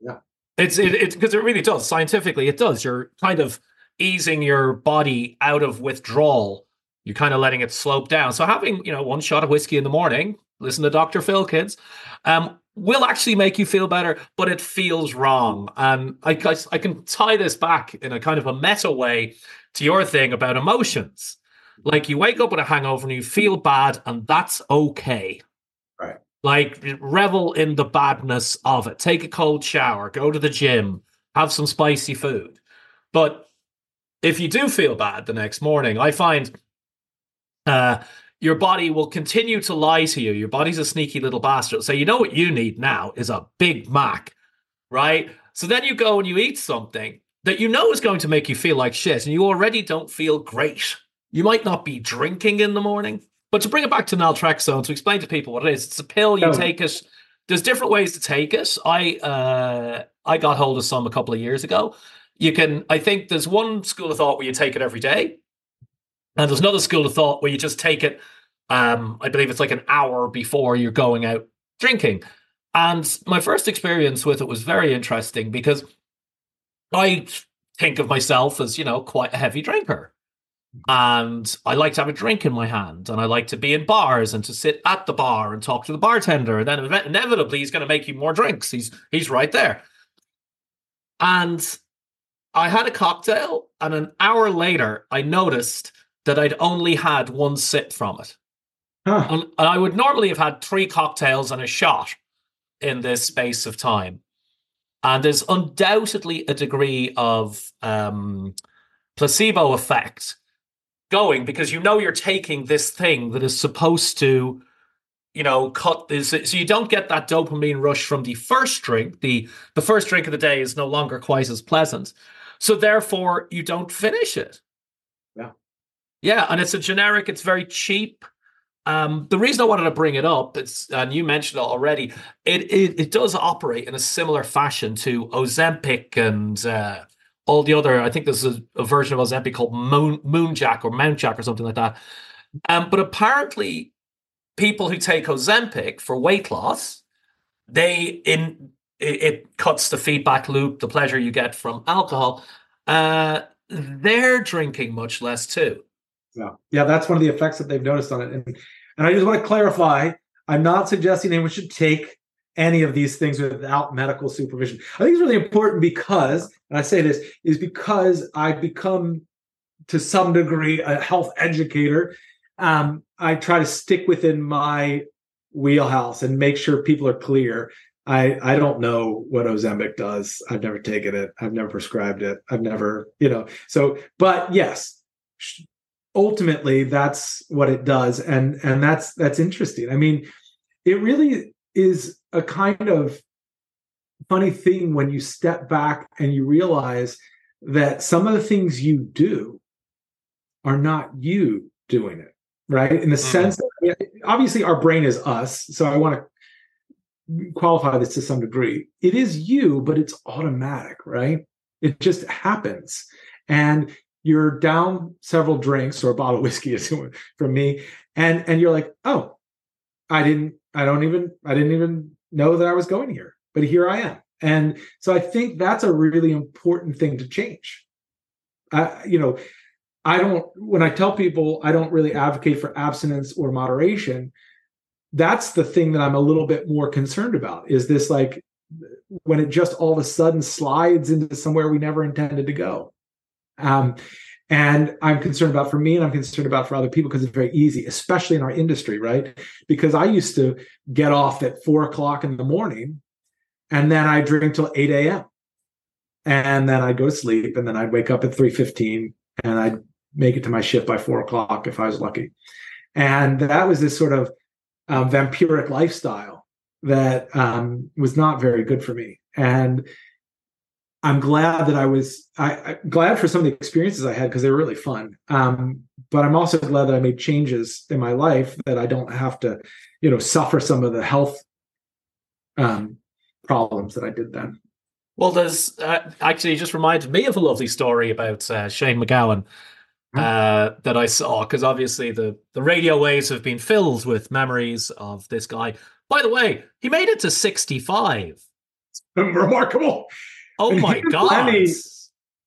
[SPEAKER 2] Yeah,
[SPEAKER 1] it's it, it's because it really does scientifically. It does. You're kind of easing your body out of withdrawal. You're kind of letting it slope down. So having you know one shot of whiskey in the morning, listen to Dr. Phil, kids, um, will actually make you feel better, but it feels wrong. And I, I, I can tie this back in a kind of a meta way to your thing about emotions. Like you wake up with a hangover and you feel bad, and that's okay.
[SPEAKER 2] Right.
[SPEAKER 1] Like revel in the badness of it. Take a cold shower, go to the gym, have some spicy food. But if you do feel bad the next morning, I find uh, your body will continue to lie to you. Your body's a sneaky little bastard. So you know what you need now is a Big Mac, right? So then you go and you eat something that you know is going to make you feel like shit, and you already don't feel great. You might not be drinking in the morning, but to bring it back to naltrexone, to explain to people what it is, it's a pill. You oh. take it. There's different ways to take it. I uh, I got hold of some a couple of years ago. You can. I think there's one school of thought where you take it every day, and there's another school of thought where you just take it. Um, I believe it's like an hour before you're going out drinking. And my first experience with it was very interesting because I think of myself as, you know, quite a heavy drinker and I like to have a drink in my hand, and I like to be in bars and to sit at the bar and talk to the bartender. And then inevitably, he's going to make you more drinks. He's he's right there. And I had a cocktail, and an hour later, I noticed that I'd only had one sip from it. Huh. And, I would normally have had three cocktails and a shot in this space of time. And there's undoubtedly a degree of um, placebo effect going because you know you're taking this thing that is supposed to you know cut this so you don't get that dopamine rush from the first drink the the first drink of the day is no longer quite as pleasant so therefore you don't finish it
[SPEAKER 2] yeah
[SPEAKER 1] and it's a generic it's very cheap um, the reason I wanted to bring it up, it's and you mentioned it already. It, it it does operate in a similar fashion to Ozempic and uh, all the other, I think there's a, a version of Ozempic called Moon, Moonjack or Mount Jack or something like that. Um, but apparently, people who take Ozempic for weight loss, they in it, it cuts the feedback loop, the pleasure you get from alcohol. Uh, they're drinking much less too.
[SPEAKER 2] Yeah, yeah, that's one of the effects that they've noticed on it. And and I just want to clarify, I'm not suggesting anyone should take any of these things without medical supervision. I think it's really important because, and I say this, is because I've become to some degree a health educator. Um, I try to stick within my wheelhouse and make sure people are clear. I, I don't know what Ozempic does. I've never taken it. I've never prescribed it. I've never, you know, so, but yes, ultimately that's what it does. And, and that's, that's interesting. I mean, it really is a kind of funny thing when you step back and you realize that some of the things you do are not you doing it right in the mm-hmm. sense that obviously our brain is us so i want to qualify this to some degree it is you but it's automatic right it just happens and you're down several drinks or a bottle of whiskey from me and and you're like oh i didn't i don't even i didn't even know that I was going here, but here I am. And so I think that's a really important thing to change. Uh, you know, I don't, when I tell people I don't really advocate for abstinence or moderation, that's the thing that I'm a little bit more concerned about is this like when it just all of a sudden slides into somewhere we never intended to go. Um, and I'm concerned about for me and I'm concerned about for other people because it's very easy, especially in our industry, right? Because I used to get off at four o'clock in the morning and then I drink till 8 a.m. And then I'd go to sleep and then I'd wake up at 3.15 and I'd make it to my shift by four o'clock if I was lucky. And that was this sort of um, vampiric lifestyle that um, was not very good for me. And I'm glad that I was I, I glad for some of the experiences I had because they were really fun. Um, but I'm also glad that I made changes in my life that I don't have to, you know, suffer some of the health um, problems that I did then.
[SPEAKER 1] Well, there's uh, actually just reminded me of a lovely story about uh, Shane MacGowan uh, that I saw because obviously the the radio waves have been filled with memories of this guy. By the way, he made it to 65.
[SPEAKER 2] Remarkable.
[SPEAKER 1] Oh my god.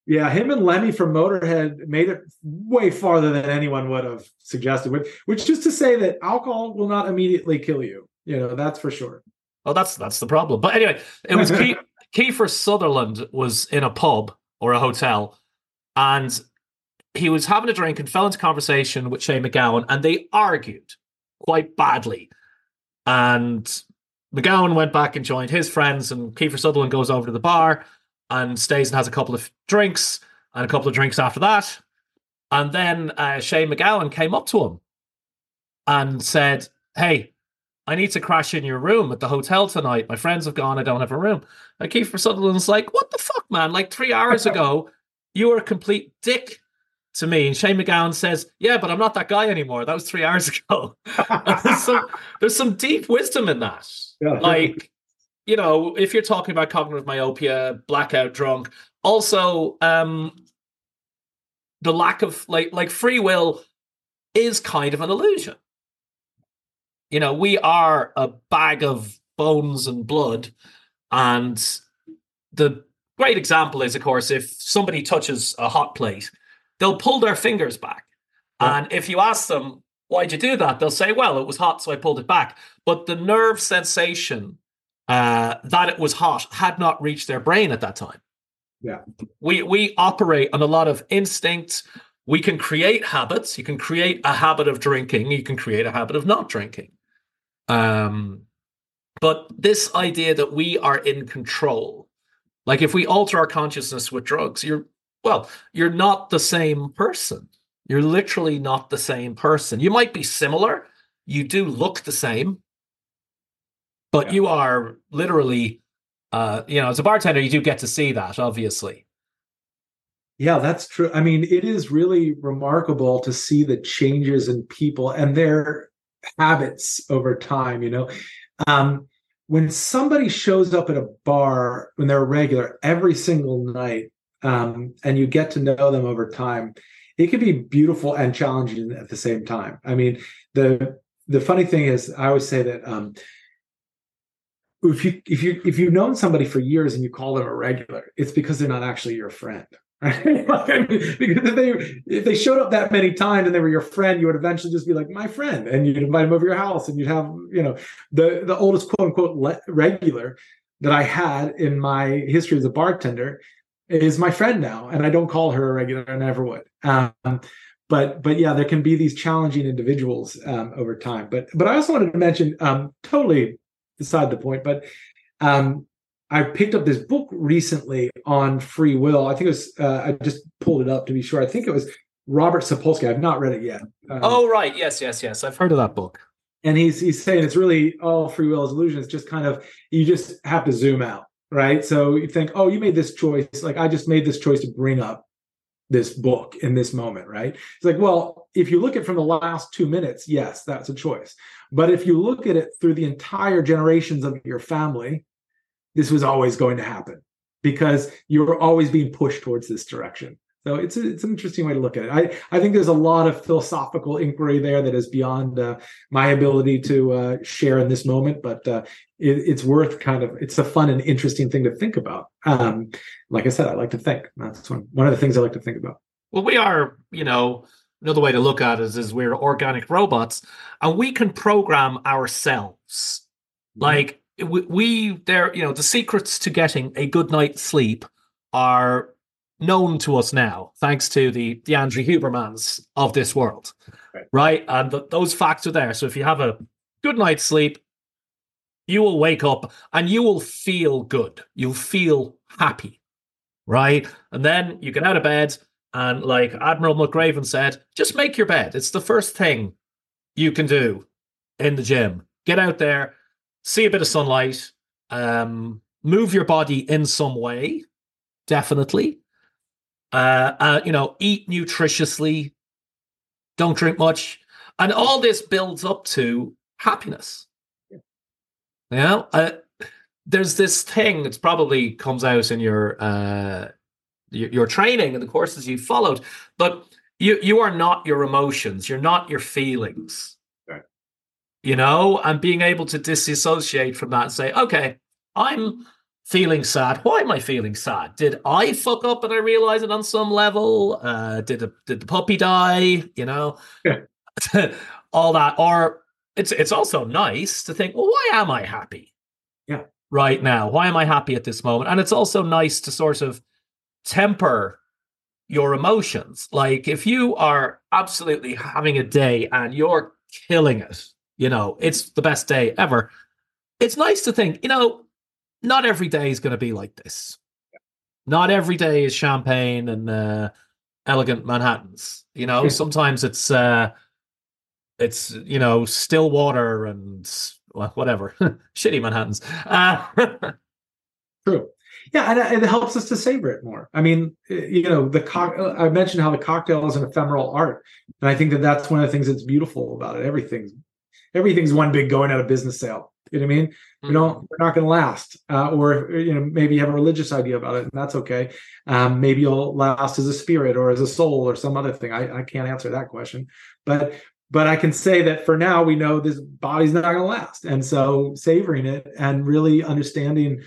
[SPEAKER 2] Yeah, him and Lemmy from Motorhead made it way farther than anyone would have suggested. Which, which just to say that alcohol will not immediately kill you. You know, that's for sure.
[SPEAKER 1] Oh, that's that's the problem. But anyway, it was Keith, Kiefer Sutherland was in a pub or a hotel, and he was having a drink and fell into conversation with Shane McGowan, and they argued quite badly. And McGowan went back and joined his friends, and Kiefer Sutherland goes over to the bar and stays and has a couple of drinks and a couple of drinks after that. And then uh, Shane McGowan came up to him and said, Hey, I need to crash in your room at the hotel tonight. My friends have gone. I don't have a room. And Kiefer Sutherland's like, What the fuck, man? Like three hours ago, you were a complete dick to me. And Shane McGowan says, Yeah, but I'm not that guy anymore. That was three hours ago. there's, some, there's some deep wisdom in that. Yeah. Like, you know, if you're talking about cognitive myopia, blackout drunk, also um the lack of like like free will is kind of an illusion. You know, we are a bag of bones and blood, and the great example is, of course, if somebody touches a hot plate, they'll pull their fingers back. Yeah. And if you ask them, why'd you do that? They'll say, well, it was hot, so I pulled it back. But the nerve sensation uh, that it was hot had not reached their brain at that time.
[SPEAKER 2] Yeah.
[SPEAKER 1] We we operate on a lot of instincts. We can create habits. You can create a habit of drinking. You can create a habit of not drinking. Um, but this idea that we are in control, like if we alter our consciousness with drugs, you're well, you're not the same person. You're literally not the same person. You might be similar. You do look the same, but yeah. you are literally, uh, you know, as a bartender, you do get to see that, obviously.
[SPEAKER 2] Yeah, that's true. I mean, it is really remarkable to see the changes in people and their habits over time. You know, um, when somebody shows up at a bar when they're a regular every single night, um, and you get to know them over time, it can be beautiful and challenging at the same time. I mean, the the funny thing is, I always say that um, if you if you if you've known somebody for years and you call them a regular, it's because they're not actually your friend. right? because if they if they showed up that many times and they were your friend, you would eventually just be like my friend, and you'd invite them over your house, and you'd have you know the the oldest quote unquote le- regular that I had in my history as a bartender is my friend now, and I don't call her a regular, and never would. Um, but but yeah, there can be these challenging individuals um, over time. But but I also wanted to mention, um, totally beside the point, but um, I picked up this book recently on free will. I think it was uh, I just pulled it up to be sure. I think it was Robert Sapolsky. I've not read it yet.
[SPEAKER 1] Um, oh right, yes, yes, yes. I've heard of that book.
[SPEAKER 2] And he's he's saying it's really all free will is illusion. It's just kind of you just have to zoom out, right? So you think, oh, you made this choice. Like I just made this choice to bring up this book in this moment, right? It's like, well, if you look at from the last two minutes, yes, that's a choice. But if you look at it through the entire generations of your family, this was always going to happen because you're always being pushed towards this direction. So it's a, it's an interesting way to look at it. I, I think there's a lot of philosophical inquiry there that is beyond uh, my ability to uh, share in this moment, but uh, it, it's worth kind of it's a fun and interesting thing to think about. Um, like I said, I like to think. That's one one of the things I like to think about.
[SPEAKER 1] Well, we are, you know, another way to look at it is, is we're organic robots, and we can program ourselves. Mm-hmm. Like we, we there, you know, the secrets to getting a good night's sleep are known to us now, thanks to the the Andrew Hubermans of this world, right? right? And th- those facts are there. So if you have a good night's sleep, you will wake up and you will feel good. You'll feel happy, right? And then you get out of bed, and like Admiral McRaven said, just make your bed. It's the first thing you can do in the gym. Get out there, see a bit of sunlight, um, move your body in some way, definitely. Uh, uh, you know, eat nutritiously, don't drink much, and all this builds up to happiness. Yeah. Uh, there's this thing that probably comes out in your uh, your, your training and the courses you followed, but you you are not your emotions. You're not your feelings. Right. You know, and being able to disassociate from that and say, okay, I'm feeling sad. Why am I feeling sad? Did I fuck up and I realize it on some level? Uh, did the did the puppy die? You know, yeah. all that. Or it's it's also nice to think, well, why am I happy?
[SPEAKER 2] Yeah,
[SPEAKER 1] right now. Why am I happy at this moment? And it's also nice to sort of temper your emotions. Like if you are absolutely having a day and you're killing it, you know, it's the best day ever. It's nice to think, you know, not every day is going to be like this. Yeah. Not every day is champagne and uh, elegant Manhattans. You know, sometimes it's uh, it's you know still water and well, whatever shitty Manhattans. Uh,
[SPEAKER 2] True. Yeah, and it helps us to savor it more. I mean, you know, the co- I mentioned how the cocktail is an ephemeral art, and I think that that's one of the things that's beautiful about it. Everything's everything's one big going out of business sale. You know what I mean? Mm-hmm. We don't, we're not going to last. Uh, or, you know, maybe you have a religious idea about it and that's okay. Um, maybe you'll last as a spirit or as a soul or some other thing. I, I can't answer that question, but, but I can say that for now we know this body's not going to last. And so savoring it and really understanding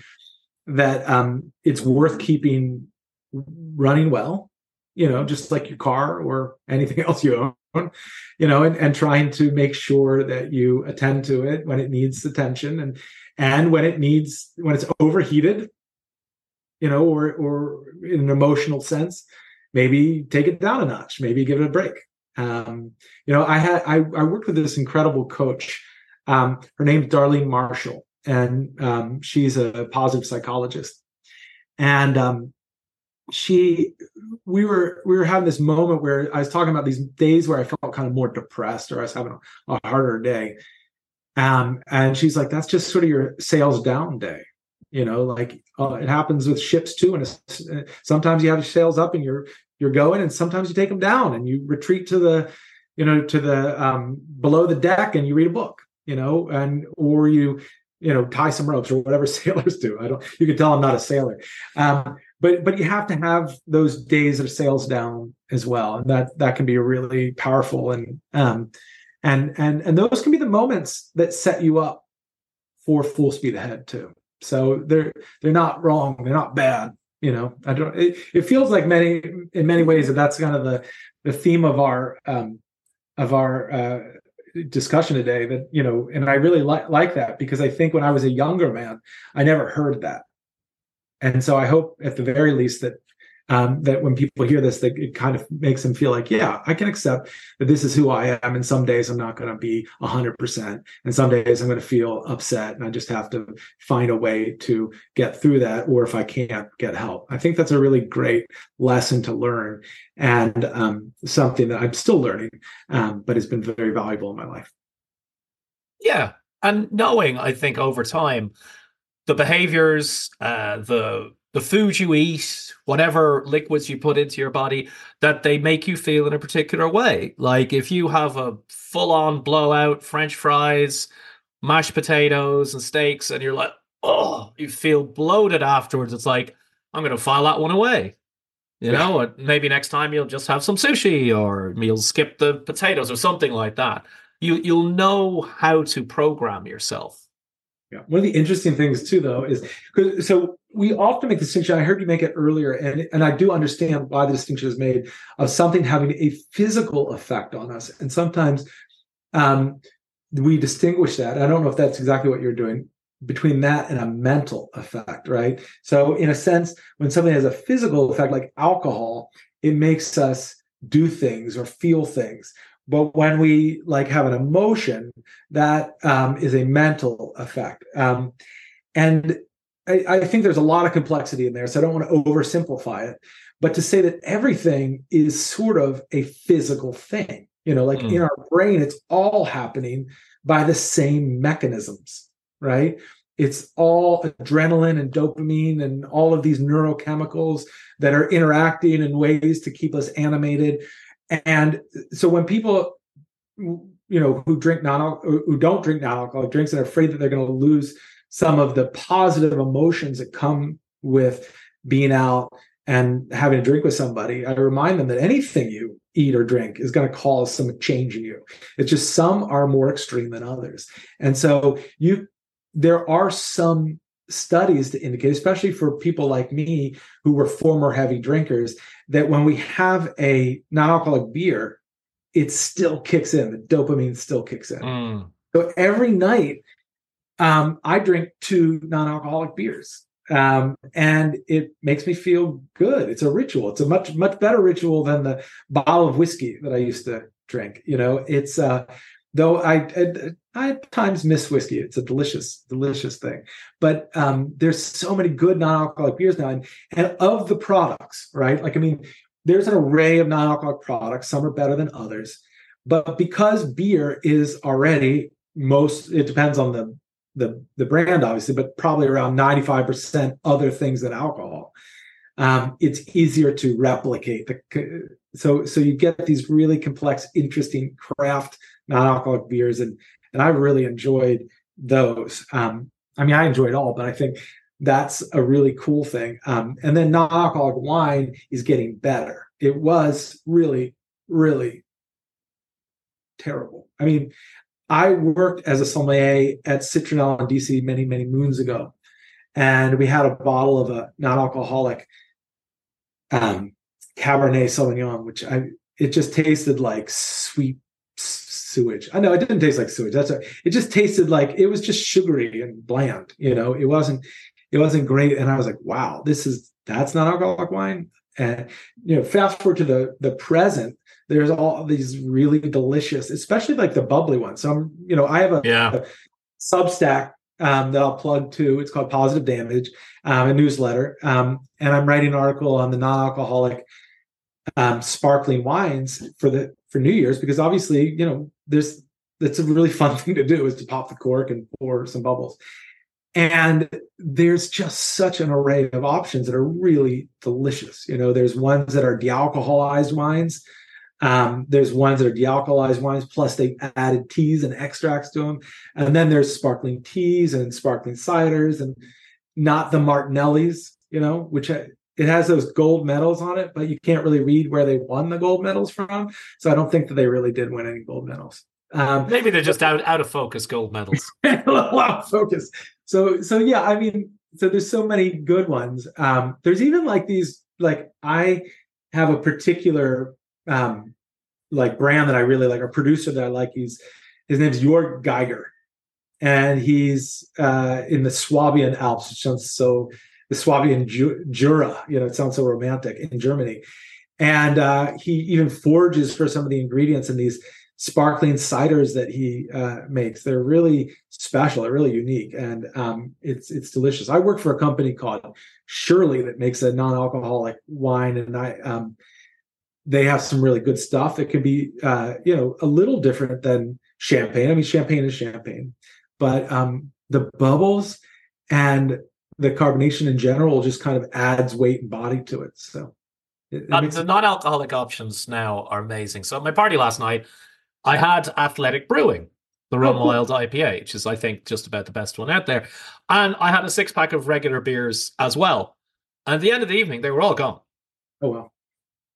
[SPEAKER 2] that um, it's worth keeping running well, you know, just like your car or anything else you own you know, and, and trying to make sure that you attend to it when it needs attention and and when it needs when it's overheated, you know, or or in an emotional sense, maybe take it down a notch, maybe give it a break. Um, you know, I had I, I worked with this incredible coach. Um, her name's Darlene Marshall, and um, she's a positive psychologist. And um, she we were we were having this moment where I was talking about these days where I felt kind of more depressed or I was having a, a harder day. Um, and she's like, that's just sort of your sails down day. You know, like uh, it happens with ships too. And sometimes you have sails up and you're you're going, and sometimes you take them down and you retreat to the, you know, to the um, below the deck and you read a book. You know, and or you you know tie some ropes or whatever sailors do. I don't. You can tell I'm not a sailor. Um, but but you have to have those days of sails down as well and that that can be really powerful and um and and and those can be the moments that set you up for full speed ahead too so they're they're not wrong they're not bad you know i don't it, it feels like many in many ways that that's kind of the the theme of our um of our uh discussion today that you know and i really like like that because i think when i was a younger man i never heard that. And so I hope at the very least that um, that when people hear this, it kind of makes them feel like, yeah, I can accept that this is who I am. And some days I'm not going to be 100%. And some days I'm going to feel upset. And I just have to find a way to get through that. Or if I can't, get help. I think that's a really great lesson to learn and um, something that I'm still learning, um, but has been very valuable in my life.
[SPEAKER 1] Yeah. And knowing, I think, over time, the behaviors, uh, the the food you eat, whatever liquids you put into your body, that they make you feel in a particular way. Like if you have a full on blowout French fries, mashed potatoes, and steaks, and you're like, oh, you feel bloated afterwards. It's like I'm going to file that one away. You yeah. know, maybe next time you'll just have some sushi or you'll skip the potatoes or something like that. You you'll know how to program yourself.
[SPEAKER 2] Yeah. One of the interesting things too, though, is because so we often make the distinction. I heard you make it earlier, and and I do understand why the distinction is made of something having a physical effect on us, and sometimes um, we distinguish that. I don't know if that's exactly what you're doing between that and a mental effect, right? So, in a sense, when something has a physical effect, like alcohol, it makes us do things or feel things. But when we like have an emotion, that um, is a mental effect. Um, and I, I think there's a lot of complexity in there, so I don't want to oversimplify it. But to say that everything is sort of a physical thing, you know, like mm. in our brain, it's all happening by the same mechanisms, right? It's all adrenaline and dopamine and all of these neurochemicals that are interacting in ways to keep us animated. And so when people, you know, who drink non who don't drink non-alcoholic drinks and are afraid that they're going to lose some of the positive emotions that come with being out and having a drink with somebody, I remind them that anything you eat or drink is going to cause some change in you. It's just some are more extreme than others. And so you there are some studies to indicate, especially for people like me who were former heavy drinkers, that when we have a non-alcoholic beer, it still kicks in. The dopamine still kicks in. Mm. So every night, um, I drink two non-alcoholic beers, um, and it makes me feel good. It's a ritual. It's a much much better ritual than the bottle of whiskey that I used to drink. You know, it's uh, though I, I, I at times miss whiskey. It's a delicious, delicious thing. But um, there's so many good non-alcoholic beers now, and, and of the products, right? Like I mean, there's an array of non-alcoholic products. Some are better than others, but because beer is already most, it depends on the the the brand, obviously, but probably around 95% other things than alcohol. Um, it's easier to replicate the so so you get these really complex, interesting craft non-alcoholic beers, and and I really enjoyed those. Um, I mean, I enjoyed all, but I think that's a really cool thing. Um, and then non-alcoholic wine is getting better. It was really, really terrible. I mean, I worked as a sommelier at Citronelle in DC many, many moons ago, and we had a bottle of a non-alcoholic um, Cabernet Sauvignon, which I it just tasted like sweet sewage. I know it didn't taste like sewage. That's a, it just tasted like it was just sugary and bland. You know, it wasn't it wasn't great. And I was like, wow, this is that's not alcoholic wine. And you know, fast forward to the the present, there's all these really delicious, especially like the bubbly ones. So I'm, you know, I have a,
[SPEAKER 1] yeah.
[SPEAKER 2] a Substack um, that I'll plug to. It's called Positive Damage, um, a newsletter, um, and I'm writing an article on the non-alcoholic um, sparkling wines for the for New Year's because obviously, you know, there's that's a really fun thing to do is to pop the cork and pour some bubbles. And there's just such an array of options that are really delicious. You know, there's ones that are de-alcoholized wines. Um, there's ones that are de-alcoholized wines, plus they added teas and extracts to them. And then there's sparkling teas and sparkling ciders and not the Martinellis, you know, which it has those gold medals on it, but you can't really read where they won the gold medals from. So I don't think that they really did win any gold medals.
[SPEAKER 1] Um, Maybe they're just out out of focus gold medals.
[SPEAKER 2] out of focus. So so yeah, I mean, so there's so many good ones. Um, there's even like these like I have a particular um, like brand that I really like, a producer that I like. He's his name's Jörg Geiger, and he's uh, in the Swabian Alps, which sounds so the Swabian Jura. You know, it sounds so romantic in Germany. And uh, he even forges for some of the ingredients in these sparkling ciders that he uh, makes. They're really special. They're really unique, and um, it's it's delicious. I work for a company called Surely that makes a non-alcoholic wine, and I um, they have some really good stuff that can be uh, you know a little different than champagne. I mean, champagne is champagne, but um, the bubbles and the carbonation in general just kind of adds weight and body to it. So
[SPEAKER 1] it, it uh, the non-alcoholic options now are amazing. So at my party last night, I had Athletic Brewing, the Run oh. Wild IPA, which is I think just about the best one out there, and I had a six pack of regular beers as well. And at the end of the evening, they were all gone.
[SPEAKER 2] Oh well.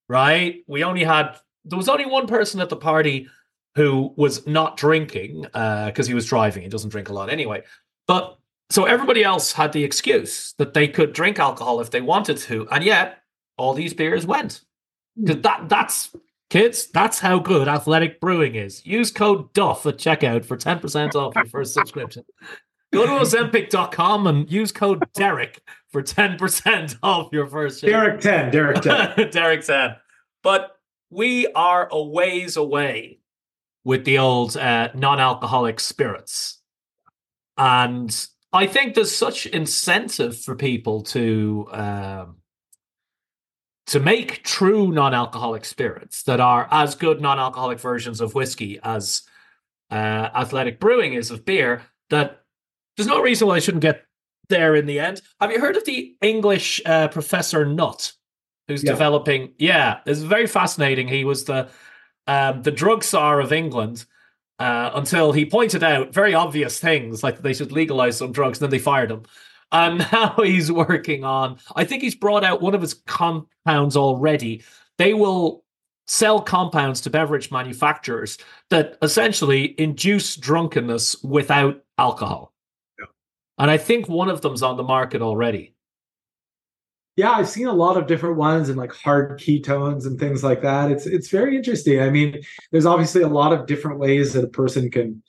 [SPEAKER 1] Right? We only had there was only one person at the party who was not drinking because uh, he was driving. He doesn't drink a lot anyway. But so everybody else had the excuse that they could drink alcohol if they wanted to, and yet all these beers went. Because that that's kids, that's how good athletic brewing is. Use code DUFF at checkout for 10% off your first subscription. Go to Ozempic.com and use code Derek for 10% off your first
[SPEAKER 2] Derek 10, Derek 10.
[SPEAKER 1] Derek 10. But we are a ways away with the old uh, non-alcoholic spirits. And I think there's such incentive for people to um, to make true non-alcoholic spirits that are as good non-alcoholic versions of whiskey as uh, athletic brewing is of beer that there's no reason why I shouldn't get there in the end. Have you heard of the English uh, Professor Nutt, who's yeah. developing? Yeah, it's very fascinating. He was the um, the drug czar of England uh, until he pointed out very obvious things like they should legalize some drugs, and then they fired him. And now he's working on. I think he's brought out one of his compounds already. They will sell compounds to beverage manufacturers that essentially induce drunkenness without alcohol. And I think one of them's on the market already.
[SPEAKER 2] Yeah, I've seen a lot of different ones and like hard ketones and things like that. It's it's very interesting. I mean, there's obviously a lot of different ways that a person can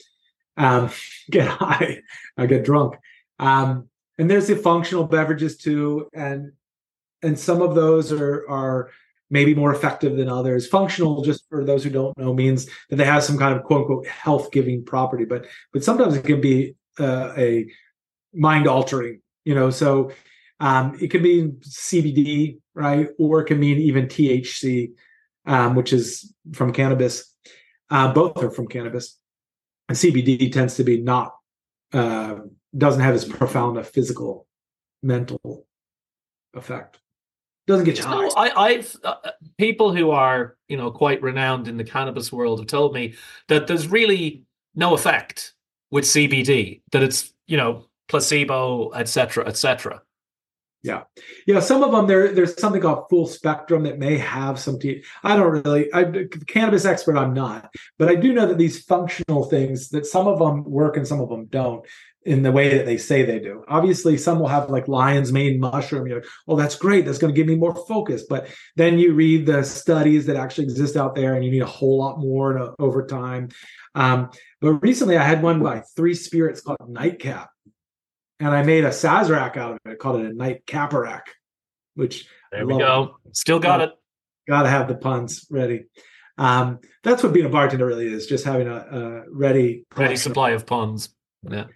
[SPEAKER 2] um, get high, or get drunk. Um, and there's the functional beverages too, and and some of those are are maybe more effective than others. Functional, just for those who don't know, means that they have some kind of quote unquote health giving property, but but sometimes it can be uh, a mind altering. You know, so um, it can mean CBD, right? Or it can mean even THC, um, which is from cannabis. Uh, both are from cannabis. And CBD tends to be not, uh, doesn't have as profound a physical, mental effect. Doesn't get you high.
[SPEAKER 1] I, have uh, people who are, you know, quite renowned in the cannabis world have told me that there's really no effect with CBD, that it's, you know, placebo, etc., etc.
[SPEAKER 2] Yeah, yeah. Some of them there. There's something called full spectrum that may have some. I don't really. I cannabis expert. I'm not, but I do know that these functional things that some of them work and some of them don't in the way that they say they do. Obviously, some will have like lion's mane mushroom. You're like, oh, that's great. That's going to give me more focus. But then you read the studies that actually exist out there, and you need a whole lot more to, over time. Um, but recently, I had one by Three Spirits called Nightcap and I made a Sazerac out of it. I called it a night caparac, which
[SPEAKER 1] there we go. Still got it.
[SPEAKER 2] Got to have the puns ready. Um, that's what being a bartender really is, just having a, a ready
[SPEAKER 1] ready supply of puns. Yeah.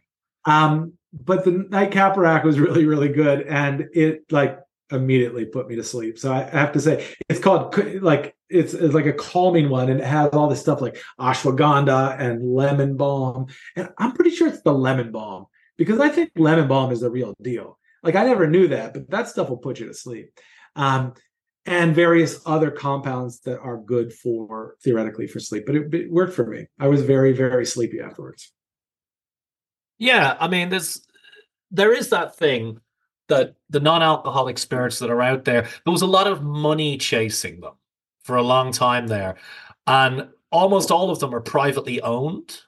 [SPEAKER 2] Um, but the night caparac was really really good, and it like immediately put me to sleep. So I have to say, it's called like it's, it's like a calming one, and it has all this stuff like ashwagandha and lemon balm, and I'm pretty sure it's the lemon balm because I think lemon balm is the real deal. Like I never knew that, but that stuff will put you to sleep. Um, and various other compounds that are good for theoretically for sleep, but it, it worked for me. I was very, very sleepy afterwards.
[SPEAKER 1] Yeah, I mean, there's there is that thing that the non-alcoholic spirits that are out there. There was a lot of money chasing them for a long time there, and almost all of them are privately owned.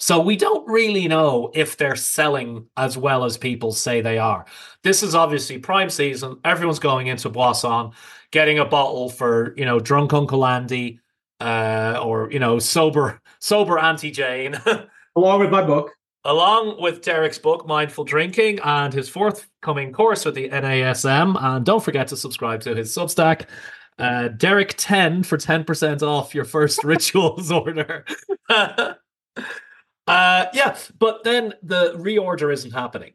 [SPEAKER 1] So we don't really know if they're selling as well as people say they are. This is obviously prime season. Everyone's going into Boisson, getting a bottle for you know drunk Uncle Andy, uh, or you know sober sober Auntie Jane,
[SPEAKER 2] along with my book,
[SPEAKER 1] along with Derek's book Mindful Drinking and his forthcoming course with the NASM. And don't forget to subscribe to his Substack. Uh, Derek 10 for 10% off your first rituals order. Uh, yeah, but then the reorder isn't happening.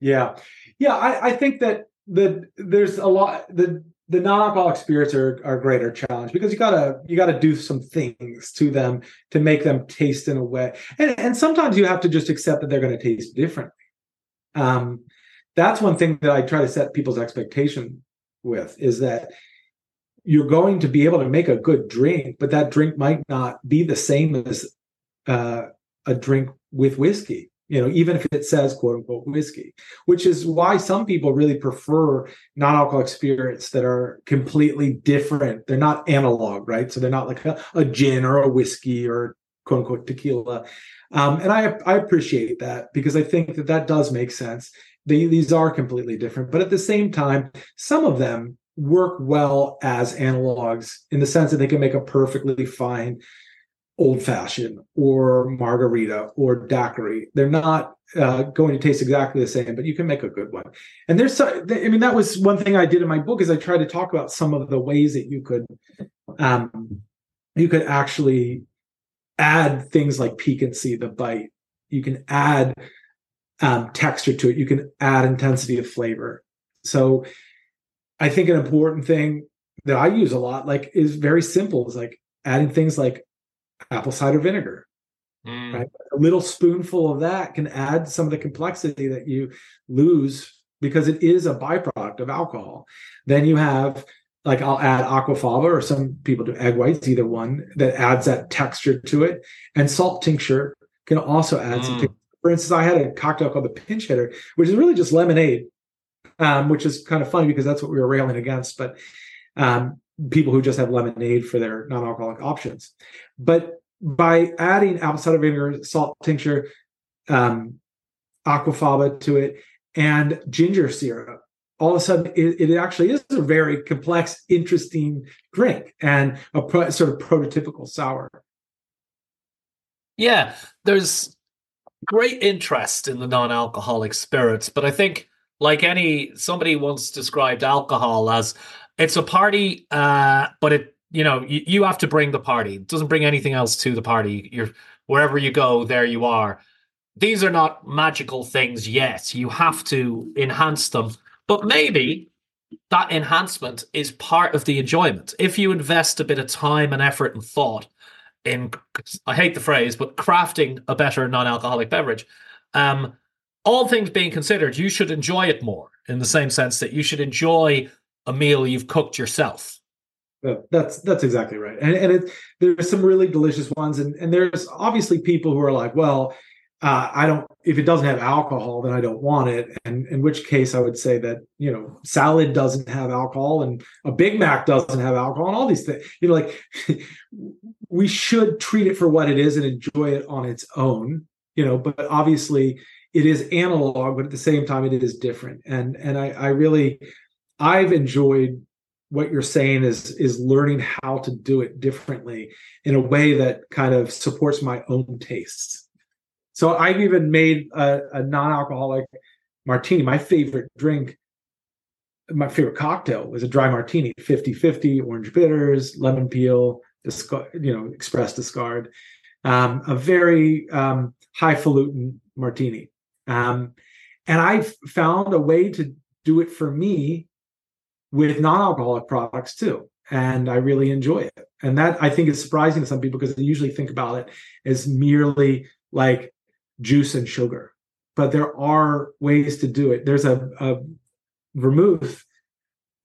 [SPEAKER 2] Yeah, yeah, I, I think that the there's a lot the the non-alcoholic spirits are are greater challenge because you gotta you gotta do some things to them to make them taste in a way, and and sometimes you have to just accept that they're going to taste differently. Um, that's one thing that I try to set people's expectation with is that you're going to be able to make a good drink, but that drink might not be the same as uh, a drink with whiskey. you know, even if it says quote unquote whiskey, which is why some people really prefer non alcoholic spirits that are completely different. They're not analog, right? So they're not like a, a gin or a whiskey or quote unquote tequila. Um, and I, I appreciate that because I think that that does make sense. They, these are completely different, but at the same time, some of them work well as analogs in the sense that they can make a perfectly fine old fashioned or margarita or daiquiri. They're not uh, going to taste exactly the same, but you can make a good one. And there's, I mean, that was one thing I did in my book is I tried to talk about some of the ways that you could, um, you could actually add things like piquancy, the bite. You can add um, texture to it. You can add intensity of flavor. So I think an important thing that I use a lot, like, is very simple. Is like adding things like apple cider vinegar. Mm. Right? A little spoonful of that can add some of the complexity that you lose because it is a byproduct of alcohol. Then you have like I'll add aquafaba or some people do egg whites, either one that adds that texture to it. And salt tincture can also add mm. some. For instance, I had a cocktail called the pinch hitter, which is really just lemonade, um, which is kind of funny because that's what we were railing against. But um, people who just have lemonade for their non-alcoholic options. But by adding apple cider vinegar, salt tincture, um, aquafaba to it, and ginger syrup, all of a sudden it, it, actually is a very complex, interesting drink and a pro, sort of prototypical sour.
[SPEAKER 1] Yeah, there's great interest in the non-alcoholic spirits, but I think like any somebody once described alcohol as it's a party, uh, but it you know you, you have to bring the party. It doesn't bring anything else to the party. You're wherever you go, there you are. These are not magical things yet. You have to enhance them, but maybe that enhancement is part of the enjoyment. If you invest a bit of time and effort and thought in, I hate the phrase, but crafting a better non-alcoholic beverage, um, all things being considered, you should enjoy it more in the same sense that you should enjoy a meal you've cooked yourself.
[SPEAKER 2] That's that's exactly right, and and it, there's some really delicious ones, and and there's obviously people who are like, well, uh, I don't if it doesn't have alcohol, then I don't want it, and in which case I would say that you know salad doesn't have alcohol, and a Big Mac doesn't have alcohol, and all these things, you know, like we should treat it for what it is and enjoy it on its own, you know, but obviously it is analog, but at the same time it is different, and and I, I really I've enjoyed what you're saying is is learning how to do it differently in a way that kind of supports my own tastes. So I've even made a, a non-alcoholic martini. My favorite drink, my favorite cocktail was a dry martini, 50-50, orange bitters, lemon peel, discard, you know, express discard. Um, a very um, highfalutin martini. Um, and I've found a way to do it for me with non-alcoholic products too and i really enjoy it. And that i think is surprising to some people because they usually think about it as merely like juice and sugar. But there are ways to do it. There's a, a vermouth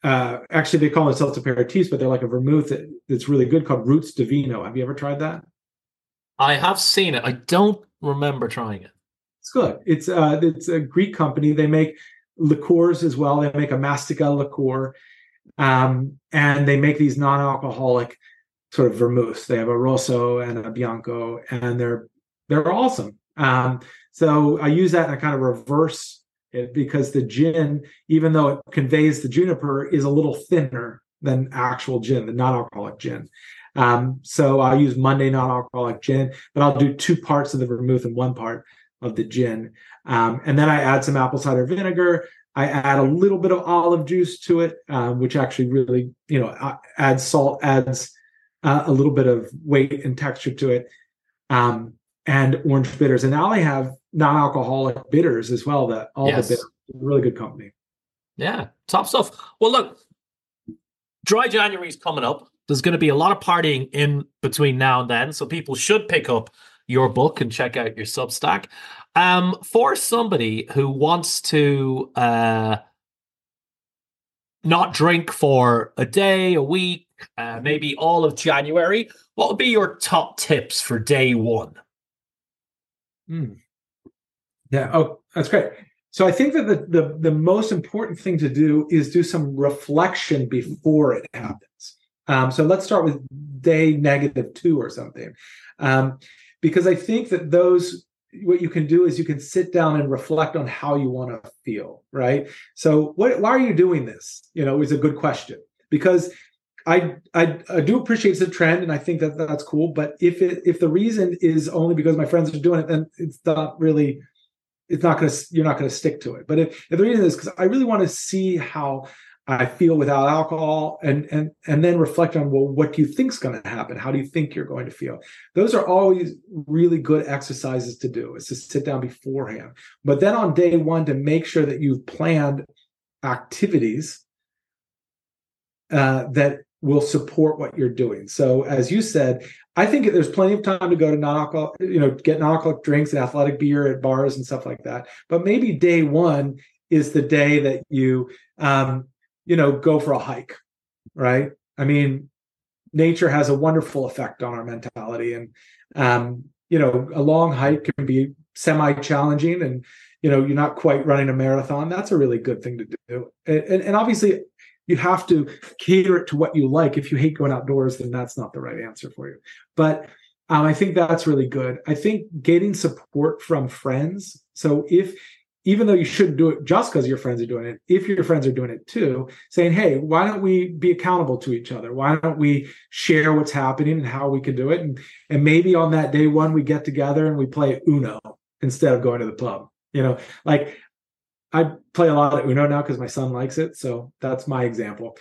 [SPEAKER 2] uh, actually they call themselves aperitifs but they're like a vermouth that, that's really good called Roots Divino have you ever tried that?
[SPEAKER 1] I have seen it. I don't remember trying it.
[SPEAKER 2] It's good. It's uh it's a greek company. They make liqueurs as well. They make a mastica liqueur, um, and they make these non-alcoholic sort of vermouths. They have a rosso and a bianco, and they're they're awesome. Um, so I use that and I kind of reverse it because the gin, even though it conveys the juniper, is a little thinner than actual gin, the non-alcoholic gin. Um, so I'll use Monday non-alcoholic gin, but I'll do two parts of the vermouth and one part of the gin. Um, and then I add some apple cider vinegar. I add a little bit of olive juice to it, um, which actually really, you know, adds salt, adds uh, a little bit of weight and texture to it, um, and orange bitters. And now I have non-alcoholic bitters as well. That all yes. the bitters, really good company.
[SPEAKER 1] Yeah, top stuff. Well, look, dry January is coming up. There's going to be a lot of partying in between now and then, so people should pick up your book and check out your Substack. Um, for somebody who wants to uh, not drink for a day, a week, uh, maybe all of January, what would be your top tips for day one?
[SPEAKER 2] Mm. Yeah. Oh, that's great. So I think that the, the the most important thing to do is do some reflection before it happens. Um, so let's start with day negative two or something, um, because I think that those what you can do is you can sit down and reflect on how you want to feel. Right. So what? Why are you doing this? You know, is a good question because I, I, I do appreciate the trend, and I think that that's cool. But if it if the reason is only because my friends are doing it, then it's not really it's not going to you're not going to stick to it. But if, if the reason is because I really want to see how I feel without alcohol, and and and then reflect on well, what do you think's going to happen? How do you think you're going to feel? Those are always really good exercises to do. Is to sit down beforehand. But then on day one, to make sure that you've planned activities uh, that will support what you're doing. So as you said, I think there's plenty of time to go to non-alcohol, you know, get non-alcoholic drinks and athletic beer at bars and stuff like that. But maybe day one is the day that you um, you know, go for a hike, right? I mean, nature has a wonderful effect on our mentality. And um, you know, a long hike can be semi-challenging and you know, you're not quite running a marathon. That's a really good thing to do. and, and, and obviously you have to cater it to what you like. If you hate going outdoors, then that's not the right answer for you. But um, I think that's really good. I think getting support from friends. So if even though you shouldn't do it just because your friends are doing it, if your friends are doing it too, saying, "Hey, why don't we be accountable to each other? Why don't we share what's happening and how we can do it?" And and maybe on that day one we get together and we play Uno instead of going to the pub. You know, like I play a lot of Uno now because my son likes it. So that's my example.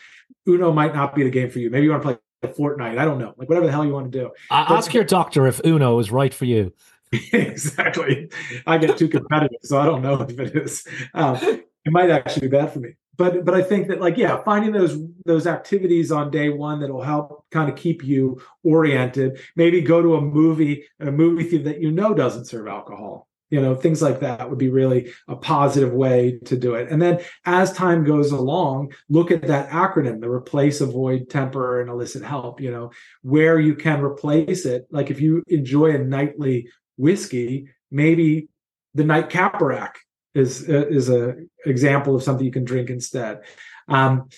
[SPEAKER 2] Uno might not be the game for you. Maybe you want to play Fortnite. I don't know. Like whatever the hell you want to do.
[SPEAKER 3] Uh, ask your doctor if Uno is right for you.
[SPEAKER 2] exactly. I get too competitive, so I don't know if it is. Um, it might actually be bad for me. But but I think that like yeah, finding those those activities on day one that'll help kind of keep you oriented. Maybe go to a movie a movie theater that you know doesn't serve alcohol you know things like that would be really a positive way to do it and then as time goes along look at that acronym the replace avoid temper and elicit help you know where you can replace it like if you enjoy a nightly whiskey maybe the night caporac is is a example of something you can drink instead um,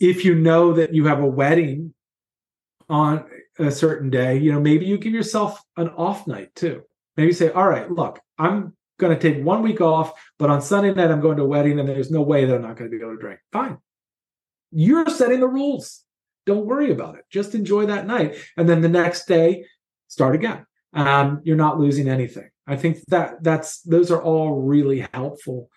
[SPEAKER 2] if you know that you have a wedding on a certain day you know maybe you give yourself an off night too maybe say, all right, look, I'm going to take one week off, but on Sunday night, I'm going to a wedding and there's no way that I'm not going to be able to drink. Fine. You're setting the rules. Don't worry about it. Just enjoy that night. And then the next day, start again. Um, you're not losing anything. I think that that's those are all really helpful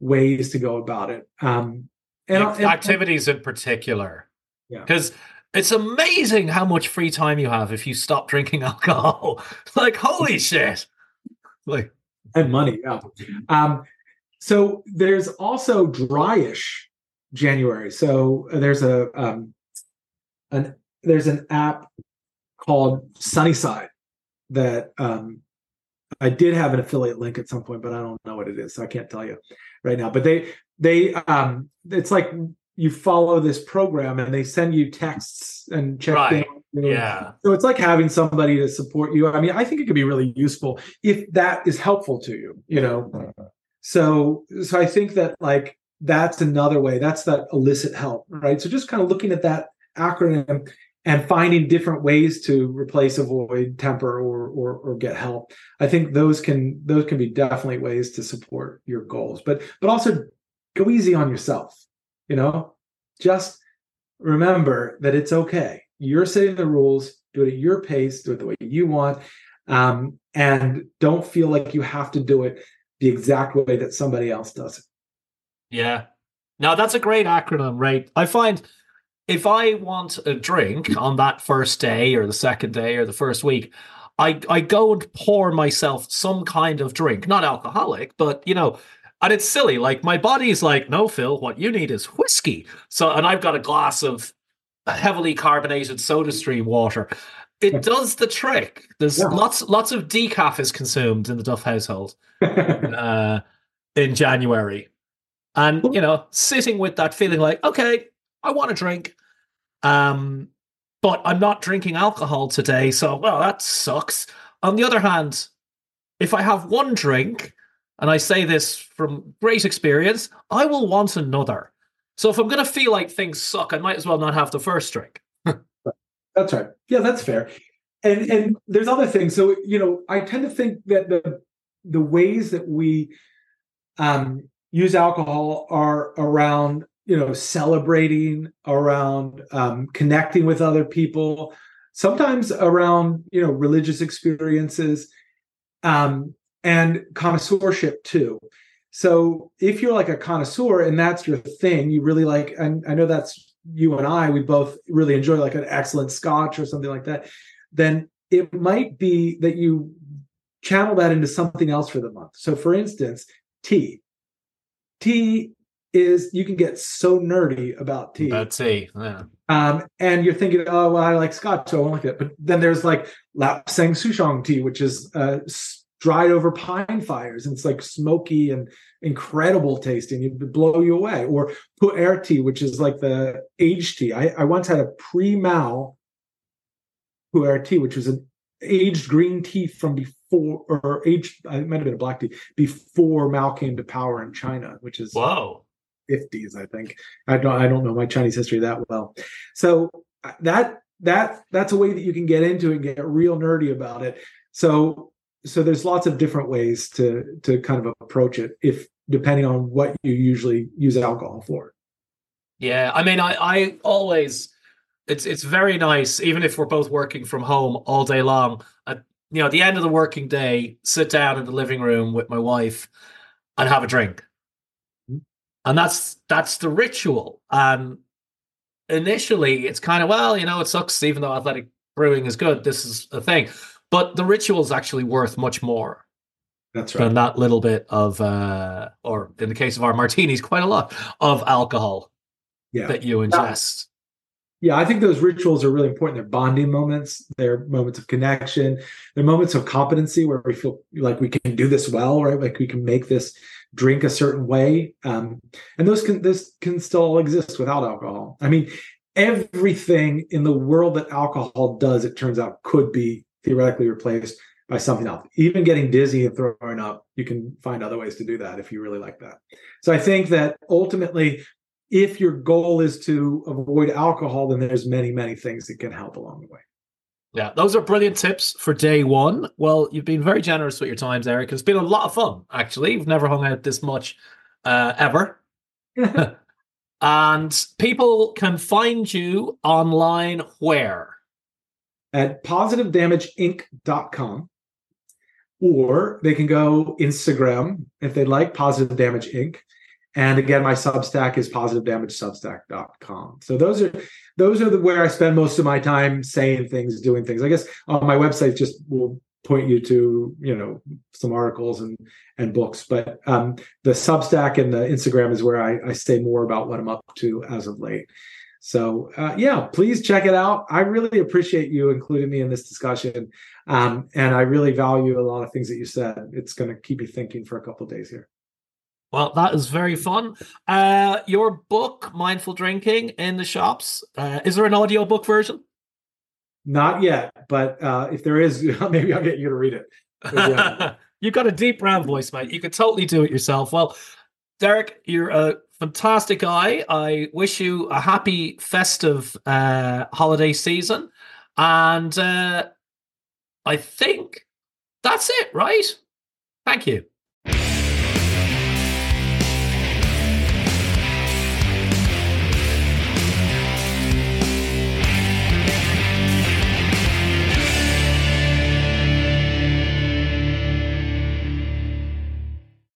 [SPEAKER 2] ways to go about it. Um,
[SPEAKER 1] and, and activities in particular.
[SPEAKER 2] Yeah.
[SPEAKER 1] Because it's amazing how much free time you have if you stop drinking alcohol. like, holy shit. Like
[SPEAKER 2] and money, yeah. Um, so there's also dryish January. So there's a um an there's an app called Sunnyside that um I did have an affiliate link at some point, but I don't know what it is, so I can't tell you right now. But they they um it's like you follow this program and they send you texts and check
[SPEAKER 1] right. in. Yeah.
[SPEAKER 2] So it's like having somebody to support you. I mean, I think it could be really useful if that is helpful to you, you know. So so I think that like that's another way. That's that illicit help, right? So just kind of looking at that acronym and finding different ways to replace avoid temper or, or or get help i think those can those can be definitely ways to support your goals but but also go easy on yourself you know, just remember that it's okay. You're setting the rules, do it at your pace, do it the way you want. Um, and don't feel like you have to do it the exact way that somebody else does it.
[SPEAKER 1] Yeah. Now that's a great acronym, right? I find if I want a drink on that first day or the second day or the first week, I I go and pour myself some kind of drink, not alcoholic, but you know, and it's silly. Like my body's like, no, Phil, what you need is whiskey. So, and I've got a glass of heavily carbonated soda stream water. It does the trick. There's yeah. lots, lots of decaf is consumed in the Duff household uh, in January, and you know, sitting with that feeling like, okay, I want a drink, um, but I'm not drinking alcohol today, so well, that sucks. On the other hand, if I have one drink, and I say this from great experience, I will want another. So if I'm going to feel like things suck, I might as well not have the first drink.
[SPEAKER 2] that's right. Yeah, that's fair. And and there's other things. So you know, I tend to think that the the ways that we um, use alcohol are around you know celebrating, around um, connecting with other people, sometimes around you know religious experiences, um, and connoisseurship too. So if you're like a connoisseur and that's your thing, you really like, and I know that's you and I, we both really enjoy like an excellent scotch or something like that, then it might be that you channel that into something else for the month. So for instance, tea. Tea is you can get so nerdy about tea.
[SPEAKER 1] About tea, yeah.
[SPEAKER 2] Um, and you're thinking, oh, well, I like scotch, so I won't like it. But then there's like Lapsang Souchong tea, which is uh, dried over pine fires and it's like smoky and incredible tasting it blow you away or pu'er tea which is like the aged tea i, I once had a pre-mao pu'er tea which was an aged green tea from before or aged it might have been a black tea before mao came to power in china which is
[SPEAKER 1] whoa
[SPEAKER 2] 50s i think. I don't i don't know my chinese history that well. So uh, that that that's a way that you can get into and get real nerdy about it. So so there's lots of different ways to to kind of approach it if depending on what you usually use alcohol for.
[SPEAKER 1] Yeah i mean i i always it's it's very nice even if we're both working from home all day long at you know at the end of the working day sit down in the living room with my wife and have a drink. And that's that's the ritual and initially it's kind of well you know it sucks even though athletic brewing is good this is a thing but the ritual is actually worth much more.
[SPEAKER 2] That's right.
[SPEAKER 1] Than that little bit of, uh, or in the case of our martinis, quite a lot of alcohol yeah. that you ingest.
[SPEAKER 2] Yeah, I think those rituals are really important. They're bonding moments. They're moments of connection. They're moments of competency where we feel like we can do this well, right? Like we can make this drink a certain way. Um, and those can this can still exist without alcohol. I mean, everything in the world that alcohol does, it turns out, could be theoretically replaced by something else. Even getting dizzy and throwing up, you can find other ways to do that if you really like that. So I think that ultimately, if your goal is to avoid alcohol, then there's many, many things that can help along the way.
[SPEAKER 1] Yeah, those are brilliant tips for day one. Well, you've been very generous with your times, Eric. It's been a lot of fun, actually. We've never hung out this much uh, ever. and people can find you online where?
[SPEAKER 2] at positivedamageinc.com or they can go Instagram if they like Positive Damage Inc. And again, my Substack is positive-damage-substack.com. So those are those are the where I spend most of my time saying things, doing things. I guess on my website just will point you to you know some articles and and books, but um, the Substack and the Instagram is where I, I say more about what I'm up to as of late. So uh, yeah, please check it out. I really appreciate you including me in this discussion, um, and I really value a lot of things that you said. It's going to keep me thinking for a couple days here.
[SPEAKER 1] Well, that is very fun. Uh, your book, Mindful Drinking, in the shops. Uh, is there an audiobook version?
[SPEAKER 2] Not yet, but uh, if there is, maybe I'll get you to read it.
[SPEAKER 1] You've got a deep round voice, mate. You could totally do it yourself. Well, Derek, you're a fantastic guy. I wish you a happy festive uh, holiday season. And uh, I think that's it, right? Thank you.